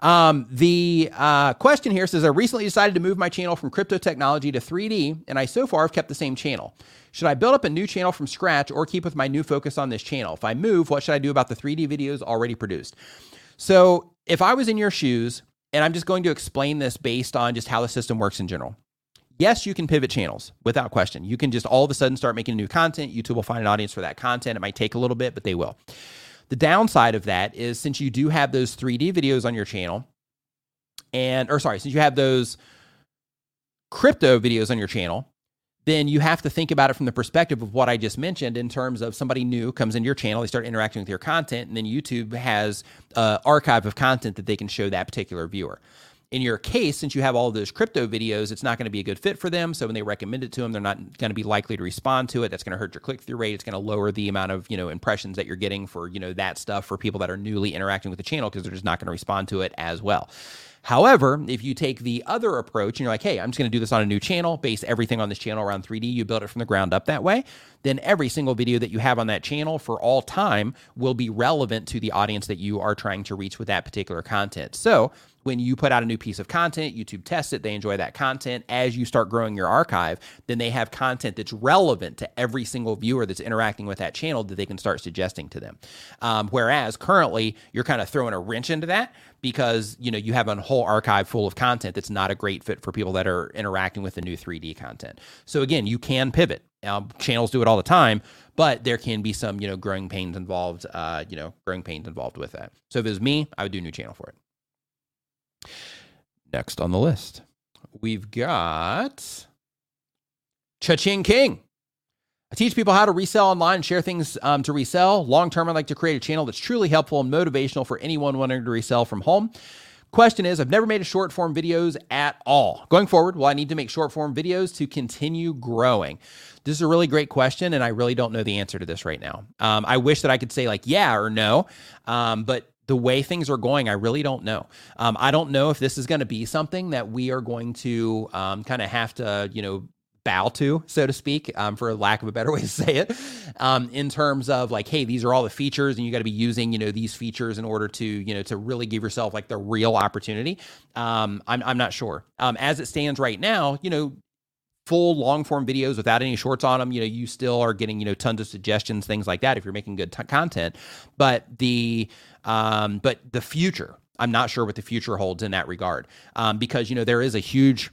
S1: Um, the uh, question here says I recently decided to move my channel from crypto technology to 3D, and I so far have kept the same channel. Should I build up a new channel from scratch or keep with my new focus on this channel? If I move, what should I do about the 3D videos already produced? So, if I was in your shoes, and I'm just going to explain this based on just how the system works in general. Yes, you can pivot channels without question. You can just all of a sudden start making new content. YouTube will find an audience for that content. It might take a little bit, but they will. The downside of that is since you do have those 3D videos on your channel, and or sorry, since you have those crypto videos on your channel, then you have to think about it from the perspective of what I just mentioned in terms of somebody new comes into your channel, they start interacting with your content, and then YouTube has an archive of content that they can show that particular viewer. In your case, since you have all those crypto videos, it's not going to be a good fit for them. So when they recommend it to them, they're not going to be likely to respond to it. That's going to hurt your click through rate. It's going to lower the amount of you know impressions that you're getting for you know that stuff for people that are newly interacting with the channel because they're just not going to respond to it as well. However, if you take the other approach and you're like, hey, I'm just going to do this on a new channel, base everything on this channel around 3D, you build it from the ground up that way, then every single video that you have on that channel for all time will be relevant to the audience that you are trying to reach with that particular content. So, when you put out a new piece of content, YouTube tests it, they enjoy that content. As you start growing your archive, then they have content that's relevant to every single viewer that's interacting with that channel that they can start suggesting to them. Um, whereas currently, you're kind of throwing a wrench into that because you know you have a whole archive full of content that's not a great fit for people that are interacting with the new 3D content. So again, you can pivot. Um, channels do it all the time, but there can be some you know growing pains involved. Uh, you know, growing pains involved with that. So if it was me, I would do a new channel for it. Next on the list, we've got Cha-Ching King. I teach people how to resell online and share things um, to resell. Long term, I'd like to create a channel that's truly helpful and motivational for anyone wanting to resell from home. Question is I've never made a short form videos at all. Going forward, will I need to make short form videos to continue growing? This is a really great question, and I really don't know the answer to this right now. Um, I wish that I could say like yeah or no, um, but the way things are going, I really don't know. Um, I don't know if this is going to be something that we are going to um, kind of have to, you know, bow to, so to speak, um, for lack of a better way to say it, um, in terms of like, hey, these are all the features, and you got to be using, you know, these features in order to, you know, to really give yourself like the real opportunity. Um, I'm, I'm not sure. Um, as it stands right now, you know, full long form videos without any shorts on them you know you still are getting you know tons of suggestions things like that if you're making good t- content but the um but the future i'm not sure what the future holds in that regard. Um because you know there is a huge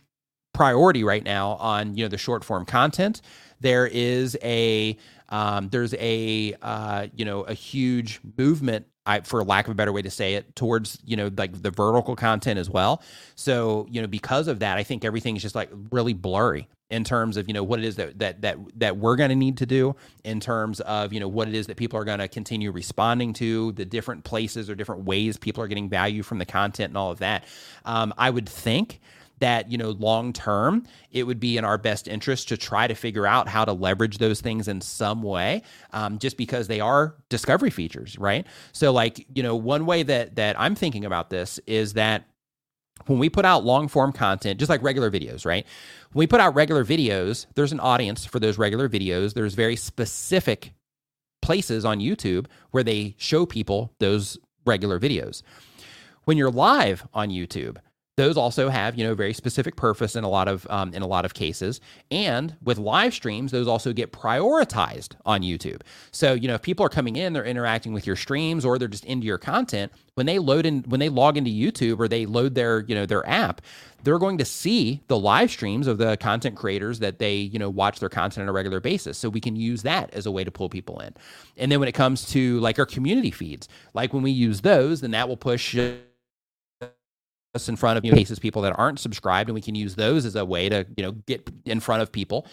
S1: priority right now on you know the short form content. There is a um, there's a uh, you know a huge movement I, for lack of a better way to say it towards you know like the vertical content as well. So you know because of that i think everything is just like really blurry in terms of you know what it is that that that that we're going to need to do in terms of you know what it is that people are going to continue responding to the different places or different ways people are getting value from the content and all of that. Um, i would think that you know long term it would be in our best interest to try to figure out how to leverage those things in some way um, just because they are discovery features right? So like you know one way that that i'm thinking about this is that when we put out long form content just like regular videos right? When we put out regular videos there's an audience for those regular videos. There's very specific places on youtube where they show people those regular videos. When you're live on youtube those also have you know very specific purpose in a lot of um, in a lot of cases. And with live streams those also get prioritized on youtube. So you know if people are coming in they're interacting with your streams or they're just into your content when they load in when they log into youtube or they load their you know their app they're going to see the live streams of the content creators that they you know watch their content on a regular basis. So we can use that as a way to pull people in. And then when it comes to like our community feeds like when we use those then that will push us in front of you know, cases people that aren't subscribed and we can use those as a way to you know get in front of people.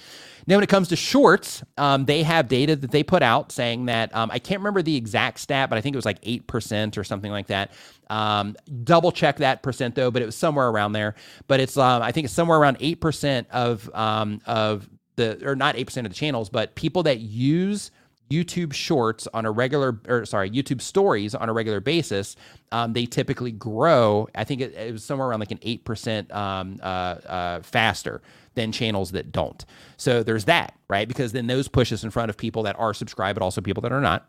S1: Now when it comes to shorts um, they have data that they put out saying that um, i can't remember the exact stat but i think it was like 8% or something like that. Um, double check that percent though but it was somewhere around there. But it's um, i think it's somewhere around 8% of um, of the or not 8% of the channels but people that use YouTube Shorts on a regular, or sorry, YouTube Stories on a regular basis, um, they typically grow. I think it, it, was somewhere around like an eight percent um, uh, uh, faster than channels that don't. So there's that, right? Because then those push us in front of people that are subscribed, but also people that are not.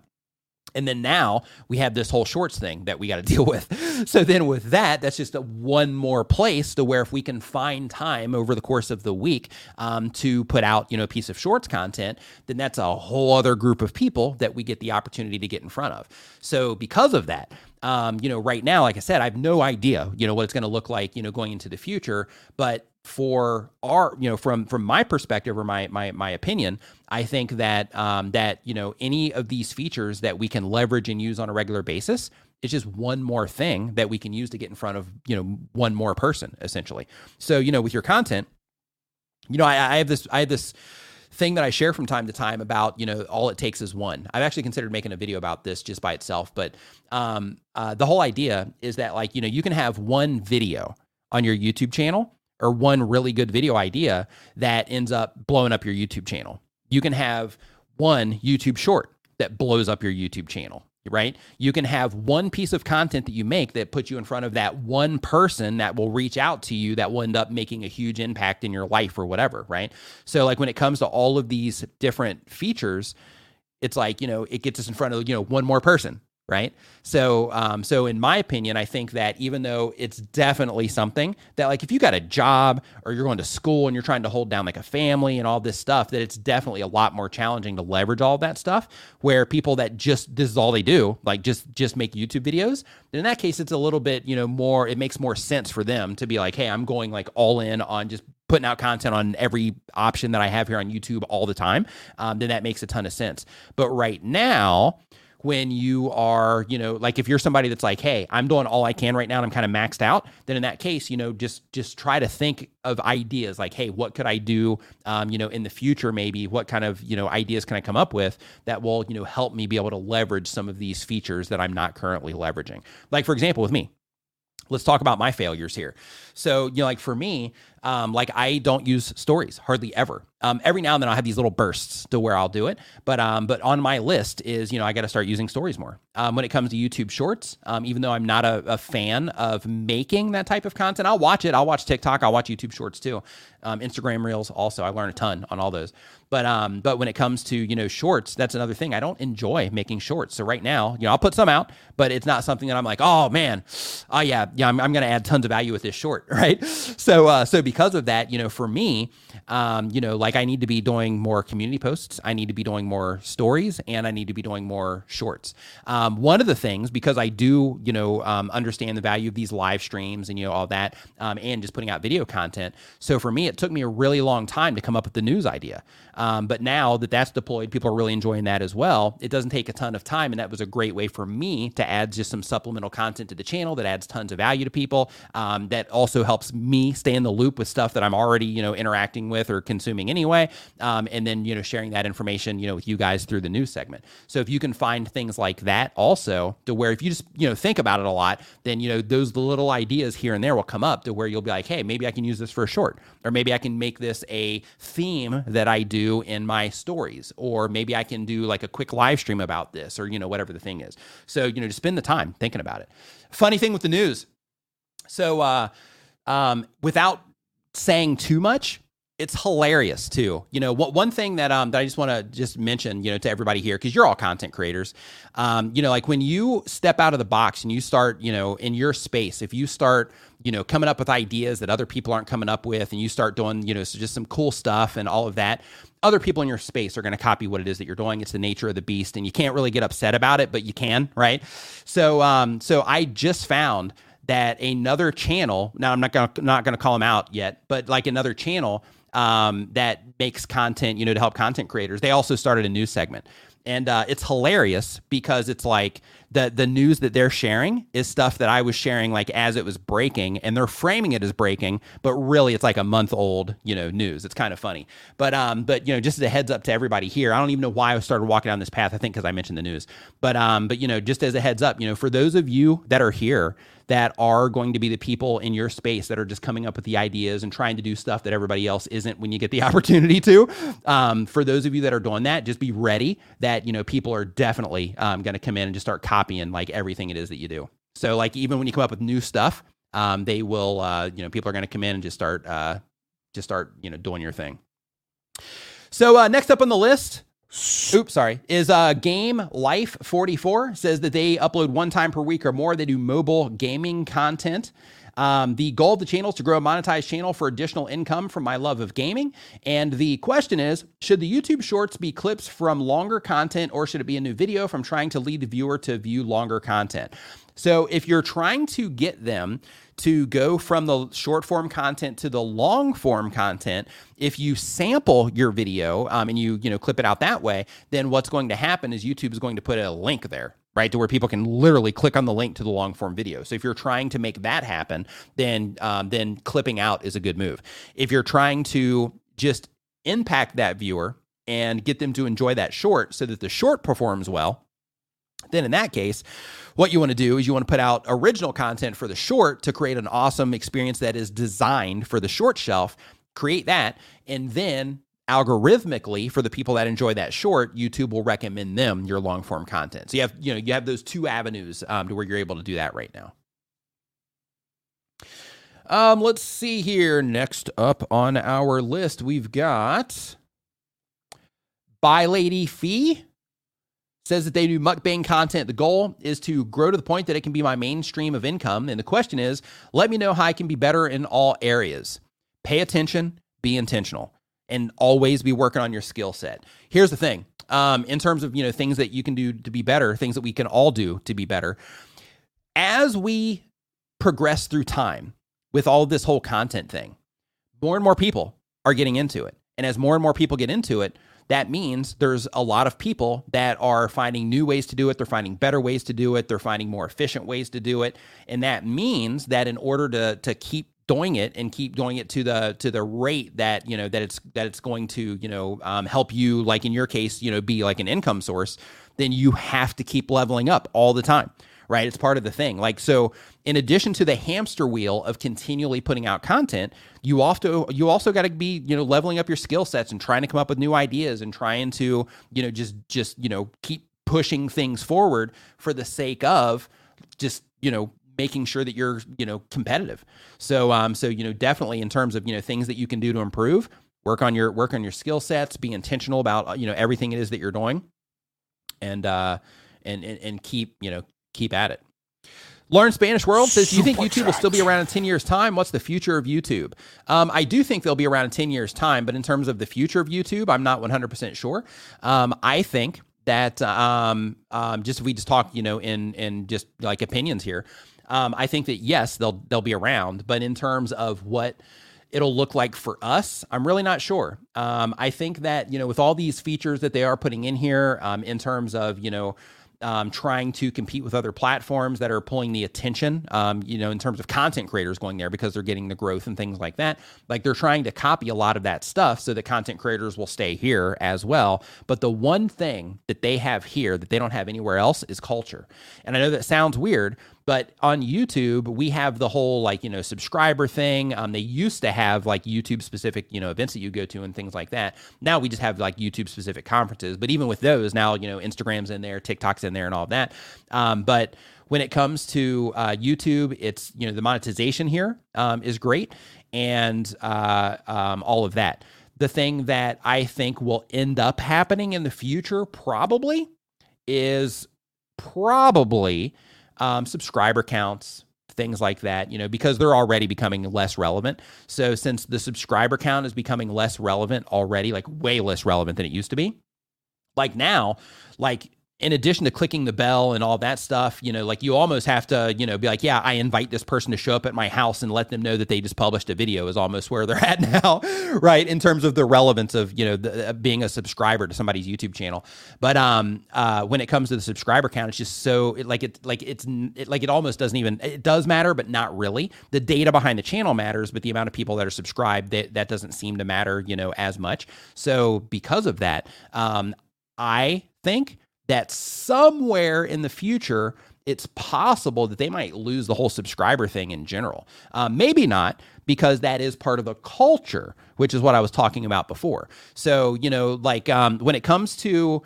S1: And then now we have this whole shorts thing that we got to deal with. So then with that, that's just one more place to where if we can find time over the course of the week um, to put out, you know, a piece of shorts content, then that's a whole other group of people that we get the opportunity to get in front of. So because of that, um, you know, right now, like I said, I have no idea, you know, what it's going to look like, you know, going into the future. But for our you know from from my perspective or my my my opinion i think that um that you know any of these features that we can leverage and use on a regular basis is just one more thing that we can use to get in front of you know one more person essentially so you know with your content you know i, I have this i have this thing that I share from time to time about, you know, all it takes is one. I've actually considered making a video about this just by itself, but um, uh, the whole idea is that, like, you know, you can have one video on your YouTube channel or one really good video idea that ends up blowing up your YouTube channel. You can have one YouTube short that blows up your YouTube channel, right? You can have one piece of content that you make that puts you in front of that one person that will reach out to you that will end up making a huge impact in your life or whatever, right? So like when it comes to all of these different features, it's like, you know, it gets us in front of, you know, one more person, right? So, um, so in my opinion, I think that even though it's definitely something that, like, if you got a job or you're going to school and you're trying to hold down like a family and all this stuff, that it's definitely a lot more challenging to leverage all that stuff. Where people that just this is all they do, like just just make YouTube videos. in that case, it's a little bit, you know, more. It makes more sense for them to be like, hey, I'm going like all in on just putting out content on every option that I have here on YouTube all the time. Um, then that makes a ton of sense. But right now when you are, you know, like if you're somebody that's like, hey, I'm doing all I can right now and I'm kind of maxed out, then in that case, you know, just just try to think of ideas like, hey, what could I do, um, you know, in the future? Maybe what kind of you know ideas can I come up with that will you know help me be able to leverage some of these features that I'm not currently leveraging. Like for example, with me, let's talk about my failures here. So, you know, like for me, Um, like I don't use stories hardly ever. Um, every now and then I'll have these little bursts to where I'll do it, but um, but on my list is you know I got to start using stories more. Um, when it comes to YouTube Shorts, um, even though I'm not a, a, fan of making that type of content, I'll watch it. I'll watch TikTok. I'll watch YouTube Shorts too. Um, Instagram Reels also. I learn a ton on all those. But but when it comes to you know shorts, that's another thing. I don't enjoy making shorts. So right now, you know, I'll put some out, but it's not something that I'm like, oh man, oh yeah, yeah, I'm, I'm going to add tons of value with this short, right? So uh, so because of that, you know, for me, um, you know, like I need to be doing more community posts, I need to be doing more stories, and I need to be doing more shorts. Um, one of the things because I do, you know, um, understand the value of these live streams and you know all that, um, and just putting out video content. So for me, it took me a really long time to come up with the news idea. Um, but now that that's deployed, people are really enjoying that as well. It doesn't take a ton of time, and that was a great way for me to add just some supplemental content to the channel that adds tons of value to people. Um, that also helps me stay in the loop with stuff that I'm already, you know, interacting with or consuming anyway. Um, and then, you know, sharing that information, you know, with you guys through the news segment. So if you can find things like that also to where if you just, you know, think about it a lot, then, you know, those little ideas here and there will come up to where you'll be like, hey, maybe I can use this for a short, or maybe I can make this a theme that I do in my stories, or maybe I can do like a quick live stream about this, or, you know, whatever the thing is. So, you know, to spend the time thinking about it. Funny thing with the news. So, uh, um, without saying too much, it's hilarious too. You know, what one thing that um that I just want to just mention, you know, to everybody here because you're all content creators. Um, you know, like when you step out of the box and you start, you know, in your space, if you start, you know, coming up with ideas that other people aren't coming up with, and you start doing, you know, so just some cool stuff and all of that, other people in your space are going to copy what it is that you're doing. It's the nature of the beast, and you can't really get upset about it, but you can, right? So, um, so I just found that another channel. Now, I'm not gonna not gonna call them out yet, but like another channel um, that makes content, you know, to help content creators. They also started a news segment, and uh, it's hilarious because it's like the the news that they're sharing is stuff that I was sharing like as it was breaking, and they're framing it as breaking, but really it's like a month old, you know, news. It's kind of funny, but um, but you know, just as a heads up to everybody here, I don't even know why I started walking down this path. I think because I mentioned the news, but um, but you know, just as a heads up, you know, for those of you that are here that are going to be the people in your space that are just coming up with the ideas and trying to do stuff that everybody else isn't when you get the opportunity to. Um, for those of you that are doing that, just be ready that you know people are definitely um, going to come in and just start copying like everything it is that you do. So like even when you come up with new stuff, um, they will uh, you know people are going to come in and just start uh, just start you know doing your thing. So uh, next up on the list, Oops, sorry. Is uh, Game Life 44 says that they upload one time per week or more. They do mobile gaming content. Um, the goal of the channel is to grow a monetized channel for additional income from my love of gaming. And the question is Should the YouTube shorts be clips from longer content or should it be a new video from trying to lead the viewer to view longer content? So if you're trying to get them to go from the short form content to the long form content, if you sample your video um, and you you know clip it out that way, then what's going to happen is YouTube is going to put a link there right to where people can literally click on the link to the long form video so if you're trying to make that happen then um, then clipping out is a good move if you're trying to just impact that viewer and get them to enjoy that short so that the short performs well then in that case, what you want to do is you want to put out original content for the short to create an awesome experience that is designed for the short shelf. Create that, and then algorithmically for the people that enjoy that short, YouTube will recommend them your long form content. So you have you know you have those two avenues um, to where you're able to do that right now. Um, let's see here. Next up on our list, we've got by Lady Fee says that they do mukbang content. The goal is to grow to the point that it can be my mainstream of income. And the question is, let me know how I can be better in all areas. Pay attention, be intentional, and always be working on your skill set. Here's the thing. Um, in terms of you know things that you can do to be better, things that we can all do to be better, as we progress through time with all this whole content thing, more and more people are getting into it, and as more and more people get into it, that means there's a lot of people that are finding new ways to do it. They're finding better ways to do it. They're finding more efficient ways to do it. And that means that in order to, to keep doing it and keep doing it to the to the rate that you know that it's that it's going to you know um, help you like in your case you know be like an income source then you have to keep leveling up all the time right? It's part of the thing. Like so, in addition to the hamster wheel of continually putting out content, you also you also got to be you know leveling up your skill sets and trying to come up with new ideas and trying to you know just just you know keep pushing things forward for the sake of just you know making sure that you're you know competitive so um so you know definitely in terms of you know things that you can do to improve work on your work on your skill sets be intentional about uh, you know everything it is that you're doing and uh and and, and keep you know keep at it Learn Spanish World says, Do you think YouTube will still be around in 10 years' time? What's the future of YouTube? Um, I do think they'll be around in 10 years' time, but in terms of the future of YouTube, I'm not 100% sure. Um, I think that um, um, just if we just talk, you know, in in just like opinions here, um, I think that yes, they'll they'll be around, but in terms of what it'll look like for us, I'm really not sure. Um, I think that you know, with all these features that they are putting in here, um, in terms of you know um, trying to compete with other platforms that are pulling the attention, um, you know, in terms of content creators going there because they're getting the growth and things like that. Like they're trying to copy a lot of that stuff so that content creators will stay here as well. But the one thing that they have here that they don't have anywhere else is culture. And I know that sounds weird, but on YouTube, we have the whole like, you know, subscriber thing. Um, they used to have like YouTube specific, you know, events that you go to and things like that. Now we just have like YouTube specific conferences. But even with those, now, you know, Instagram's in there, TikTok's in there, and all of that. Um, but when it comes to uh, YouTube, it's, you know, the monetization here um, is great and uh, um, all of that. The thing that I think will end up happening in the future probably is probably um, subscriber counts, things like that, you know, because they're already becoming less relevant. So since the subscriber count is becoming less relevant already, like way less relevant than it used to be, like now, like in addition to clicking the bell and all that stuff, you know, like you almost have to, you know, be like, yeah, I invite this person to show up at my house and let them know that they just published a video is almost where they're at now, right? In terms of the relevance of, you know, the, uh, being a subscriber to somebody's YouTube channel. But um, uh, when it comes to the subscriber count, it's just so it, like it, like it's it, like it almost doesn't even it does matter, but not really. The data behind the channel matters, but the amount of people that are subscribed that that doesn't seem to matter, you know, as much. So because of that, um, I think that somewhere in the future, it's possible that they might lose the whole subscriber thing in general. Um, maybe not, because that is part of the culture, which is what I was talking about before. So, you know, like um, when it comes to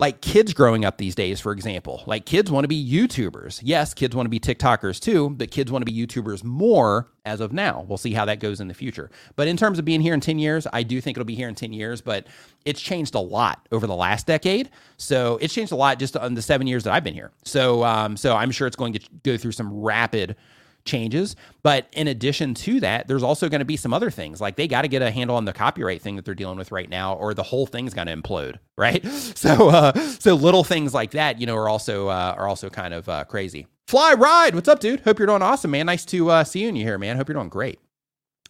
S1: like kids growing up these days, for example, like kids want to be YouTubers. Yes, kids want to be TikTokers too, but kids want to be YouTubers more as of now. We'll see how that goes in the future. But in terms of being here in 10 years, I do think it'll be here in 10 years, but it's changed a lot over the last decade. So it's changed a lot just in the seven years that I've been here. So, um, so I'm sure it's going to go through some rapid changes. But in addition to that, there's also going to be some other things. Like they got to get a handle on the copyright thing that they're dealing with right now, or the whole thing's going to implode, right? So, uh, so little things like that, you know, are also uh, are also kind of uh, crazy. Fly ride, what's up, dude? Hope you're doing awesome, man. Nice to uh, see you in here, man. Hope you're doing great.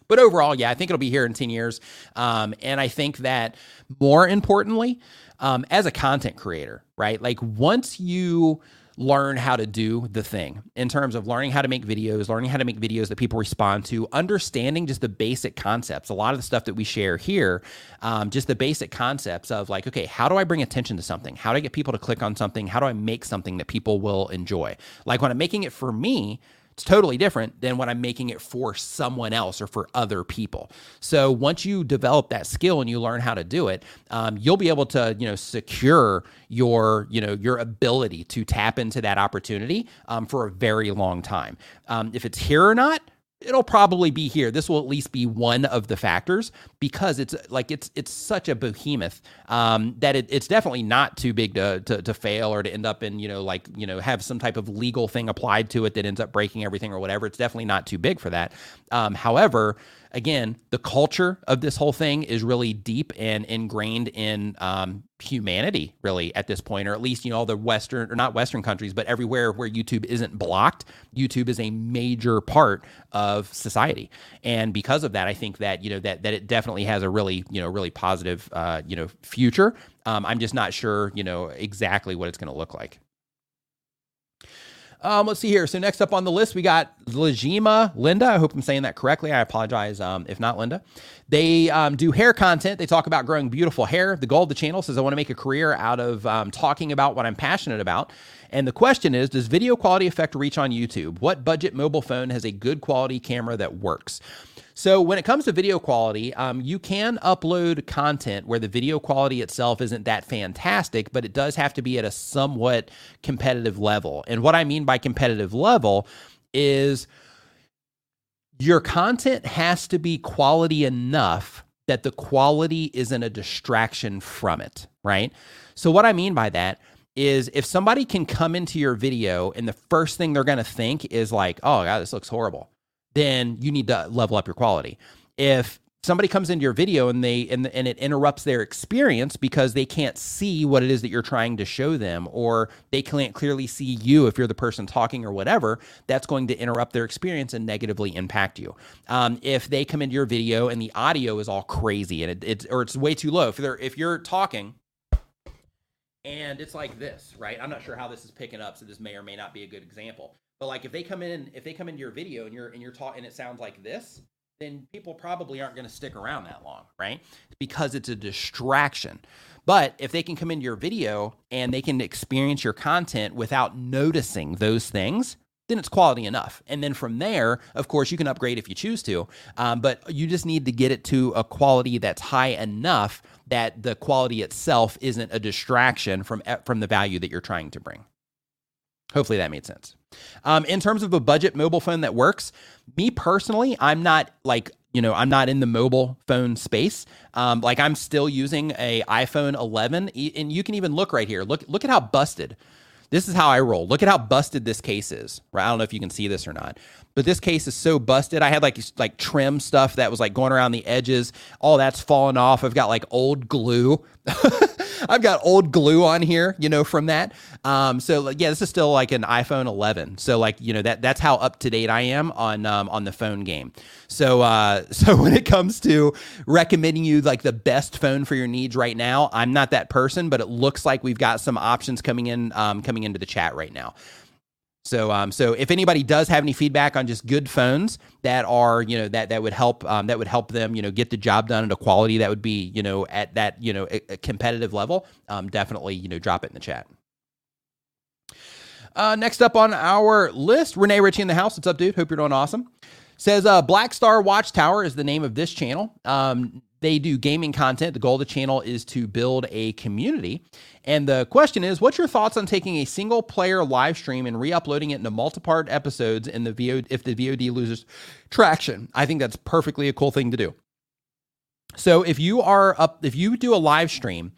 S1: But overall, yeah, I think it'll be here in 10 years. Um, and I think that more importantly, um, as a content creator, right? Like once you learn how to do the thing in terms of learning how to make videos, learning how to make videos that people respond to, understanding just the basic concepts. A lot of the stuff that we share here, um, just the basic concepts of like, okay, how do I bring attention to something? How do I get people to click on something? How do I make something that people will enjoy? Like when I'm making it for me, it's totally different than when I'm making it for someone else or for other people. So once you develop that skill and you learn how to do it, um, you'll be able to you know secure your you know your ability to tap into that opportunity um, for a very long time. Um, if it's here or not, it'll probably be here. This will at least be one of the factors because it's like it's it's such a behemoth um, that it, it's definitely not too big to, to, to fail or to end up in you know like you know have some type of legal thing applied to it that ends up breaking everything or whatever. It's definitely not too big for that. Um, however, again, the culture of this whole thing is really deep and ingrained in um, humanity, really, at this point, or at least, you know, all the Western, or not Western countries, but everywhere where YouTube isn't blocked, YouTube is a major part of society. And because of that, I think that, you know, that, that it definitely has a really, you know, really positive, uh, you know, future. Um, I'm just not sure, you know, exactly what it's going to look like. Um, let's see here. So next up on the list, we got Lajima Linda. I hope I'm saying that correctly. I apologize um, if not Linda. They um, do hair content. They talk about growing beautiful hair. The goal of the channel says I want to make a career out of um, talking about what I'm passionate about. And the question is, does video quality affect reach on YouTube? What budget mobile phone has a good quality camera that works? So when it comes to video quality, um, you can upload content where the video quality itself isn't that fantastic, but it does have to be at a somewhat competitive level. And what I mean by competitive level is your content has to be quality enough that the quality isn't a distraction from it, right? So what I mean by that is if somebody can come into your video and the first thing they're going to think is like, "Oh god, this looks horrible." Then you need to level up your quality. If somebody comes into your video and they and, and it interrupts their experience because they can't see what it is that you're trying to show them or they can't clearly see you if you're the person talking or whatever that's going to interrupt their experience and negatively impact you. Um, if they come into your video and the audio is all crazy and it, it's or it's way too low if they're if you're talking and it's like this right? I'm not sure how this is picking up so this may or may not be a good example but like if they come in, if they come into your video and you're and you're taught and it sounds like this, then people probably aren't going to stick around that long, right? Because it's a distraction. But if they can come into your video and they can experience your content without noticing those things, then it's quality enough. And then from there, of course, you can upgrade if you choose to, um, but you just need to get it to a quality that's high enough that the quality itself isn't a distraction from from the value that you're trying to bring. Hopefully that made sense. Um, in terms of a budget mobile phone that works, me personally, I'm not like you know I'm not in the mobile phone space. Um, like I'm still using a iPhone 11, and you can even look right here. Look look at how busted. This is how I roll. Look at how busted this case is. Right? I don't know if you can see this or not, but this case is so busted. I had like like trim stuff that was like going around the edges. All that's fallen off. I've got like old glue. I've got old glue on here, you know, from that. Um, so yeah, this is still like an iPhone 11. So like you know that that's how up to date I am on um, on the phone game. So uh, so when it comes to recommending you like the best phone for your needs right now, I'm not that person, but it looks like we've got some options coming in um, coming into the chat right now. So, um, so if anybody does have any feedback on just good phones that are, you know, that that would help, um, that would help them, you know, get the job done at a quality that would be, you know, at that, you know, a, a competitive level, um, definitely, you know, drop it in the chat. Uh, next up on our list, Rene Ritchie in the house. What's up, dude? Hope you're doing awesome. Says uh, Black Star Watchtower is the name of this channel. Um, they do gaming content. The goal of the channel is to build a community. And the question is, what's your thoughts on taking a single player live stream and re-uploading it into multi-part episodes in the VOD if the VOD loses traction? I think that's perfectly a cool thing to do. So if you are up, if you do a live stream,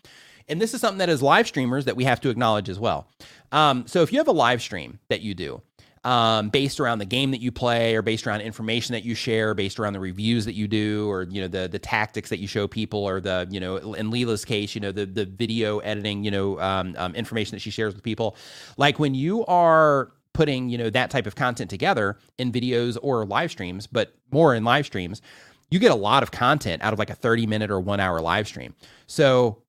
S1: and this is something that as live streamers that we have to acknowledge as well. Um, so if you have a live stream that you do, um, based around the game that you play or based around information that you share, based around the reviews that you do, or you know the the tactics that you show people, or the you know in Leela's case, you know the the video editing, you know um, um, information that she shares with people. Like when you are putting you know that type of content together in videos or live streams, but more in live streams, you get a lot of content out of like a 30 minute or one hour live stream. So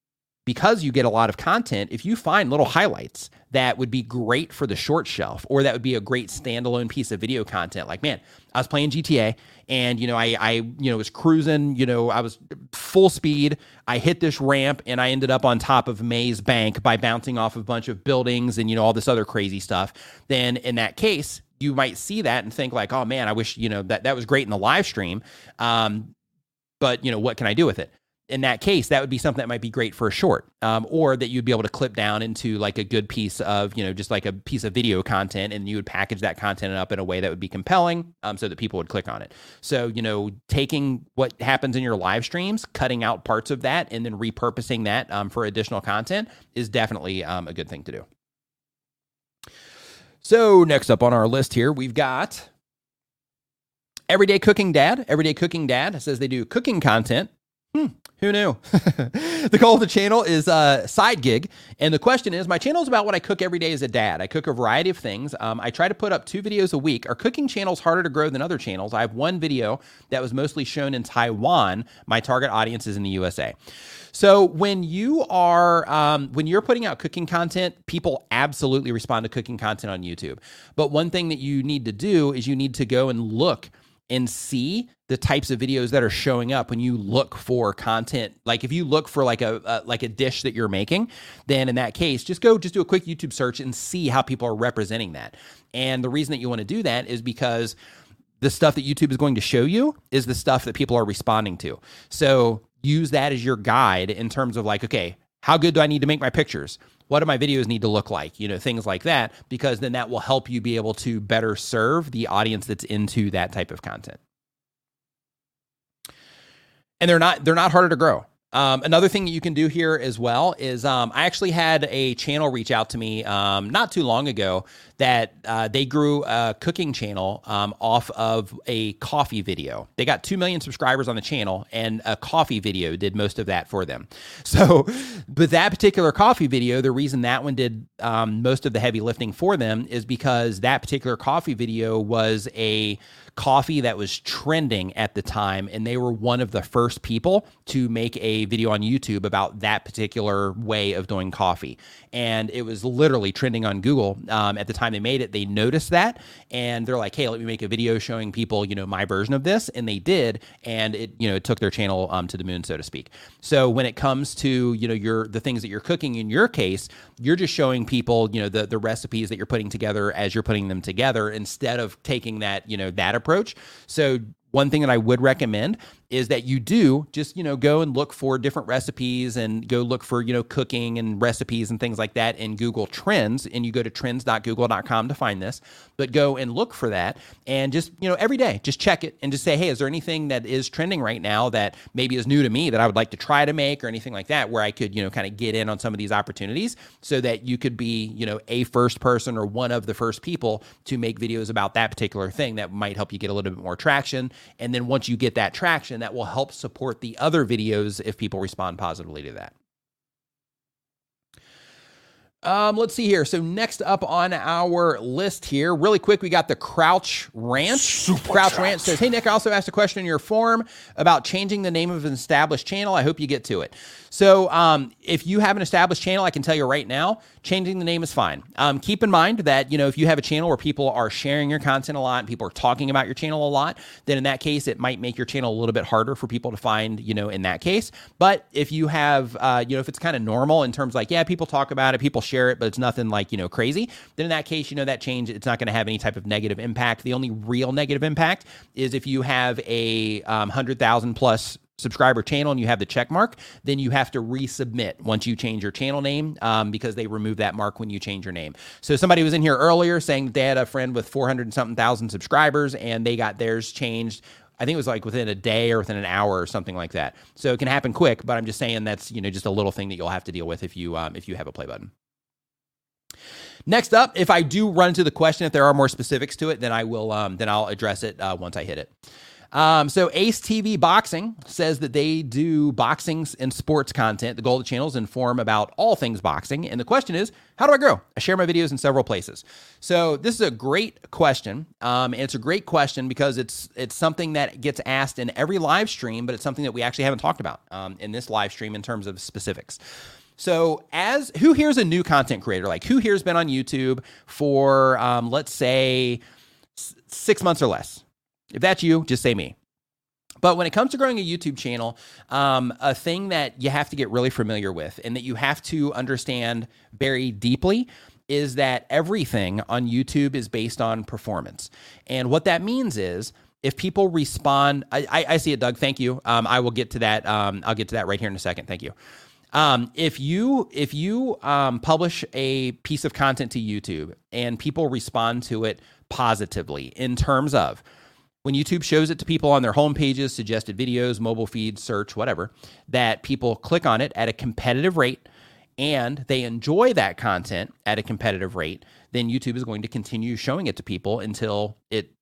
S1: because you get a lot of content, if you find little highlights that would be great for the short shelf or that would be a great standalone piece of video content, like, man, I was playing GTA and, you know, I, I, you know, was cruising, you know, I was full speed. I hit this ramp and I ended up on top of Maze Bank by bouncing off a bunch of buildings and, you know, all this other crazy stuff. Then in that case, you might see that and think like, oh man, I wish, you know, that, that was great in the live stream. Um, but, you know, what can I do with it? In that case, that would be something that might be great for a short, um, or that you'd be able to clip down into like a good piece of, you know, just like a piece of video content, and you would package that content up in a way that would be compelling, um, so that people would click on it. So, you know, taking what happens in your live streams, cutting out parts of that, and then repurposing that um, for additional content is definitely um, a good thing to do. So, next up on our list here, we've got Everyday Cooking Dad. Everyday Cooking Dad says they do cooking content Who knew? the goal of the channel is a side gig. And the question is my channel is about what I cook every day as a dad. I cook a variety of things. Um, I try to put up two videos a week. Our cooking channel is harder to grow than other channels. I have one video that was mostly shown in Taiwan. My target audience is in the USA. So when you are um, when you're putting out cooking content, people absolutely respond to cooking content on YouTube. But one thing that you need to do is you need to go and look and see the types of videos that are showing up when you look for content. Like if you look for like a, a, like a dish that you're making then in that case just go just do a quick youtube search and see how people are representing that. And the reason that you want to do that is because the stuff that youtube is going to show you is the stuff that people are responding to. So use that as your guide in terms of like okay how good do i need to make my pictures? What do my videos need to look like? You know things like that because then that will help you be able to better serve the audience that's into that type of content. And they're not they're not harder to grow um, another thing that you can do here as well is um, I actually had a channel reach out to me um, not too long ago that uh, they grew a cooking channel um, off of a coffee video. They got 2 million subscribers on the channel, and a coffee video did most of that for them. So, but that particular coffee video, the reason that one did um, most of the heavy lifting for them is because that particular coffee video was a coffee that was trending at the time, and they were one of the first people to make a video on YouTube about that particular way of doing coffee. And it was literally trending on Google um, at the time they made it. They noticed that, and they're like, "Hey, let me make a video showing people, you know, my version of this." And they did, and it, you know, it took their channel um, to the moon, so to speak. So when it comes to, you know, your the things that you're cooking in your case, you're just showing people, you know, the the recipes that you're putting together as you're putting them together, instead of taking that, you know, that approach approach. So one thing that I would recommend is that you do just, you know, go and look for different recipes and go look for, you know, cooking and recipes and things like that in Google Trends. And you go to trends.google.com to find this, but go and look for that and just, you know, every day, just check it and just say, hey, is there anything that is trending right now that maybe is new to me that I would like to try to make or anything like that, where I could, you know, kind of get in on some of these opportunities so that you could be, you know, a first person or one of the first people to make videos about that particular thing that might help you get a little bit more traction. And then once you get that traction, and that will help support the other videos if people respond positively to that. Um, let's see here. So next up on our list here, really quick, we got the Crouch Ranch.
S2: Super
S1: Crouch. Ranch says, "Hey Nick, I also asked a question in your form about changing the name of an established channel. I hope you get to it." So um, if you have an established channel, I can tell you right now, changing the name is fine. Um, keep in mind that you know if you have a channel where people are sharing your content a lot and people are talking about your channel a lot, then in that case, it might make your channel a little bit harder for people to find. You know, in that case, but if you have, uh, you know, if it's kind of normal in terms like, yeah, people talk about it, people share it, but it's nothing like you know crazy, then in that case, you know that change, it's not going to have any type of negative impact. The only real negative impact is if you have a um, hundred thousand plus subscriber channel and you have the check mark, then you have to resubmit once you change your channel name um, because they remove that mark when you change your name. So somebody was in here earlier saying that they had a friend with 400 and something thousand subscribers and they got theirs changed. I think it was like within a day or within an hour or something like that. So it can happen quick, but I'm just saying that's you know just a little thing that you'll have to deal with if you um, if you have a play button. Next up, if I do run into the question, if there are more specifics to it, then I will um, then I'll address it uh, once I hit it. Um, so Ace TV Boxing says that they do boxing and sports content. The goal of the channel is inform about all things boxing. And the question is, how do I grow? I share my videos in several places. So this is a great question. Um, and it's a great question because it's it's something that gets asked in every live stream, but it's something that we actually haven't talked about um, in this live stream in terms of specifics. So, as who here's a new content creator? Like, who here's been on YouTube for, um, let's say, s- six months or less? If that's you, just say me. But when it comes to growing a YouTube channel, um, a thing that you have to get really familiar with and that you have to understand very deeply is that everything on YouTube is based on performance. And what that means is, if people respond, I, I, I see it, Doug. Thank you. Um, I will get to that. Um, I'll get to that right here in a second. Thank you. Um, if you if you um, publish a piece of content to YouTube and people respond to it positively in terms of when YouTube shows it to people on their home pages, suggested videos, mobile feeds, search, whatever, that people click on it at a competitive rate and they enjoy that content at a competitive rate, then YouTube is going to continue showing it to people until it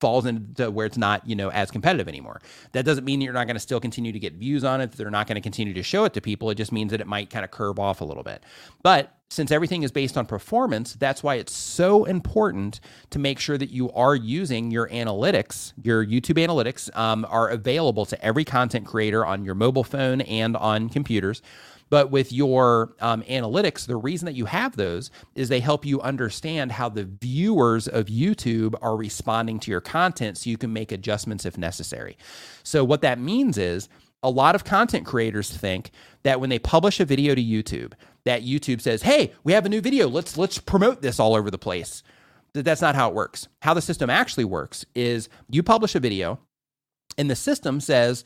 S1: falls into where it's not, you know, as competitive anymore. That doesn't mean you're not going to still continue to get views on it. They're not going to continue to show it to people. It just means that it might kind of curve off a little bit. But since everything is based on performance, that's why it's so important to make sure that you are using your analytics, your YouTube analytics um, are available to every content creator on your mobile phone and on computers. But with your um, analytics, the reason that you have those is they help you understand how the viewers of YouTube are responding to your content so you can make adjustments if necessary. So, what that means is a lot of content creators think that when they publish a video to YouTube, that YouTube says, "Hey, we have a new video. Let's let's promote this all over the place." That That's not how it works. How the system actually works is you publish a video and the system says,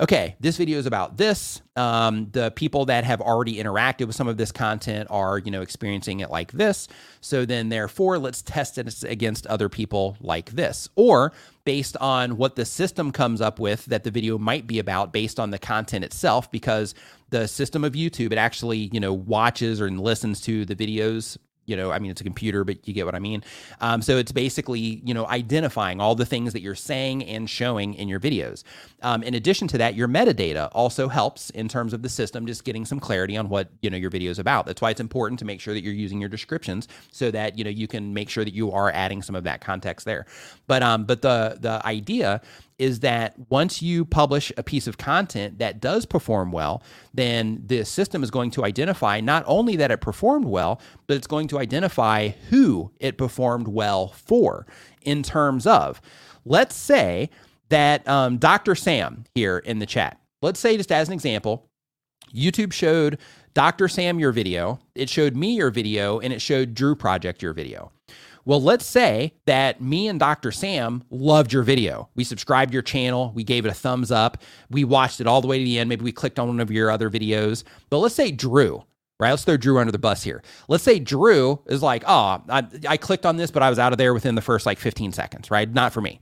S1: okay, this video is about this. Um, the people that have already interacted with some of this content are, you know, experiencing it like this. So then, therefore, let's test it against other people like this. Or based on what the system comes up with that the video might be about based on the content itself, because the system of YouTube, it actually, you know, watches or listens to the videos you know, I mean, it's a computer, but you get what I mean. Um, so it's basically, you know, identifying all the things that you're saying and showing in your videos. Um, in addition to that, your metadata also helps in terms of the system, just getting some clarity on what, you know, your video is about. That's why it's important to make sure that you're using your descriptions so that, you know, you can make sure that you are adding some of that context there. But, um, but the, the idea is that once you publish a piece of content that does perform well, then the system is going to identify not only that it performed well, but it's going to identify who it performed well for in terms of, let's say that um, Dr. Sam here in the chat, let's say just as an example, YouTube showed Dr. Sam your video, it showed me your video, and it showed Drew Project your video. Well, let's say that me and Dr. Sam loved your video. We subscribed your channel, we gave it a thumbs up, we watched it all the way to the end. Maybe we clicked on one of your other videos. But let's say Drew, right? Let's throw Drew under the bus here. Let's say Drew is like, oh, I, I clicked on this, but I was out of there within the first like 15 seconds, right? Not for me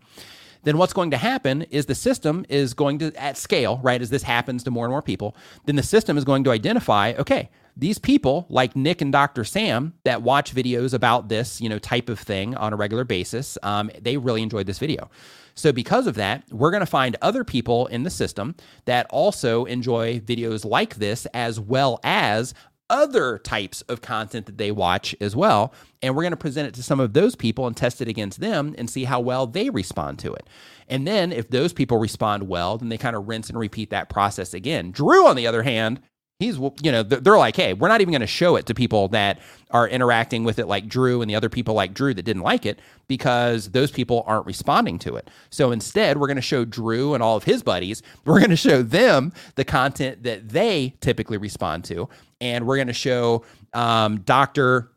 S1: then what's going to happen is the system is going to, at scale, right, as this happens to more and more people, then the system is going to identify, okay, these people like Nick and Dr. Sam that watch videos about this, you know, type of thing on a regular basis, um, they really enjoyed this video. So because of that, we're going to find other people in the system that also enjoy videos like this, as well as other types of content that they watch as well. And we're going to present it to some of those people and test it against them and see how well they respond to it. And then if those people respond well, then they kind of rinse and repeat that process again. Drew, on the other hand, he's you know they're like hey we're not even going to show it to people that are interacting with it like drew and the other people like drew that didn't like it because those people aren't responding to it. So instead we're going to show drew and all of his buddies we're going to show them the content that they typically respond to and we're going to show um, dr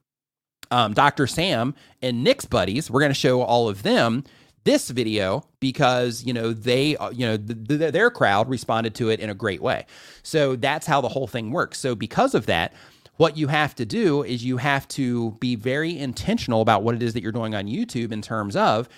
S1: um, dr sam and nick's buddies we're going to show all of them this video because you know they uh, you know the, the, their crowd responded to it in a great way. So that's how the whole thing works. So because of that what you have to do is you have to be very intentional about what it is that you're doing on youtube in terms of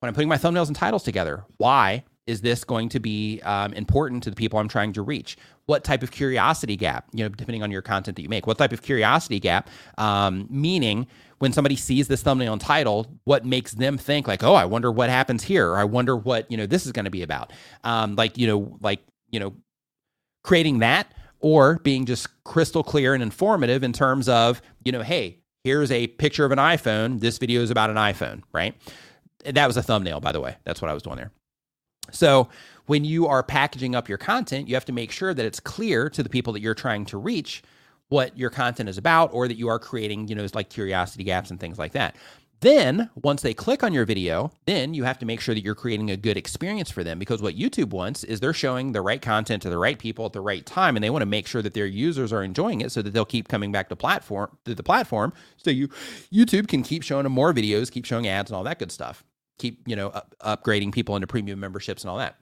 S1: when i'm putting my thumbnails and titles together why is this going to be um, important to the people i'm trying to reach what type of curiosity gap you know depending on your content that you make what type of curiosity gap um, meaning when somebody sees this thumbnail and title, what makes them think like, oh, I wonder what happens here, or I wonder what you know this is going to be about. Um, like you know, like you know, creating that or being just crystal clear and informative in terms of you know, hey, here's a picture of an iPhone. This video is about an iPhone, right? That was a thumbnail, by the way. That's what I was doing there. So when you are packaging up your content, you have to make sure that it's clear to the people that you're trying to reach what your content is about or that you are creating, you know, like curiosity gaps and things like that. Then, once they click on your video, then you have to make sure that you're creating a good experience for them because what YouTube wants is they're showing the right content to the right people at the right time and they want to make sure that their users are enjoying it so that they'll keep coming back to platform to the platform so you YouTube can keep showing them more videos, keep showing ads and all that good stuff. Keep, you know, up, upgrading people into premium memberships and all that.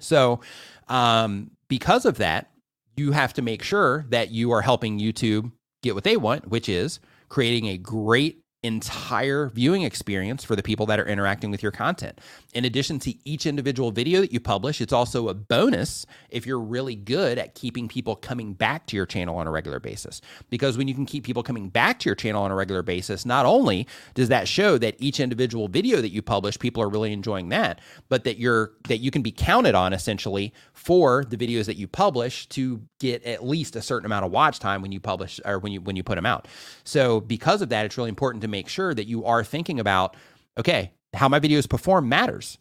S1: So, um, because of that, you have to make sure that you are helping YouTube get what they want, which is creating a great entire viewing experience for the people that are interacting with your content. In addition to each individual video that you publish, it's also a bonus if you're really good at keeping people coming back to your channel on a regular basis. Because when you can keep people coming back to your channel on a regular basis, not only does that show that each individual video that you publish people are really enjoying that, but that you're that you can be counted on essentially for the videos that you publish to get at least a certain amount of watch time when you publish or when you when you put them out. So because of that, it's really important to make sure that you are thinking about okay, how my videos perform matters.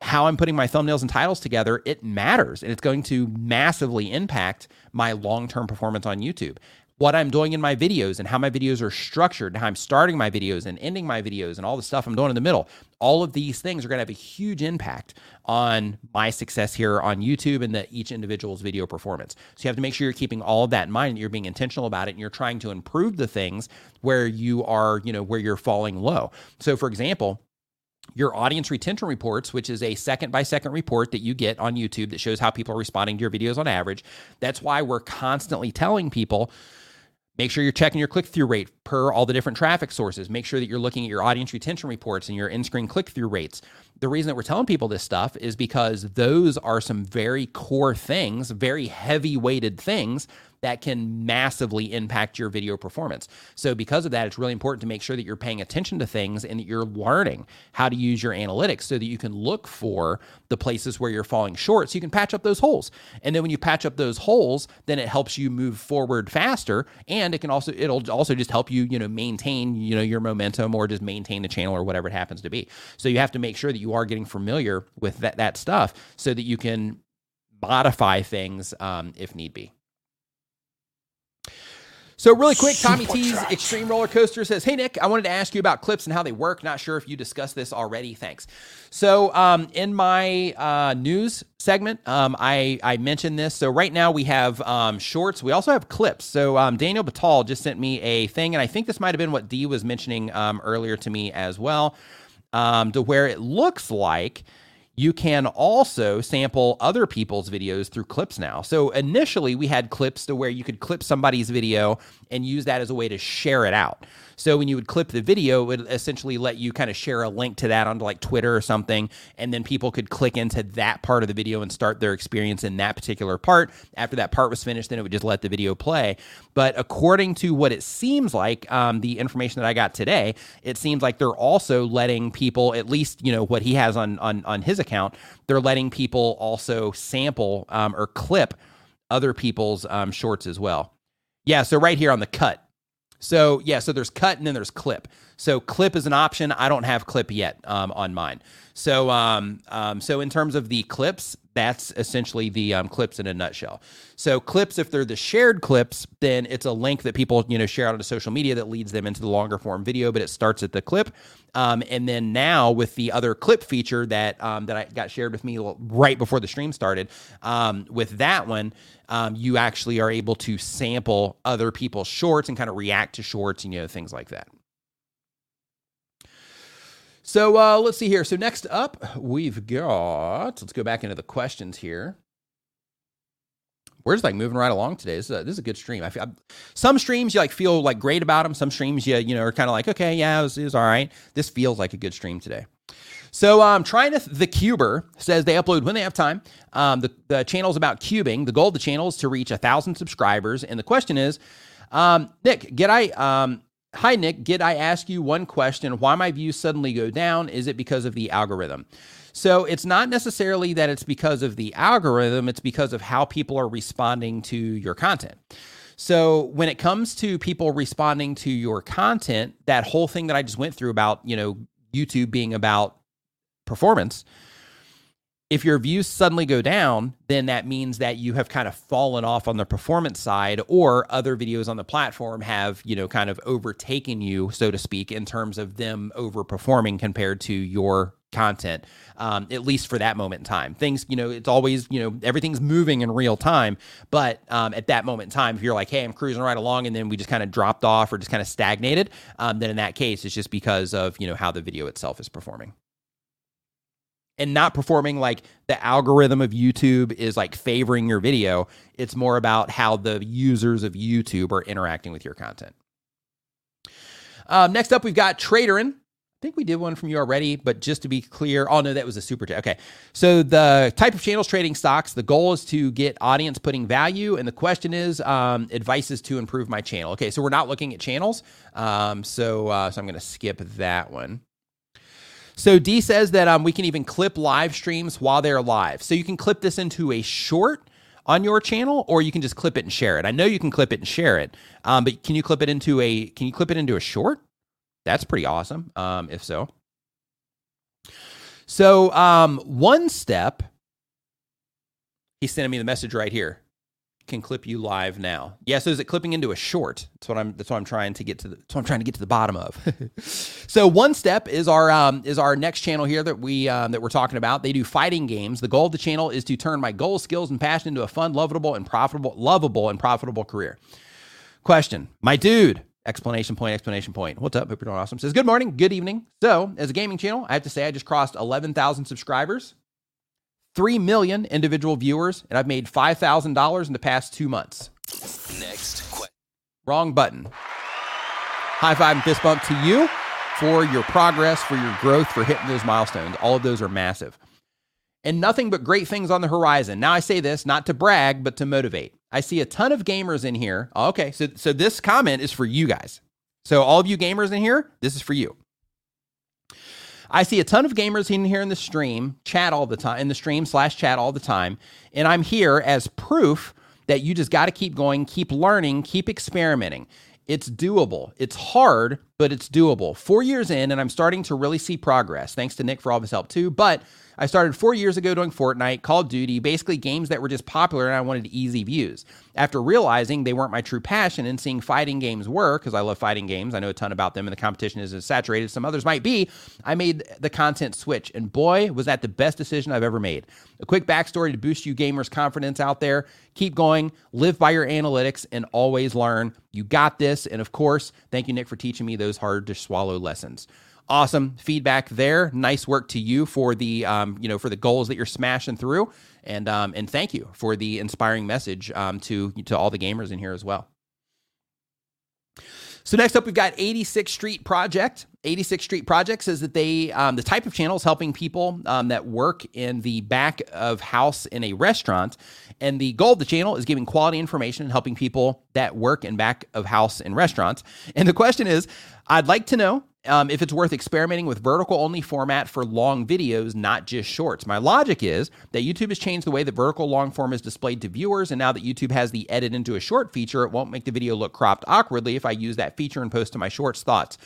S1: How I'm putting my thumbnails and titles together, it matters. And it's going to massively impact my long term performance on YouTube what I'm doing in my videos and how my videos are structured, how I'm starting my videos and ending my videos and all the stuff I'm doing in the middle. All of these things are going to have a huge impact on my success here on YouTube and the each individual's video performance. So you have to make sure you're keeping all of that in mind and you're being intentional about it and you're trying to improve the things where you are, you know, where you're falling low. So for example, your audience retention reports, which is a second by second report that you get on YouTube that shows how people are responding to your videos on average. That's why we're constantly telling people Make sure you're checking your click through rate per all the different traffic sources. Make sure that you're looking at your audience retention reports and your in screen click through rates. The reason that we're telling people this stuff is because those are some very core things, very heavy weighted things that can massively impact your video performance. So, because of that, it's really important to make sure that you're paying attention to things and that you're learning how to use your analytics so that you can look for the places where you're falling short so you can patch up those holes. And then when you patch up those holes, then it helps you move forward faster and it can also it'll also just help you, you know, maintain, you know, your momentum or just maintain the channel or whatever it happens to be. So you have to make sure that you are getting familiar with that that stuff so that you can modify things um, if need be. So, really quick, Tommy T's Extreme Roller Coaster says, Hey, Nick, I wanted to ask you about clips and how they work. Not sure if you discussed this already. Thanks. So, um, in my uh, news segment, um, I, I mentioned this. So, right now we have um, shorts. We also have clips. So, um, Daniel Batal just sent me a thing, and I think this might have been what Dee was mentioning um, earlier to me as well, um, to where it looks like you can also sample other people's videos through clips now. So initially, we had clips to where you could clip somebody's video and use that as a way to share it out. So when you would clip the video, it would essentially let you kind of share a link to that onto like Twitter or something, and then people could click into that part of the video and start their experience in that particular part. After that part was finished, then it would just let the video play. But according to what it seems like, um, the information that I got today, it seems like they're also letting people, at least you know what he has on on on his account, they're letting people also sample um, or clip other people's um, shorts as well. Yeah, so right here on the cut, so yeah, so there's cut and then there's clip. So clip is an option. I don't have clip yet um, on mine. So um, um, so in terms of the clips, that's essentially the um, clips in a nutshell. So clips, if they're the shared clips, then it's a link that people you know share out onto social media that leads them into the longer form video. But it starts at the clip, um, and then now with the other clip feature that um, that I got shared with me right before the stream started, um, with that one, um, you actually are able to sample other people's shorts and kind of react to shorts and you know things like that. So uh, let's see here. So next up, we've got. Let's go back into the questions here. We're just like moving right along today. This is a, this is a good stream. I feel I, some streams you like feel like great about them. Some streams you you know are kind of like okay, yeah, it was, it was all right. This feels like a good stream today. So um, trying to the cuber says they upload when they have time. Um, the the channel is about cubing. The goal of the channel is to reach a thousand subscribers, and the question is, um, Nick, get I um, Hi, Nick. Did I ask you one question? Why my views suddenly go down? Is it because of the algorithm? So it's not necessarily that it's because of the algorithm, it's because of how people are responding to your content. So when it comes to people responding to your content, that whole thing that I just went through about, you know, YouTube being about performance, if your views suddenly go down, then that means that you have kind of fallen off on the performance side, or other videos on the platform have, you know, kind of overtaken you, so to speak, in terms of them overperforming compared to your content, um, at least for that moment in time. Things, you know, it's always, you know, everything's moving in real time. But um, at that moment in time, if you're like, hey, I'm cruising right along and then we just kind of dropped off or just kind of stagnated, um, then in that case, it's just because of, you know, how the video itself is performing and not performing like the algorithm of YouTube is like favoring your video. It's more about how the users of YouTube are interacting with your content. Um, next up, we've got Traderin. I think we did one from you already, but just to be clear, oh no, that was a super chat. Okay. So the type of channels trading stocks, the goal is to get audience putting value. And the question is um, is to improve my channel. Okay. So we're not looking at channels. Um, so, uh, so I'm going to skip that one. So D says that um, we can even clip live streams while they're live. So you can clip this into a short on your channel, or you can just clip it and share it. I know you can clip it and share it, um, but can you clip it into a can you clip it into a short? That's pretty awesome. Um, if so. So um, one step, he's sending me the message right here. Can clip you live now. Yeah, so is it clipping into a short? That's what I'm. That's what I'm trying to get to. The, that's what I'm trying to get to the bottom of. so one step is our um, is our next channel here that we um, that we're talking about. They do fighting games. The goal of the channel is to turn my goals, skills, and passion into a fun, lovable, and profitable, lovable, and profitable career. Question, my dude explanation point, explanation point. What's up? Hope you're doing awesome. Says, good morning, good evening. So, as a gaming channel, I have to say I just crossed 11,000 subscribers, 3 million individual viewers, and I've made $5,000 in the past two months.
S3: Next question.
S1: Wrong button. High five and fist bump to you for your progress, for your growth, for hitting those milestones. All of those are massive. And nothing but great things on the horizon. Now, I say this not to brag, but to motivate. I see a ton of gamers in here. Okay, so so this comment is for you guys. So all of you gamers in here, this is for you. I see a ton of gamers in here in the stream, chat all the time, in the stream slash chat all the time, and I'm here as proof that you just got to keep going, keep learning, keep experimenting. It's doable. It's hard, but it's doable. Four years in, and I'm starting to really see progress. Thanks to Nick for all his help too. But I started four years ago doing Fortnite, Call of Duty, basically games that were just popular and I wanted easy views. After realizing they weren't my true passion and seeing fighting games were, because I love fighting games, I know a ton about them and the competition is as saturated as some others might be, I made the content switch. And boy, was that the best decision I've ever made. A quick backstory to boost you gamers' confidence out there. Keep going, live by your analytics, and always learn. You got this. And of course, thank you, Nick, for teaching me those hard to swallow lessons awesome feedback there. Nice work to you for the um, you know for the goals that you're smashing through, and um, and thank you for the inspiring message um, to to all the gamers in here as well. So next up, we've got 86th Street Project. 86th Street Project says that they um, the type of channel is helping people um, that work in the back of house in a restaurant, and the goal of the channel is giving quality information and helping people that work in back of house in restaurants. And the question is, I'd like to know um, if it's worth experimenting with vertical only format for long videos, not just shorts. My logic is that YouTube has changed the way that vertical long form is displayed to viewers, and now that YouTube has the edit into a short feature, it won't make the video look cropped awkwardly if I use that feature and post to my shorts thoughts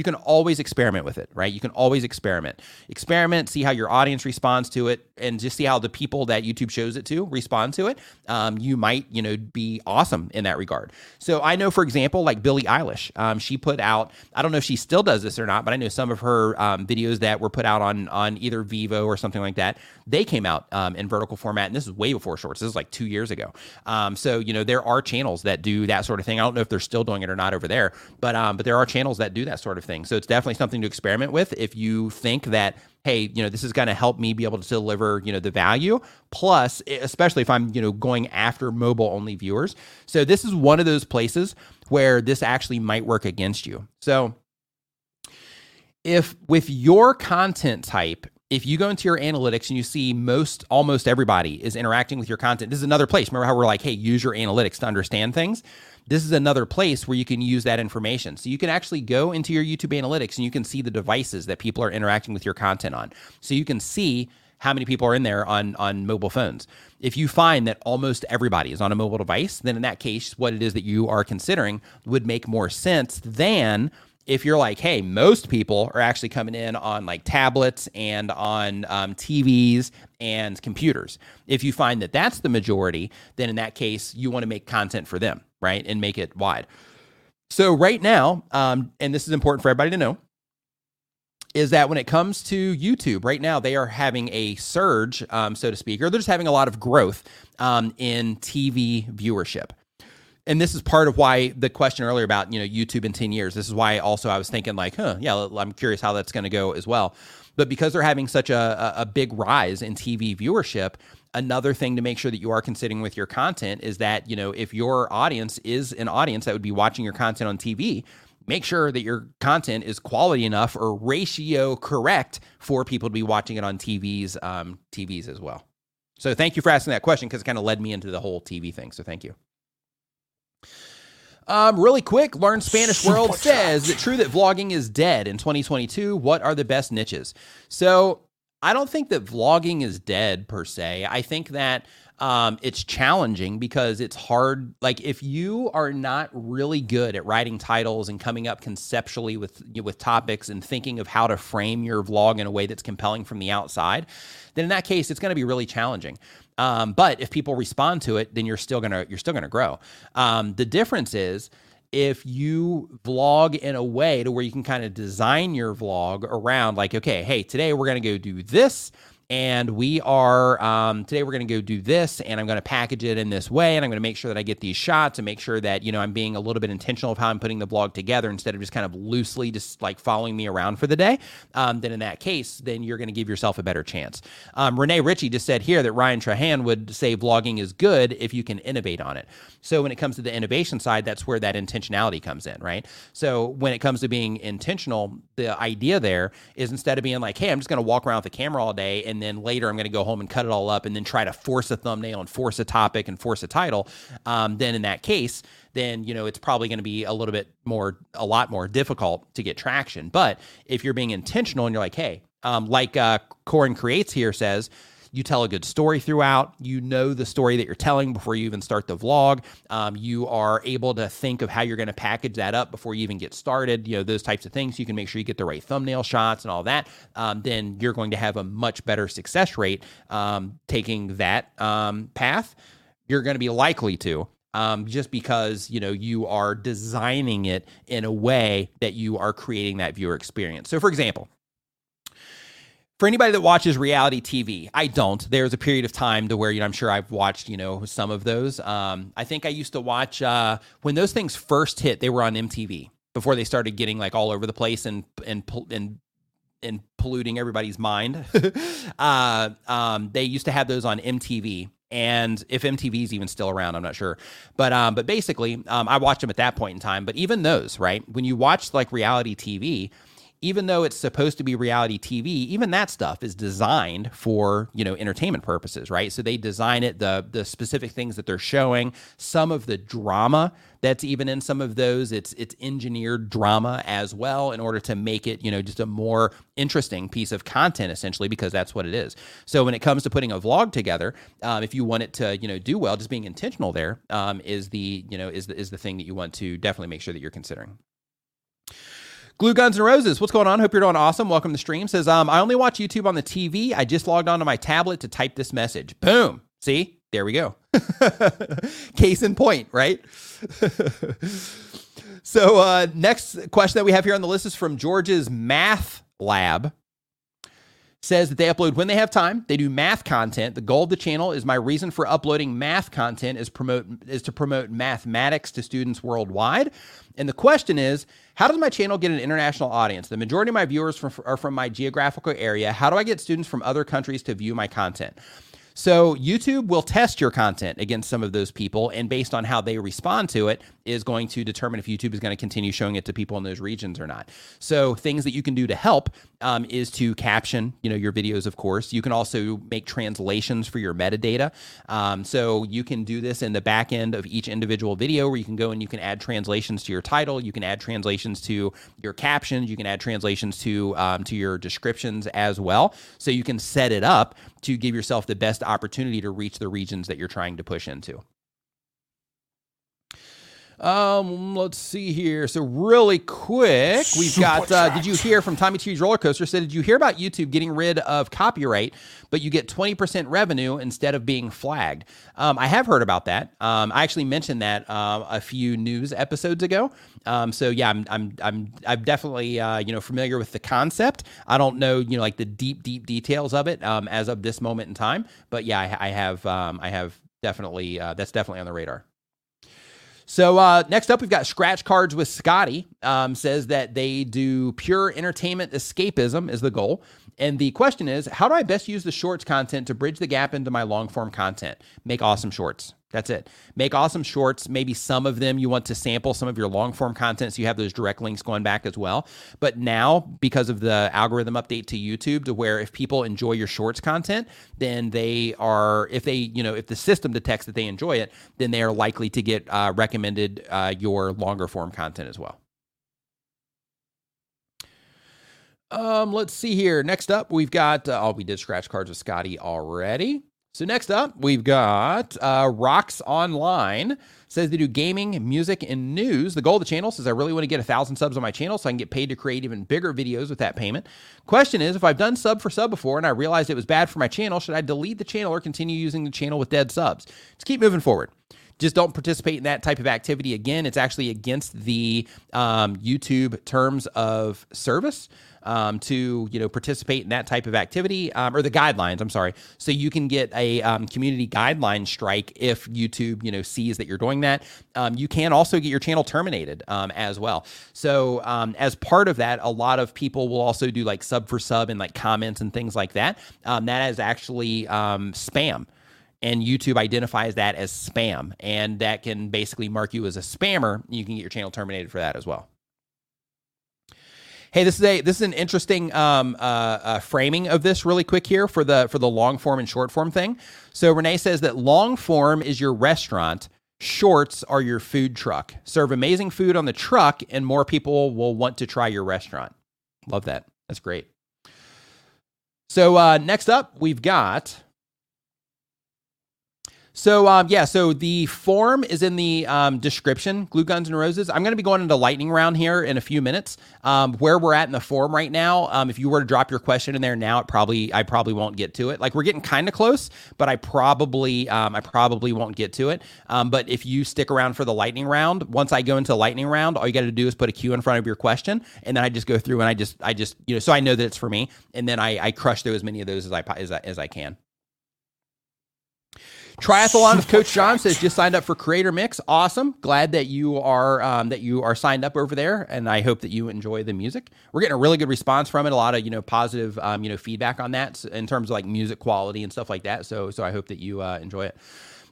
S1: you can always experiment with it, right? You can always experiment. Experiment, see how your audience responds to it, and just see how the people that YouTube shows it to respond to it. Um, you might, you know, be awesome in that regard. So I know, for example, like Billie Eilish, um, she put out. I don't know if she still does this or not, but I know some of her um, videos that were put out on on either Vevo or something like that. They came out um, in vertical format, and this is way before Shorts. This is like two years ago. Um, so you know, there are channels that do that sort of thing. I don't know if they're still doing it or not over there, but um, but there are channels that do that sort of of So it's definitely something to experiment with if you think that hey, you know, this is going to help me be able to deliver, you know, the value. Plus, especially if I'm, you know, going after mobile only viewers. So this is one of those places where this actually might work against you. So if with your content type, if you go into your analytics and you see most almost everybody is interacting with your content, this is another place. Remember how we're like, hey, use your analytics to understand things this is another place where you can use that information. So you can actually go into your YouTube analytics and you can see the devices that people are interacting with your content on. So you can see how many people are in there on on mobile phones. If you find that almost everybody is on a mobile device, then in that case, what it is that you are considering would make more sense than if you're like, hey, most people are actually coming in on like tablets and on um, TVs and computers. If you find that that's the majority, then in that case, you want to make content for them, right? And make it wide. So, right now, um, and this is important for everybody to know, is that when it comes to YouTube, right now they are having a surge, um, so to speak, or they're just having a lot of growth um, in TV viewership and this is part of why the question earlier about you know YouTube in 10 years. This is why also I was thinking like, huh, yeah, I'm curious how that's going to go as well. But because they're having such a, a big rise in TV viewership, another thing to make sure that you are considering with your content is that you know if your audience is an audience that would be watching your content on TV, make sure that your content is quality enough or ratio correct for people to be watching it on TVs, um, TVs as well. So thank you for asking that question because it kind of led me into the whole TV thing. So thank you. Um, really quick, Learn Spanish World says, is it true that vlogging is dead in 2022? What are the best niches? So I don't think that vlogging is dead per se. I think that um, it's challenging because it's hard. Like if you are not really good at writing titles and coming up conceptually with with topics and thinking of how to frame your vlog in a way that's compelling from the outside, then in that case, it's going to be really challenging. Um, but if people respond to it, then you're still gonna you're still gonna grow. Um, the difference is if you vlog in a way to where you can kind of design your vlog around like okay hey today we're going to go do this and we are um, today we're going to go do this and i'm going to package it in this way and i'm going to make sure that i get these shots and make sure that you know i'm being a little bit intentional of how i'm putting the vlog together instead of just kind of loosely just like following me around for the day. Um, then in that case then you're going to give yourself a better chance. Um, rene ritchie just said here that ryan trahan would say vlogging is good if you can innovate on it. So when it comes to the innovation side that's where that intentionality comes in right? So when it comes to being intentional the idea there is instead of being like hey i'm just going to walk around with the camera all day and then later I'm going to go home and cut it all up and then try to force a thumbnail and force a topic and force a title, um, then in that case, then you know it's probably going to be a little bit more, a lot more difficult to get traction. But if you're being intentional and you're like, hey, um, like uh, Corin creates here says, you tell a good story throughout. You know the story that you're telling before you even start the vlog. Um, you are able to think of how you're going to package that up before you even get started. You know those types of things. You can make sure you get the right thumbnail shots and all that. Um, then you're going to have a much better success rate um, taking that um, path. You're going to be likely to um, just because you know you are designing it in a way that you are creating that viewer experience. So, for example, for anybody that watches reality TV, I don't. There's a period of time to where you know I'm sure I've watched you know some of those. Um, I think I used to watch uh, when those things first hit. They were on MTV before they started getting like all over the place and and and and polluting everybody's mind. uh, um, they used to have those on MTV. And if MTV is even still around, I'm not sure. But um, but basically, um, I watched them at that point in time. But even those, right? When you watch like reality TV, even though it's supposed to be reality TV, even that stuff is designed for, you know, entertainment purposes, right? So they design it, the the specific things that they're showing, some of the drama that's even in some of those, it's it's engineered drama as well in order to make it, you know, just a more interesting piece of content essentially because that's what it is. So when it comes to putting a vlog together, um, if you want it to, you know, do well, just being intentional there um, is the, you know, is the is the thing that you want to definitely make sure that you're considering. Glue Guns and Roses, what's going on? Hope you're doing awesome. Welcome to the stream. Says, um, I only watch YouTube on the TV. I just logged onto my tablet to type this message. Boom. See? There we go. Case in point, right? so, uh, next question that we have here on the list is from George's Math Lab says that they upload when they have time. They do math content. The goal of the channel is my reason for uploading math content is promote is to promote mathematics to students worldwide. And the question is, how does my channel get an international audience? The majority of my viewers from, are from my geographical area. How do I get students from other countries to view my content? So YouTube will test your content against some of those people, and based on how they respond to it, is going to determine if YouTube is going to continue showing it to people in those regions or not. So things that you can do to help um, is to caption, you know, your videos. Of course, you can also make translations for your metadata. Um, so you can do this in the back end of each individual video, where you can go and you can add translations to your title, you can add translations to your captions, you can add translations to um, to your descriptions as well. So you can set it up to give yourself the best opportunity to reach the regions that you're trying to push into. Um, let's see here. So really quick, we've got. Uh, did you hear from Tommy T's roller coaster? Said, did you hear about YouTube getting rid of copyright, but you get twenty percent revenue instead of being flagged? Um, I have heard about that. Um, I actually mentioned that um, a few news episodes ago. Um, so yeah, I'm I'm I'm I'm definitely uh, you know familiar with the concept. I don't know you know like the deep deep details of it um, as of this moment in time, but yeah, I, I have um, I have definitely uh, that's definitely on the radar. So uh, next up, we've got Scratch Cards with Scotty. Um, says that they do pure entertainment escapism is the goal, and the question is, how do I best use the shorts content to bridge the gap into my long form content? Make awesome shorts. That's it. Make awesome shorts. Maybe some of them you want to sample some of your long form content so you have those direct links going back as well. But now, because of the algorithm update to YouTube, to where if people enjoy your shorts content, then they are, if they, you know, if the system detects that they enjoy it, then they are likely to get uh, recommended uh, your longer form content as well. Um, let's see here. Next up, we've got, uh, oh, we did scratch cards with Scotty already. So next up, we've got uh, Rocks Online. Says they do gaming, music, and news. The goal of the channel says I really want to get a thousand subs on my channel so I can get paid to create even bigger videos with that payment. Question is, if I've done sub for sub before and I realized it was bad for my channel, should I delete the channel or continue using the channel with dead subs? Just keep moving forward just don't participate in that type of activity again. It's actually against the um, YouTube terms of service um, to you know participate in that type of activity um, or the guidelines. I'm sorry. So you can get a um, community guideline strike if YouTube you know sees that you're doing that. Um, you can also get your channel terminated um, as well. So um, as part of that, a lot of people will also do like sub for sub and like comments and things like that. that is actually spam and YouTube identifies that as spam, and that can basically mark you as a spammer. You can get your channel terminated for that as well. Hey, this is a this is an interesting um, uh, uh, framing of this really quick here for the for the long form and short form thing. So Rene says that long form is your restaurant, shorts are your food truck. Serve amazing food on the truck, and more people will want to try your restaurant. Love that. That's great. So uh, next up, we've got so um, yeah, so the form is in the um, description. Glue guns and roses. I'm going to be going into lightning round here in a few minutes. Um, where we're at in the form right now. Um, if you were to drop your question in there now, it probably I probably won't get to it. Like we're getting kind of close, but I probably um, I probably won't get to it. Um, but if you stick around for the lightning round, once I go into lightning round, all you got to do is put a Q in front of your question, and then I just go through and I just I just you know so I know that it's for me, and then I I crush through as many of those as I as I, as I can. Triathlon with Coach John says just signed up for Creator Mix. Awesome. Glad that you are um, that you are signed up over there, and I hope that you enjoy the music. We're getting a really good response from it. A lot of you know positive um, you know feedback on that in terms of like music quality and stuff like that. So so I hope that you uh, enjoy it.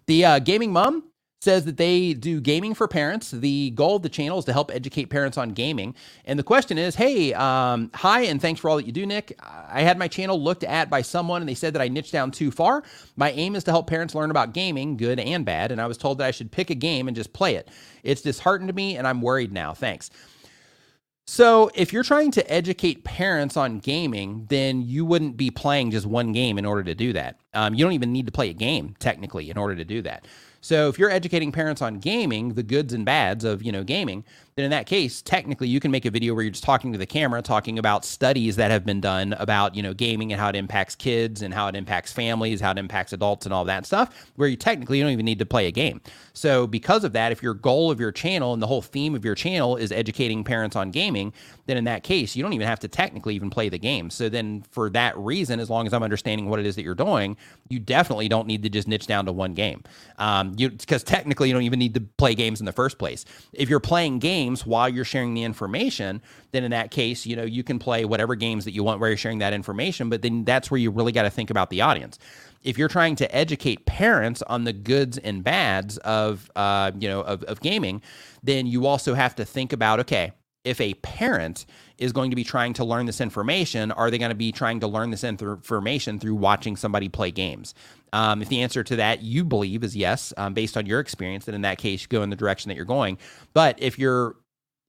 S1: The uh, gaming mom says that they do gaming for parents. The goal of the channel is to help educate parents on gaming. And the question is, hey, um, hi, and thanks for all that you do, Nick. I had my channel looked at by someone, and they said that I niched down too far. My aim is to help parents learn about gaming, good and bad. And I was told that I should pick a game and just play it. It's disheartened me, and I'm worried now. Thanks. So, if you're trying to educate parents on gaming, then you wouldn't be playing just one game in order to do that. Um, you don't even need to play a game technically in order to do that. So if you're educating parents on gaming, the goods and bads of, you know, gaming, then in that case, technically you can make a video where you're just talking to the camera, talking about studies that have been done about, you know, gaming and how it impacts kids and how it impacts families, how it impacts adults and all that stuff, where you technically you don't even need to play a game. So because of that, if your goal of your channel and the whole theme of your channel is educating parents on gaming, then in that case, you don't even have to technically even play the game. So then for that reason, as long as I'm understanding what it is that you're doing, you definitely don't need to just niche down to one game. Um, because technically you don't even need to play games in the first place. If you're playing games, games while you're sharing the information, then in that case, you know, you can play whatever games that you want where you're sharing that information. But then that's where you really got to think about the audience. If you're trying to educate parents on the goods and bads of, uh, you know, of, of gaming, then you also have to think about, okay, if a parent is going to be trying to learn this information, are they going to be trying to learn this information through watching somebody play games? Um, if the answer to that you believe is yes, um, based on your experience, then in that case, go in the direction that you're going. But if your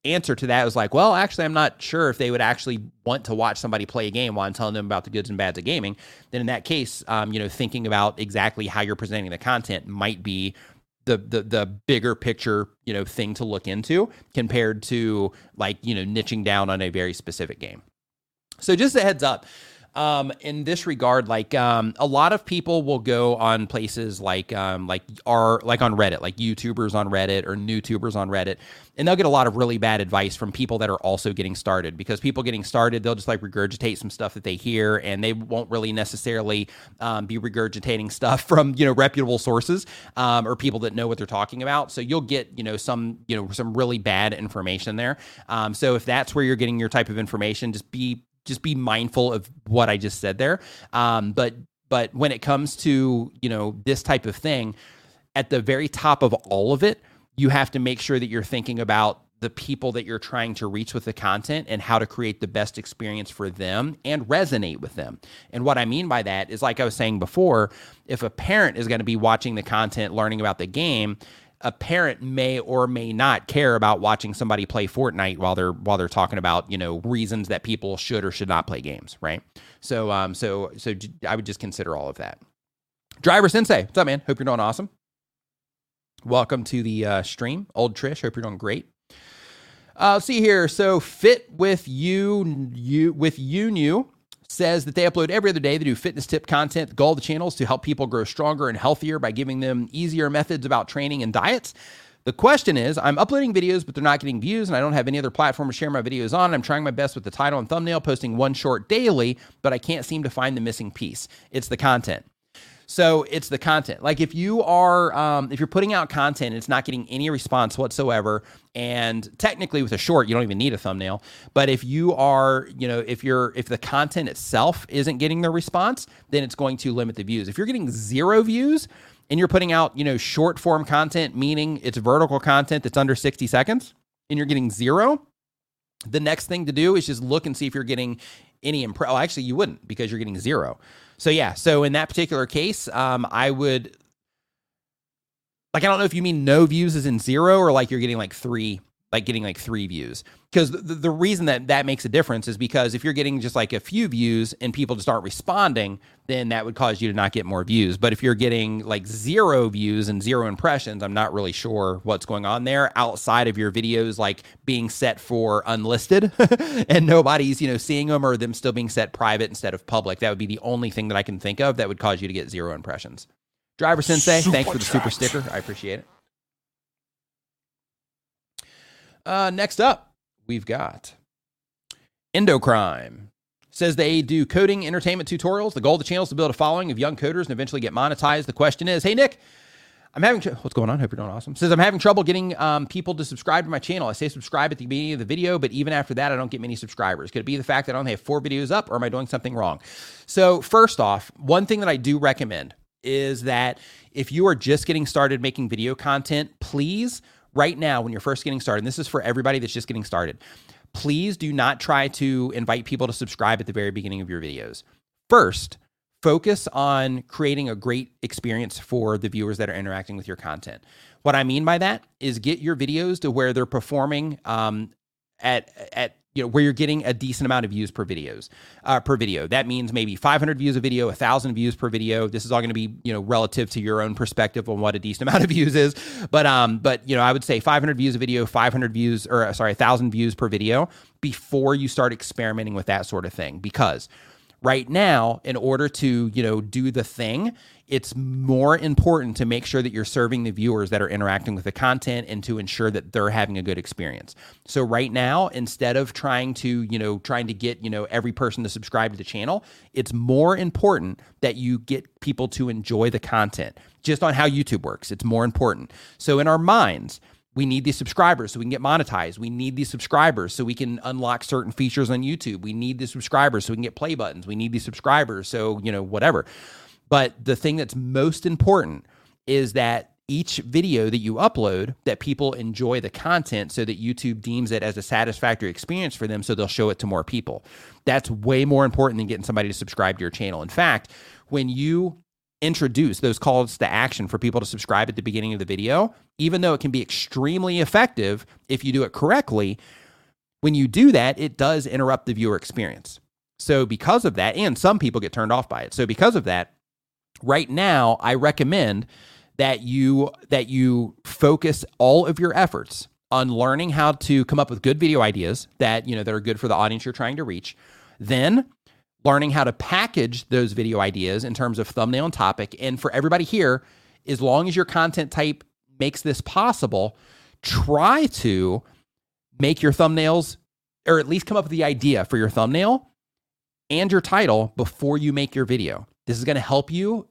S1: answer to that was like, well, actually, I'm not sure if they would actually want to watch somebody play a game while I'm telling them about the goods and bads of gaming, then in that case, um, you know, thinking about exactly how you're presenting the content might be the, the the bigger picture you know thing to look into compared to like you know niching down on a very specific game so just a heads up um, in this regard, like um, a lot of people will go on places like um, like are like on Reddit, like YouTubers on Reddit or YouTubers on Reddit, and they'll get a lot of really bad advice from people that are also getting started. Because people getting started, they'll just like regurgitate some stuff that they hear, and they won't really necessarily um, be regurgitating stuff from you know reputable sources um, or people that know what they're talking about. So you'll get you know some you know some really bad information there. Um, so if that's where you're getting your type of information, just be just be mindful of what I just said there. Um, but but when it comes to you know this type of thing, at the very top of all of it, you have to make sure that you're thinking about the people that you're trying to reach with the content and how to create the best experience for them and resonate with them. And what I mean by that is, like I was saying before, if a parent is going to be watching the content, learning about the game, a parent may or may not care about watching somebody play Fortnite while they're while they're talking about you know reasons that people should or should not play games, right? So um so so I would just consider all of that. Driver Sensei, what's up, man? Hope you're doing awesome. Welcome to the uh, stream, old Trish. Hope you're doing great. Uh, see here. So fit with you, you with you new says that they upload every other day. They do fitness tip content. The goal of the channel is to help people grow stronger and healthier by giving them easier methods about training and diets. The question is, I'm uploading videos, but they're not getting views, and I don't have any other platform to share my videos on. I'm trying my best with the title and thumbnail, posting one short daily, but I can't seem to find the missing piece. It's the content. So it's the content. Like if you are, um, if you're putting out content, and it's not getting any response whatsoever. And technically, with a short, you don't even need a thumbnail. But if you are, you know, if you're, if the content itself isn't getting the response, then it's going to limit the views. If you're getting zero views and you're putting out, you know, short form content, meaning it's vertical content that's under 60 seconds, and you're getting zero, the next thing to do is just look and see if you're getting any impress. Oh, actually, you wouldn't because you're getting zero. So yeah, so in that particular case, um, I would like I don't know if you mean no views is in zero or like you're getting like three, like getting like three views. Because the, the reason that that makes a difference is because if you're getting just like a few views and people just aren't responding, then that would cause you to not get more views. But if you're getting like zero views and zero impressions, I'm not really sure what's going on there outside of your videos like being set for unlisted and nobody's, you know, seeing them or them still being set private instead of public. That would be the only thing that I can think of that would cause you to get zero impressions. Driver Sensei, super thanks for the super sticker. I appreciate it. Uh, next up, we've got Endocrime. Says they do coding entertainment tutorials. The goal of the channel is to build a following of young coders and eventually get monetized. The question is, hey Nick, I'm having tr- what's going on? Hope you're doing awesome. Says I'm having trouble getting um, people to subscribe to my channel. I say subscribe at the beginning of the video, but even after that, I don't get many subscribers. Could it be the fact that I only have four videos up, or am I doing something wrong? So first off, one thing that I do recommend is that if you are just getting started making video content, please right now when you're first getting started, and this is for everybody that's just getting started, please do not try to invite people to subscribe at the very beginning of your videos. First, focus on creating a great experience for the viewers that are interacting with your content. What I mean by that is get your videos to where they're performing um, at at you know where you're getting a decent amount of views per videos uh, per video. That means maybe 500 views a video 1000 views per video. This is all going to be you know relative to your own perspective on what a decent amount of views is. But um but you know i would say 500 views a video 500 views or uh, sorry 1000 views per video before you start experimenting with that sort of thing. Because right now in order to you know do the thing it's more important to make sure that you're serving the viewers that are interacting with the content and to ensure that they're having a good experience. So right now, instead of trying to, you know, trying to get, you know, every person to subscribe to the channel, it's more important that you get people to enjoy the content. Just on how YouTube works, it's more important. So in our minds, we need these subscribers so we can get monetized. We need these subscribers so we can unlock certain features on YouTube. We need these subscribers so we can get play buttons. We need these subscribers so, you know, whatever. But the thing that's most important is that each video that you upload that people enjoy the content so that YouTube deems it as a satisfactory experience for them so they'll show it to more people. That's way more important than getting somebody to subscribe to your channel. In fact, when you introduce those calls to action for people to subscribe at the beginning of the video, even though it can be extremely effective if you do it correctly, when you do that, it does interrupt the viewer experience. So, because of that, and some people get turned off by it. So, because of that, right now I recommend that you that you focus all of your efforts on learning how to come up with good video ideas that you know that are good for the audience you're trying to reach then learning how to package those video ideas in terms of thumbnail and topic and for everybody here as long as your content type makes this possible try to make your thumbnails or at least come up with the idea for your thumbnail and your title before you make your video this is going to help you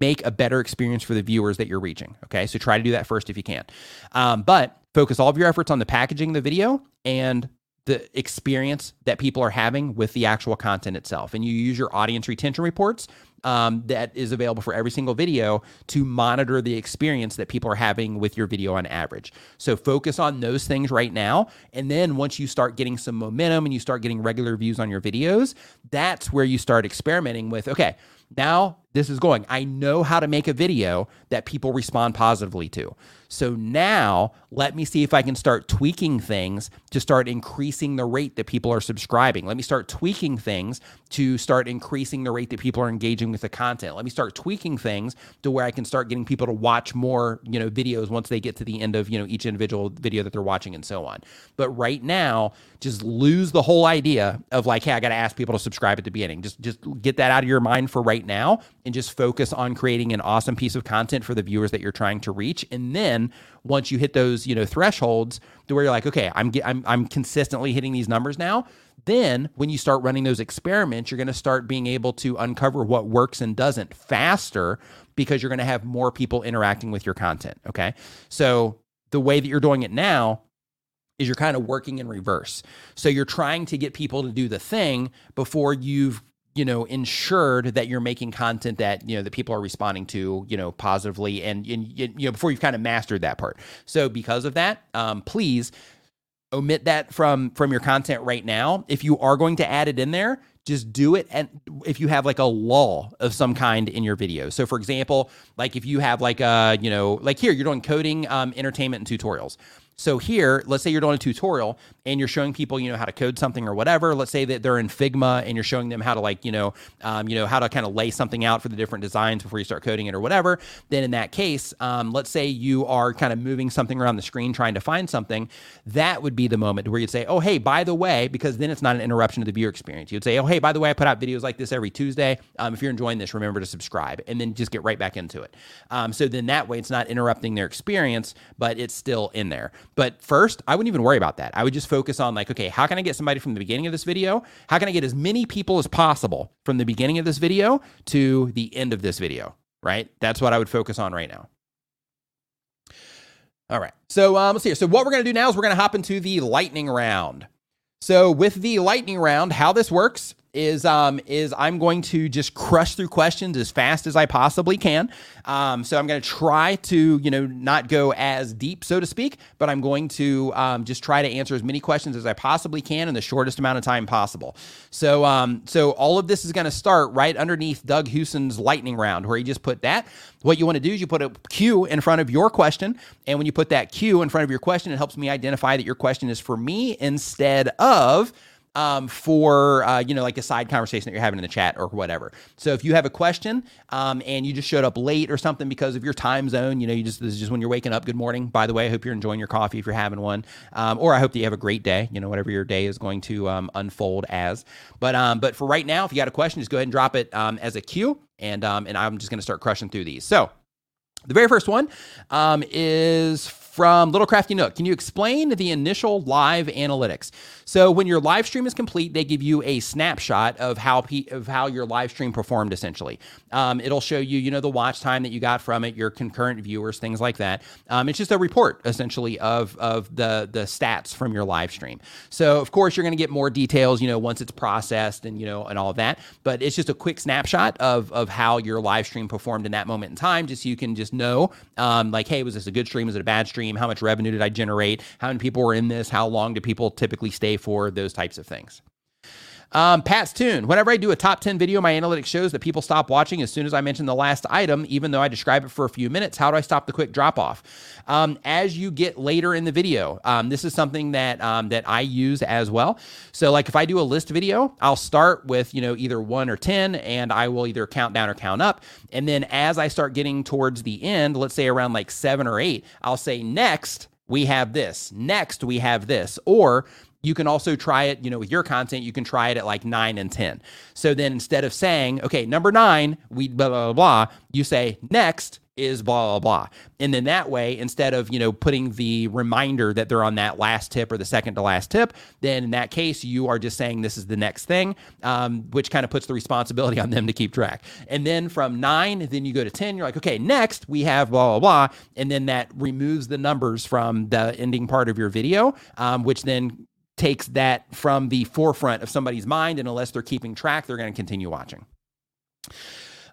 S1: make a better experience for the viewers that you're reaching. Okay. So try to do that first if you can. Um, but focus all of your efforts on the packaging of the video and the experience that people are having with the actual content itself. And you use your audience retention reports um, that is available for every single video to monitor the experience that people are having with your video on average. So focus on those things right now. And then once you start getting some momentum and you start getting regular views on your videos, that's where you start experimenting with, okay, now this is going. I know how to make a video that people respond positively to. So now let me see if I can start tweaking things to start increasing the rate that people are subscribing. Let me start tweaking things to start increasing the rate that people are engaging with the content. Let me start tweaking things to where I can start getting people to watch more, you know, videos once they get to the end of, you know, each individual video that they're watching and so on. But right now, just lose the whole idea of like, hey, I got to ask people to subscribe at the beginning. Just just get that out of your mind for right now and just focus on creating an awesome piece of content for the viewers that you're trying to reach. And then once you hit those, you know, thresholds to where you're like, okay, I'm I'm I'm consistently hitting these numbers now. Then when you start running those experiments, you're going to start being able to uncover what works and doesn't faster because you're going to have more people interacting with your content. Okay. So the way that you're doing it now is you're kind of working in reverse. So you're trying to get people to do the thing before you've you know ensured that you're making content that you know that people are responding to you know positively and, and you know before you've kind of mastered that part. So because of that um, please omit that from from your content right now. If you are going to add it in there just do it and if you have like a law of some kind in your video. So for example like if you have like a you know like here you're doing coding um, entertainment and tutorials so here, let's say you're doing a tutorial and you're showing people, you know, how to code something or whatever. Let's say that they're in Figma and you're showing them how to like, you know, um, you know, how to kind of lay something out for the different designs before you start coding it or whatever. Then in that case, um, let's say you are kind of moving something around the screen trying to find something. That would be the moment where you'd say, oh, hey, by the way, because then it's not an interruption to the viewer experience. You'd say, oh, hey, by the way, I put out videos like this every Tuesday. Um, if you're enjoying this, remember to subscribe and then just get right back into it. Um, so then that way it's not interrupting their experience, but it's still in there. But first, I wouldn't even worry about that. I would just focus on like, okay, how can I get somebody from the beginning of this video? How can I get as many people as possible from the beginning of this video to the end of this video? Right? That's what I would focus on right now. All right. So um, let's see here. So what we're going to do now is we're going to hop into the lightning round. So with the lightning round, how this works is um is I'm going to just crush through questions as fast as I possibly can. Um, so I'm going to try to you know not go as deep, so to speak, but I'm going to um, just try to answer as many questions as I possibly can in the shortest amount of time possible. So um so all of this is going to start right underneath Doug Houston's lightning round, where he just put that. What you want to do is you put a Q in front of your question, and when you put that Q in front of your question, it helps me identify that your question is for me instead of um, for uh, you know like a side conversation that you're having in the chat or whatever. So if you have a question um, and you just showed up late or something because of your time zone, you know, you just this is just when you're waking up. Good morning, by the way. I hope you're enjoying your coffee if you're having one, um, or I hope that you have a great day. You know, whatever your day is going to um, unfold as. But um, but for right now, if you got a question, just go ahead and drop it um, as a Q, and and I'm just going to start crushing through these. So. The very first one is from Little Crafty Nook. Can you explain the initial live analytics? So when your live stream is complete, they give you a snapshot of how of how your live stream performed. Essentially, um, it'll show you, you know, the watch time that you got from it, your concurrent viewers, things like that. Um, it's just a report essentially of of the the stats from your live stream. So of course you're going to get more details, you know, once it's processed and you know and all of that. But it's just a quick snapshot of of how your live stream performed in that moment in time, just so you can just know, um, like, hey, was this a good stream? Was it a bad stream? How much revenue did I generate? How many people were in this? How long do people typically stay for? Those types of things. Um, Pat's Tune. Whenever I do a top 10 video, my analytics shows that people stop watching as soon as I mention the last item, even though I describe it for a few minutes. How do I stop the quick drop off? Um, as you get later in the video, um, this is something that um, that I use as well. So, like if I do a list video, I'll start with you know either one or 10, and I will either count down or count up. And then as I start getting towards the end, let's say around like seven or eight, I'll say next we have this. Next, we have this. Or you can also try it, you know, with your content, you can try it at like nine and 10. So then instead of saying, okay, number nine, we blah, blah, blah, blah, you say next is blah, blah, blah. And then that way, instead of, you know, putting the reminder that they're on that last tip or the second to last tip, then in that case, you are just saying this is the next thing, um, which kind of puts the responsibility on them to keep track. And then from nine, then you go to 10, you're like, okay, next we have blah, blah, blah. And then that removes the numbers from the ending part of your video, um, which then takes that from the forefront of somebody's mind. And unless they're keeping track, they're going to continue watching.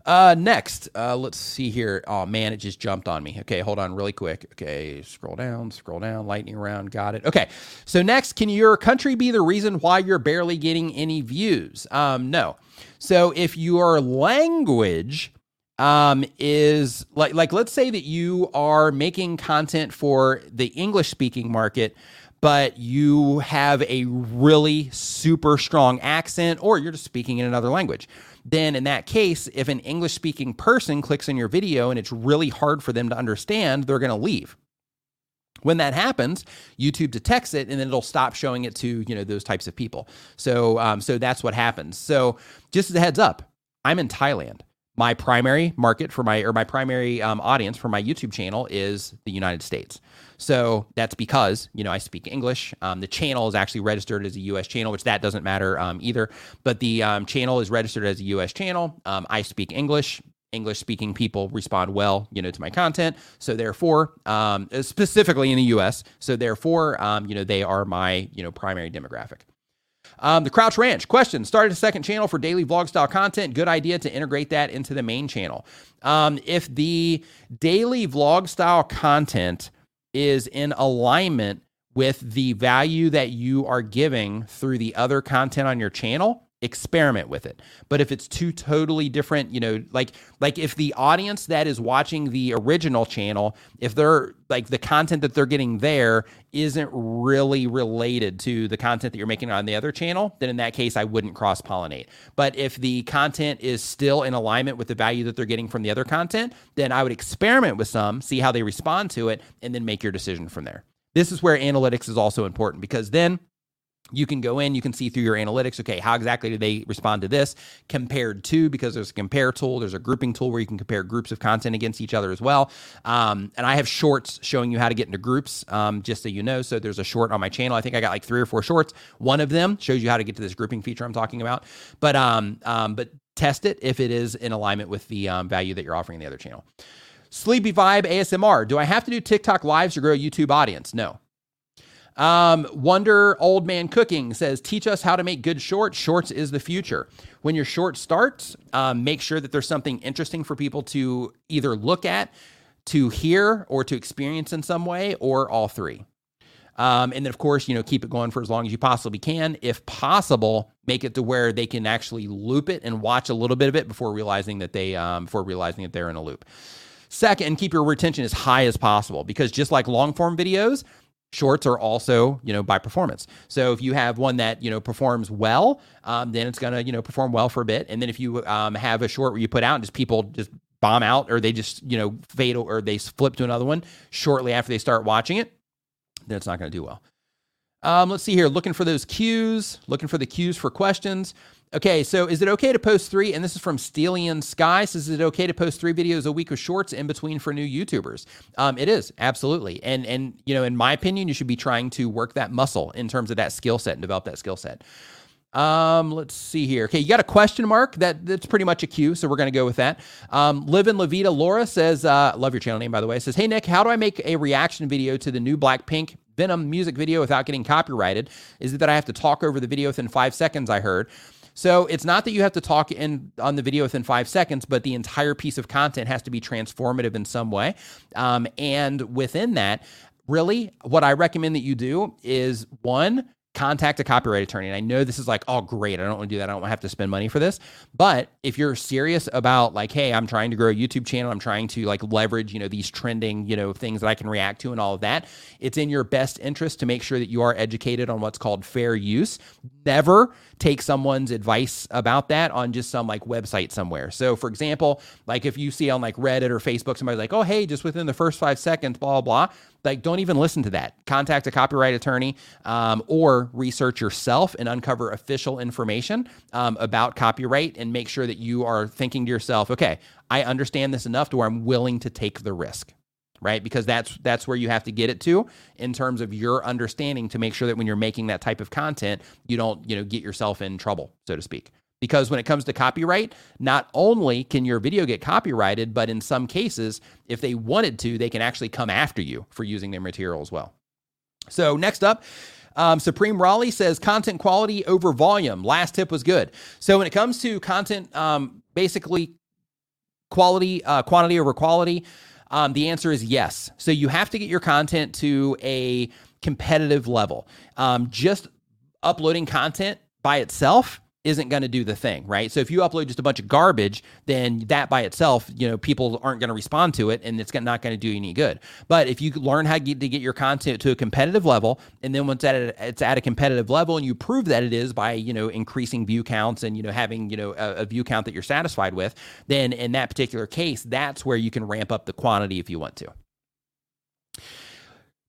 S1: Uh, next, uh, let's see here. Oh man, it just jumped on me. Okay, hold on really quick. Okay, scroll down, scroll down, lightning round. Got it. Okay, so next, can your country be the reason why you're barely getting any views? Um, no. So if your language um, is like, like let's say that you are making content for the English speaking market, but you have a really super strong accent, or you're just speaking in another language then in that case, if an English speaking person clicks on your video and it's really hard for them to understand, they're going to leave. When that happens, YouTube detects it and then it'll stop showing it to you know those types of people. So um, so that's what happens. So just as a heads up, I'm in Thailand. My primary market for my or my primary um, audience for my YouTube channel is the United States. So that's because, you know, I speak English. Um, the channel is actually registered as a US channel, which that doesn't matter um, either. But the um, channel is registered as a US channel. Um, I speak English. English speaking people respond well, you know, to my content. So therefore, um, specifically in the US, so therefore, you know, they are my, you know, primary demographic. Um, the Crouch Ranch question started a second channel for daily vlog style content. Good idea to integrate that into the main channel. Um, if the daily vlog style content is in alignment with the value that you are giving through the other content on your channel experiment with it. But if it's two totally different you know like like if the audience that is watching the original channel if they're like the content that they're getting there isn't really related to the content that you're making on the other channel then in that case I wouldn't cross pollinate but if the content is still in alignment with the value that they're getting from the other content then I would experiment with some see how they respond to it and then make your decision from there. This is where analytics is also important because then you can go in, you can see through your analytics, okay, how exactly do they respond to this compared to, because there's a compare tool, there's a grouping tool where you can compare groups of content against each other as well. Um, and I have shorts showing you how to get into groups, um, just so you know. So there's a short on my channel. I think I got like three or four shorts. One of them shows you how to get to this grouping feature I'm talking about. But, um, um, but test it if it is in alignment with the um, value that you're offering in the other channel. Sleepy Vibe ASMR. Do I have to do TikTok lives to grow a YouTube audience? No. Um, Wonder Old Man Cooking says, teach us how to make good shorts. Shorts is the future. When your short starts, um, make sure that there's something interesting for people to either look at, to hear, or to experience in some way, or all three. Um, and then, of course, you know, keep it going for as long as you possibly can. If possible, make it to where they can actually loop it and watch a little bit of it before realizing that they, um, before realizing that they're in a loop. Second, keep your retention as high as possible because just like long form videos, shorts are also you know by performance. So if you have one that you know performs well um, then it's going to you know perform well for a bit. And then if you um, have a short where you put out and just people just bomb out or they just you know fade or they flip to another one shortly after they start watching it then it's not going to do well. Um, let's see here. Looking for those cues. Looking for the cues for questions Okay, so is it okay to post three? And this is from Stelian Sky. Says, is it okay to post three videos a week of shorts in between for new YouTubers? Um, it is absolutely, and and you know, in my opinion, you should be trying to work that muscle in terms of that skill set and develop that skill set. Um, let's see here. Okay, you got a question mark. That that's pretty much a cue, so we're gonna go with that. Um, Live in Levita Laura says, uh, love your channel name by the way. Says, hey Nick, how do I make a reaction video to the new Blackpink Venom music video without getting copyrighted? Is it that I have to talk over the video within five seconds? I heard. So it's not that you have to talk in on the video within five seconds, but the entire piece of content has to be transformative in some way. Um, and within that, really, what I recommend that you do is one, contact a copyright attorney. And I know this is like, oh, great. I don't want to do that. I don't have to spend money for this. But if you're serious about like, hey, I'm trying to grow a YouTube channel, I'm trying to like leverage, you know, these trending, you know, things that I can react to and all of that, it's in your best interest to make sure that you are educated on what's called fair use. Never take someone's advice about that on just some like website somewhere. So, for example, like if you see on like Reddit or Facebook, somebody's like, oh, hey, just within the first five seconds, blah, blah like don't even listen to that. Contact a copyright attorney um, or research yourself and uncover official information um, about copyright and make sure that you are thinking to yourself okay i understand this enough to where i'm willing to take the risk right? Because that's that's where you have to get it to in terms of your understanding to make sure that when you're making that type of content you don't you know get yourself in trouble so to speak because when it comes to copyright, not only can your video get copyrighted, but in some cases, if they wanted to, they can actually come after you for using their material as well. So next up, um, Supreme Raleigh says content quality over volume. Last tip was good. So when it comes to content, um, basically quality, uh, quantity over quality, um, the answer is yes. So you have to get your content to a competitive level. Um, just uploading content by itself isn't going to do the thing, right? So if you upload just a bunch of garbage, then that by itself, you know, people aren't going to respond to it and it's not going to do you any good. But if you learn how to get, your content to a competitive level, and then once a, it's at a competitive level and you prove that it is by, you know, increasing view counts and, you know, having, you know, a, a view count that you're satisfied with, then in that particular case, that's where you can ramp up the quantity if you want to.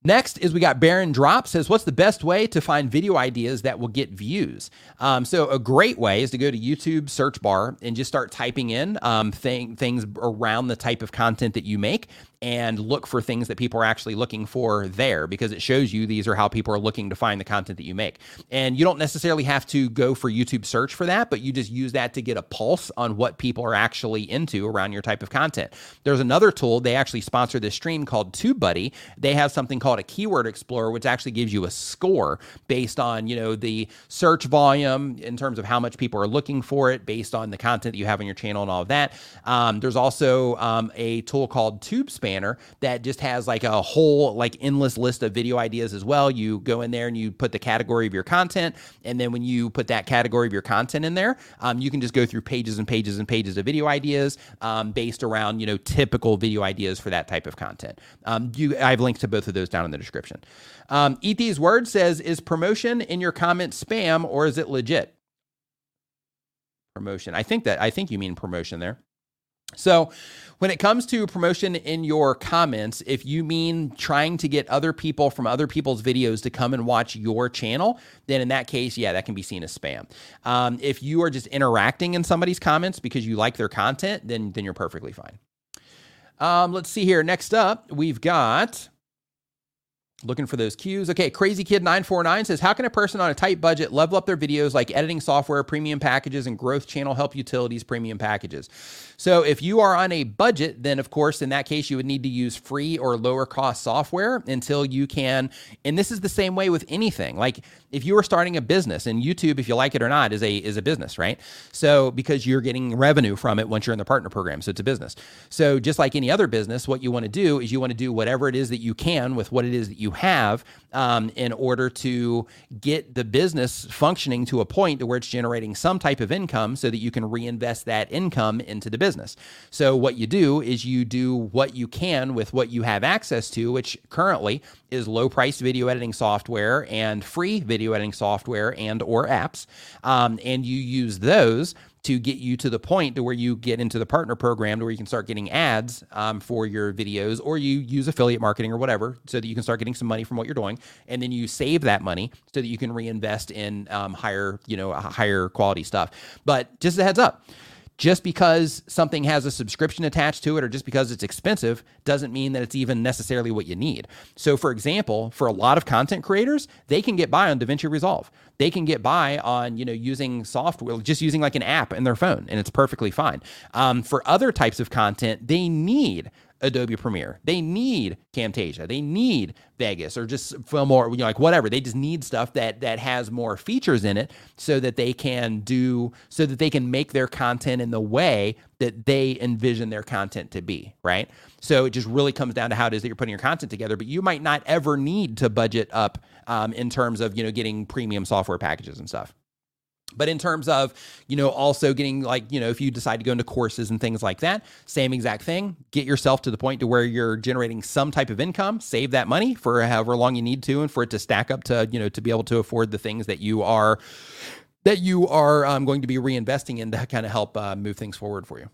S1: Next is we got Baron Drop says, What's the best way to find video ideas that will get views? Um, so, a great way is to go to YouTube search bar and just start typing in um, thing, things around the type of content that you make and look for things that people are actually looking for there because it shows you these are how people are looking to find the content that you make. And you don't necessarily have to go for YouTube search for that, but you just use that to get a pulse on what people are actually into around your type of content. There's another tool, they actually sponsor this stream called TubeBuddy. They have something called a keyword explorer, which actually gives you a score based on, you know, the search volume in terms of how much people are looking for it, based on the content that you have on your channel and all of that. Um, there's also um, a tool called TubeSpan Spanner that just has like a whole like endless list of video ideas as well. You go in there and you put the category of your content, and then when you put that category of your content in there, um, you can just go through pages and pages and pages of video ideas um, based around you know typical video ideas for that type of content. Um, you, I've linked to both of those down in the description. Um, Eat these words says, "Is promotion in your comment spam or is it legit?" Promotion. I think that I think you mean promotion there. So, when it comes to promotion in your comments, if you mean trying to get other people from other people's videos to come and watch your channel, then in that case, yeah, that can be seen as spam. Um, if you are just interacting in somebody's comments because you like their content, then then you're perfectly fine. Um, let's see here. Next up, we've got Looking for those cues. Okay, Crazy Kid 949 says, How can a person on a tight budget level up their videos like editing software, premium packages, and growth channel help utilities premium packages? So, if you are on a budget, then of course, in that case, you would need to use free or lower cost software until you can. And this is the same way with anything. Like if you were starting a business, and YouTube, if you like it or not, is a is a business, right? So because you're getting revenue from it once you're in the partner program, so it's a business. So just like any other business, what you want to do is you want to do whatever it is that you can with what it is that you have um, in order to get the business functioning to a point to where it's generating some type of income so that you can reinvest that income into the business. So what you do is you do what you can with what you have access to, which currently is low price video editing software and free video editing software and or apps. Um, and you use those to get you to the point to where you get into the partner program to where you can start getting ads um, for your videos or you use affiliate marketing or whatever so that you can start getting some money from what you're doing. And then you save that money so that you can reinvest in um, higher you know higher quality stuff. But just a heads up just because something has a subscription attached to it or just because it's expensive doesn't mean that it's even necessarily what you need. So, for example, for a lot of content creators, they can get by on DaVinci Resolve. They can get by on you know using software, just using like an app in their phone, and it's perfectly fine. Um, for other types of content, they need Adobe Premiere. They need Camtasia. They need Vegas or just Filmora, you know, like whatever. They just need stuff that that has more features in it so that they can do so that they can make their content in the way that they envision their content to be, right? So it just really comes down to how it is that you're putting your content together. But you might not ever need to budget up um, in terms of you know getting premium software packages and stuff. But in terms of, you know, also getting like, you know, if you decide to go into courses and things like that, same exact thing. Get yourself to the point to where you're generating some type of income, save that money for however long you need to, and for it to stack up to, you know, to be able to afford the things that you are that you are um, going to be reinvesting in to kind of help uh, move things forward for you.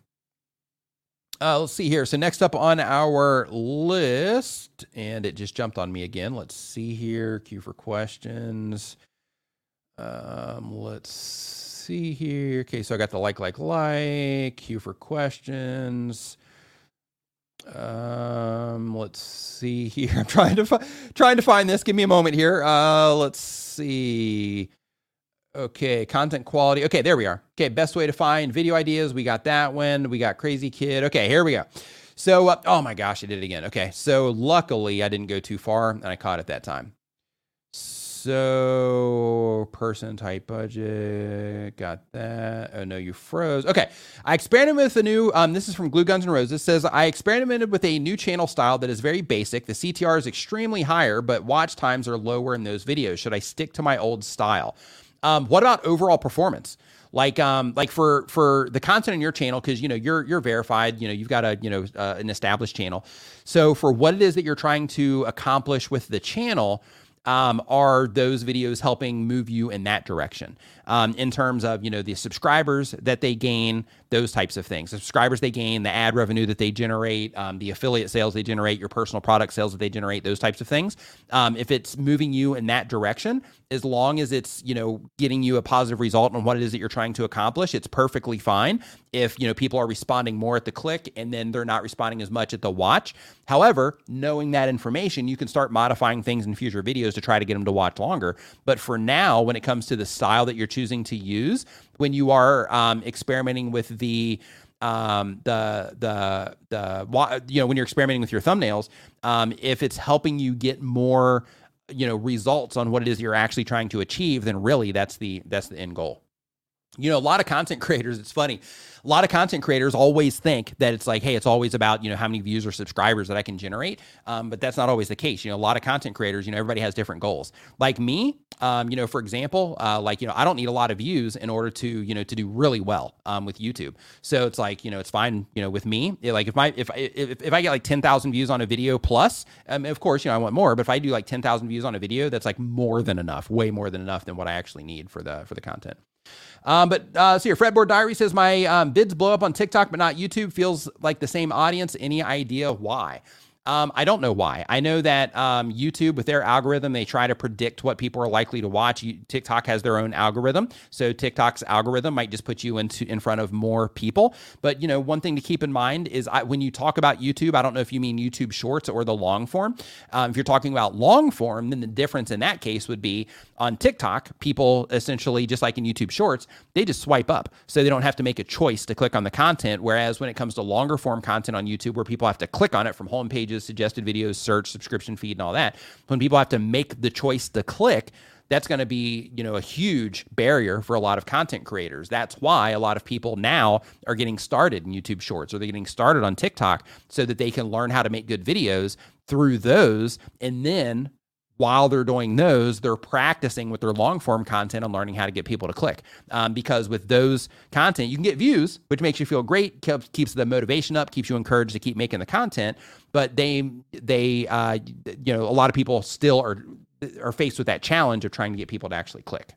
S1: Uh, let's see here. So next up on our list, and it just jumped on me again. Let's see here. Cue for questions. Um, let's see here. Okay, so I got the like, like, like, queue for questions. Um, let's see here. I'm trying to fi- trying to find this. Give me a moment here. Uh, let's see. Okay, content quality. Okay, there we are. Okay, best way to find video ideas. We got that one. We got Crazy Kid. Okay, here we go. So, uh, oh my gosh, I did it again. Okay, so luckily I didn't go too far and I caught it that time. So, person type budget, got that. Oh no, you froze. Okay, I experimented with a new. Um, this is from Glue Guns and Roses. Says I experimented with a new channel style that is very basic. The CTR is extremely higher, but watch times are lower in those videos. Should I stick to my old style? Um, what about overall performance? like um like for for the content on your channel because you know you're you're verified you know you've got a you know uh, an established channel so for what it is that you're trying to accomplish with the channel um, are those videos helping move you in that direction um, in terms of you know the subscribers that they gain those types of things. Subscribers they gain the ad revenue that they generate um, the affiliate sales they generate your personal product sales that they generate those types of things. Um, if it's moving you in that direction as long as it's you know getting you a positive result on what it is that you're trying to accomplish it's perfectly fine if you know people are responding more at the click and then they're not responding as much at the watch. However knowing that information you can start modifying things in future videos to try to get them to watch longer. But for now when it comes to the style that you're choosing to use when you are um, experimenting with the um, the the the you know when you're experimenting with your thumbnails, um, if it's helping you get more you know results on what it is you're actually trying to achieve, then really that's the that's the end goal. You know, a lot of content creators. It's funny a lot of content creators always think that it's like, hey, it's always about you know how many views or subscribers that I can generate, um, but that's not always the case. You know, a lot of content creators, you know, everybody has different goals. Like me, um, you know, for example, uh, like you know, I don't need a lot of views in order to you know to do really well um, with YouTube. So it's like you know, it's fine, you know, with me. Like if my if if if I get like ten thousand views on a video plus, um, of course, you know, I want more. But if I do like ten thousand views on a video, that's like more than enough, way more than enough than what I actually need for the for the content. Um, but uh, so your Fretboard Diary says my um, vids blow up on TikTok, but not YouTube. Feels like the same audience. Any idea why? Um, I don't know why. I know that um, YouTube, with their algorithm, they try to predict what people are likely to watch. You, TikTok has their own algorithm, so TikTok's algorithm might just put you into in front of more people. But you know, one thing to keep in mind is I, when you talk about YouTube, I don't know if you mean YouTube Shorts or the long form. Um, if you're talking about long form, then the difference in that case would be on TikTok, people essentially just like in YouTube Shorts, they just swipe up, so they don't have to make a choice to click on the content. Whereas when it comes to longer form content on YouTube, where people have to click on it from home pages pages, suggested videos, search, subscription feed, and all that. When people have to make the choice to click, that's going to be you know a huge barrier for a lot of content creators that's why a lot of people now are getting started in youtube shorts or they're getting started on tiktok so that they can learn how to make good videos through those and then while they're doing those, they're practicing with their long form content and learning how to get people to click. Um, because with those content, you can get views, which makes you feel great, keeps, keeps the motivation up, keeps you encouraged to keep making the content. But they, they, uh, you know, a lot of people still are are faced with that challenge of trying to get people to actually click.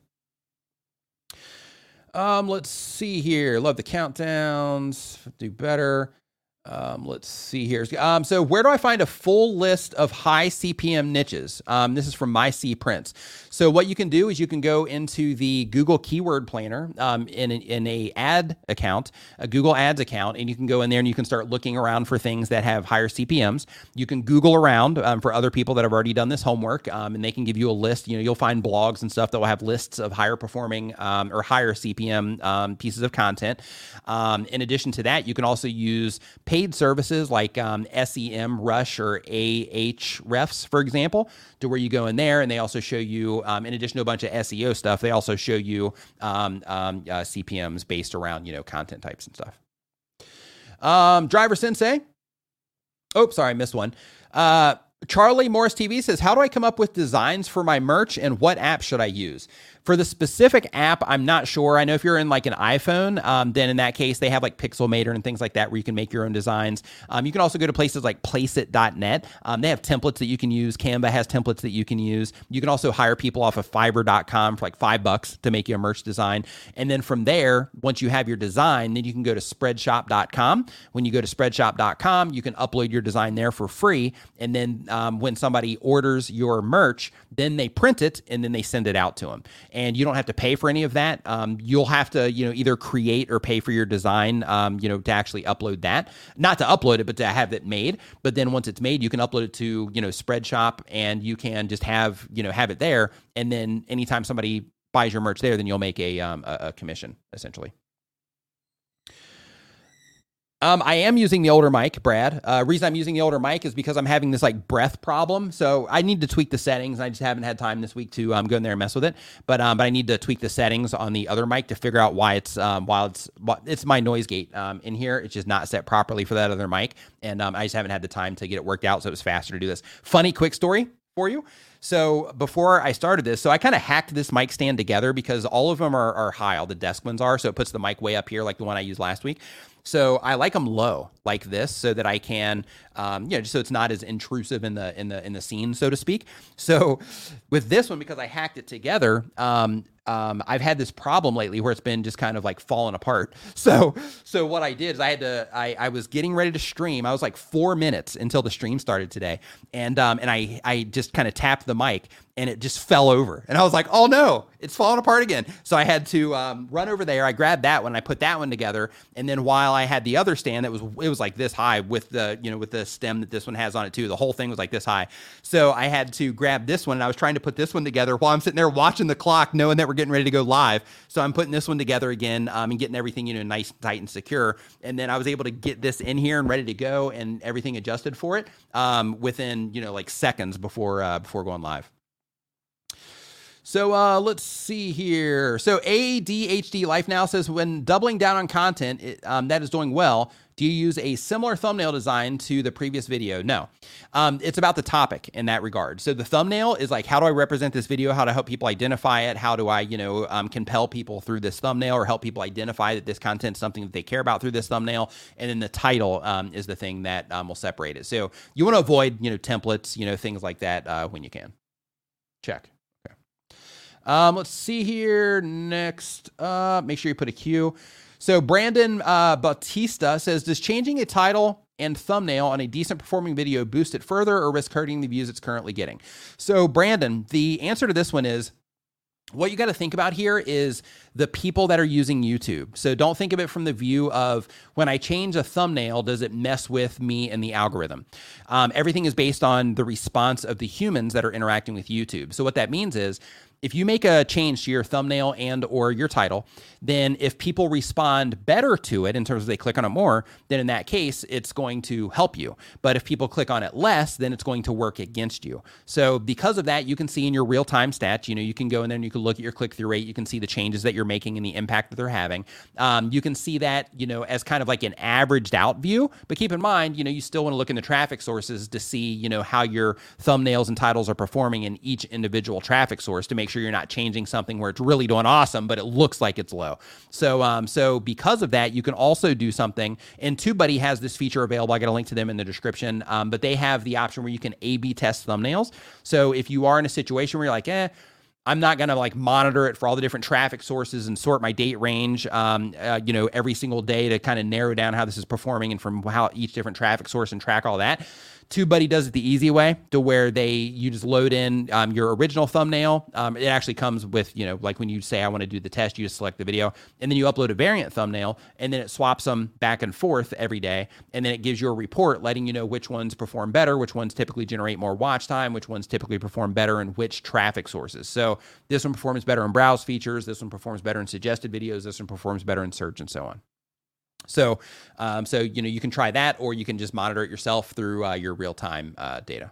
S1: Um, let's see here. Love the countdowns. Do better. Um, let's see here. Um, so, where do I find a full list of high CPM niches? Um, this is from My C Prints. So, what you can do is you can go into the Google Keyword Planner um, in, in a ad account, a Google Ads account, and you can go in there and you can start looking around for things that have higher CPMS. You can Google around um, for other people that have already done this homework, um, and they can give you a list. You know, you'll find blogs and stuff that will have lists of higher performing or higher CPM pieces of content. in addition to that, you can also use paid services like um, Semrush or Ahrefs, for example, to where you go in there and they also show you, um, in addition to a bunch of SEO stuff, they also show you um, um uh, CPMs based around you know content types and stuff. Um, Driver Sensei. Oh, sorry, I missed one. Uh, Charlie Morris TV says, How do I come up with designs for my merch and what app should I use? For the specific app, I'm not sure. I know if you're in like an iPhone, um, then in that case, they have like Pixelmator and things like that where you can make your own designs. Um, you can also go to places like placeit.net. Um, they have templates that you can use. Canva has templates that you can use. You can also hire people off of fiverr.com for like five bucks to make you a merch design. And then from there, once you have your design, then you can go to spreadshop.com. When you go to spreadshop.com, you can upload your design there for free. And then um, when somebody orders your merch, then they print it and then they send it out to them you don't have to pay for any of that. Um, you'll have to, you know, either create or pay for your design, um, you know, to actually upload that. Not to upload it, but to have it made. But then once it's made, you can upload it to, you know, Spreadshop, and you can just have, you know, have it there. And then anytime somebody buys your merch there, then you'll make a um, a, a commission essentially. Um, I am using the older mic, Brad. Uh, reason I'm using the older mic is because I'm having this like breath problem. So I need to tweak the settings. I just haven't had time this week to um, go in there and mess with it. But um, but I need to tweak the settings on the other mic to figure out why it's um, while it's it's my noise gate um, in here. It's just not set properly for that other mic, and um, I just haven't had the time to get it worked out. So it was faster to do this. Funny quick story for you. So before I started this, so I kind of hacked this mic stand together because all of them are, are high, all the desk ones are. So it puts the mic way up here, like the one I used last week. So I like them low, like this, so that I can, um, you know, just so it's not as intrusive in the in the in the scene, so to speak. So with this one, because I hacked it together, um, um, I've had this problem lately where it's been just kind of like falling apart. So, so what I did is I had to, I, I was getting ready to stream. I was like four minutes until the stream started today. And, um, and I, I just kind of tapped the mic and it just fell over. And I was like, oh no, it's falling apart again. So I had to um, run over there. I grabbed that one, I put that one together. And then while I had the other stand that was, it was like this high with the, you know, with the stem that this one has on it too. The whole thing was like this high. So I had to grab this one and I was trying to put this one together while I'm sitting there watching the clock, knowing that we're getting ready to go live. So I'm putting this one together again um, and getting everything, you know, nice, tight, and secure. And then I was able to get this in here and ready to go and everything adjusted for it um, within, you know, like seconds before uh, before going live. So uh, let's see here. So ADHD Life Now says when doubling down on content it, um, that is doing well, do you use a similar thumbnail design to the previous video? No. Um, it's about the topic in that regard. So the thumbnail is like, how do I represent this video? How to help people identify it? How do I, you know, um, compel people through this thumbnail or help people identify that this content is something that they care about through this thumbnail? And then the title um, is the thing that um, will separate it. So you want to avoid, you know, templates, you know, things like that uh, when you can. Check. Um, let's see here. Next, uh, make sure you put a Q. So Brandon uh, Bautista says, does changing a title and thumbnail on a decent performing video boost it further or risk hurting the views it's currently getting? So Brandon, the answer to this one is what you got to think about here is the people that are using YouTube. So don't think of it from the view of when I change a thumbnail, does it mess with me and the algorithm? Um, everything is based on the response of the humans that are interacting with YouTube. So what that means is if you make a change to your thumbnail and or your title then if people respond better to it in terms of they click on it more then in that case it's going to help you. But if people click on it less then it's going to work against you. So because of that you can see in your real-time stats you know you can go in there and you can look at your click-through rate. You can see the changes that you're making and the impact that they're having. Um, you can see that you know as kind of like an averaged out view. But keep in mind you know you still want to look in the traffic sources to see you know how your thumbnails and titles are performing in each individual traffic source to make make sure you're not changing something where it's really doing awesome, but it looks like it's low. So, um, so because of that, you can also do something. And TubeBuddy has this feature available. I got a link to them in the description. Um, but they have the option where you can A/B test thumbnails. So if you are in a situation where you're like, eh. I'm not going to like monitor it for all the different traffic sources and sort my date range, um, uh, you know, every single day to kind of narrow down how this is performing and from how each different traffic source and track all that. TubeBuddy does it the easy way to where they you just load in um, your original thumbnail. Um, it actually comes with you know like when you say I want to do the test, you just select the video and then you upload a variant thumbnail and then it swaps them back and forth every day and then it gives you a report letting you know which ones perform better, which ones typically generate more watch time, which ones typically perform better in which traffic sources. So this one performs better in browse features, this one performs better in suggested videos, this one performs better in search and so on. So, um, so you know, you can try that, or you can just monitor it yourself through uh, your real time uh, data.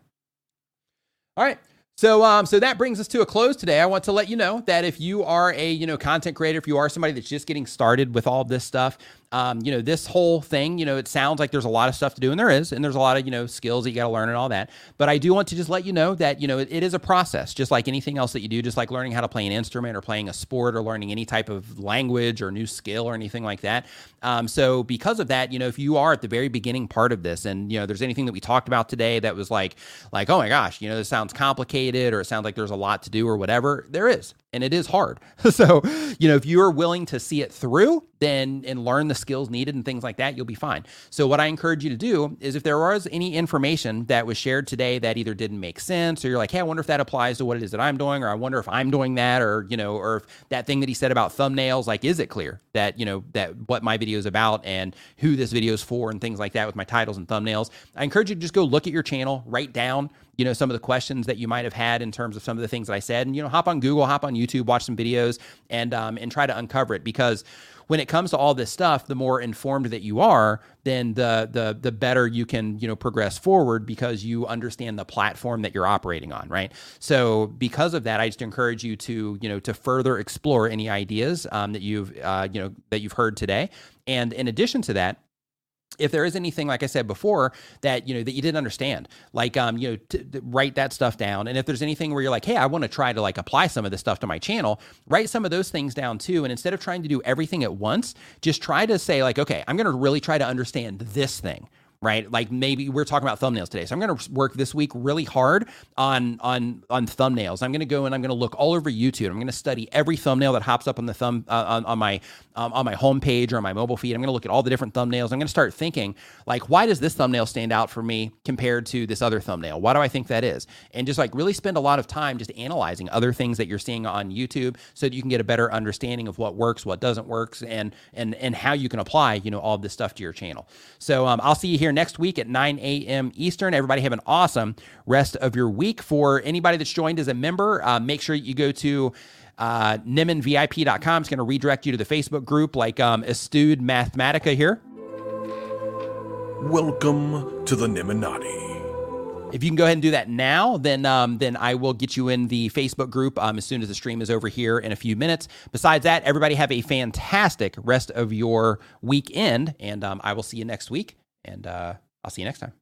S1: All right. So, um, so that brings us to a close today. I want to let you know that if you are a you know content creator, if you are somebody that's just getting started with all this stuff, um, you know, this whole thing, you know, it sounds like there's a lot of stuff to do, and there is, and there's a lot of, you know, skills that you got to learn and all that. But I do want to just let you know that, you know, it, it is a process, just like anything else that you do, just like learning how to play an instrument or playing a sport or learning any type of language or new skill or anything like that. Um, so because of that, you know, if you are at the very beginning part of this, and you know, there's anything that we talked about today that was like, like, oh my gosh, you know, this sounds complicated or it sounds like there's a lot to do or whatever, there is and it is hard. so, you know, if you are willing to see it through, then and learn the skills needed and things like that, you'll be fine. So, what I encourage you to do is if there was any information that was shared today that either didn't make sense, or you're like, hey, I wonder if that applies to what it is that I'm doing, or I wonder if I'm doing that, or, you know, or if that thing that he said about thumbnails, like, is it clear that, you know, that what my video is about and who this video is for and things like that with my titles and thumbnails? I encourage you to just go look at your channel, write down you know, some of the questions that you might have had in terms of some of the things that I said. And, you know, hop on Google, hop on YouTube, watch some videos and, um, and try to uncover it because when it comes to all this stuff, the more informed that you are, then the the the better you can you know progress forward because you understand the platform that you're operating on, right? So because of that, I just encourage you to you know to further explore any ideas um, that you've uh, you know that you've heard today, and in addition to that if there is anything like i said before that you know that you didn't understand like um you know to, to write that stuff down. And if there's anything where you're like hey i want to try to like apply some of this stuff to my channel write some of those things down too. And instead of trying to do everything at once just try to say like okay i'm going to really try to understand this thing right? Like maybe we're talking about thumbnails today. So I'm going to work this week really hard on on on thumbnails. I'm going to go and I'm going to look all over YouTube. I'm going to study every thumbnail that hops up on the thumb uh, on, on my um, on my homepage or on my mobile feed. I'm going to look at all the different thumbnails. I'm going to start thinking like, why does this thumbnail stand out for me compared to this other thumbnail? Why do I think that is? And just like really spend a lot of time just analyzing other things that you're seeing on YouTube so that you can get a better understanding of what works, what doesn't work, and and and how you can apply you know all this stuff to your channel. So um, I'll see you here next week at 9 a.m. Eastern. Everybody have an awesome rest of your week. For anybody that's joined as a member, uh, make sure you go to uh, NimminVIP.com. It's going to redirect you to the Facebook group like um, Estude Mathematica here.
S2: Welcome to the Nimminati.
S1: If you can go ahead and do that now, then um, then I will get you in the Facebook group um, as soon as the stream is over here in a few minutes. Besides that, everybody have a fantastic rest of your weekend, and um, I will see you next week. And uh, I'll see you next time.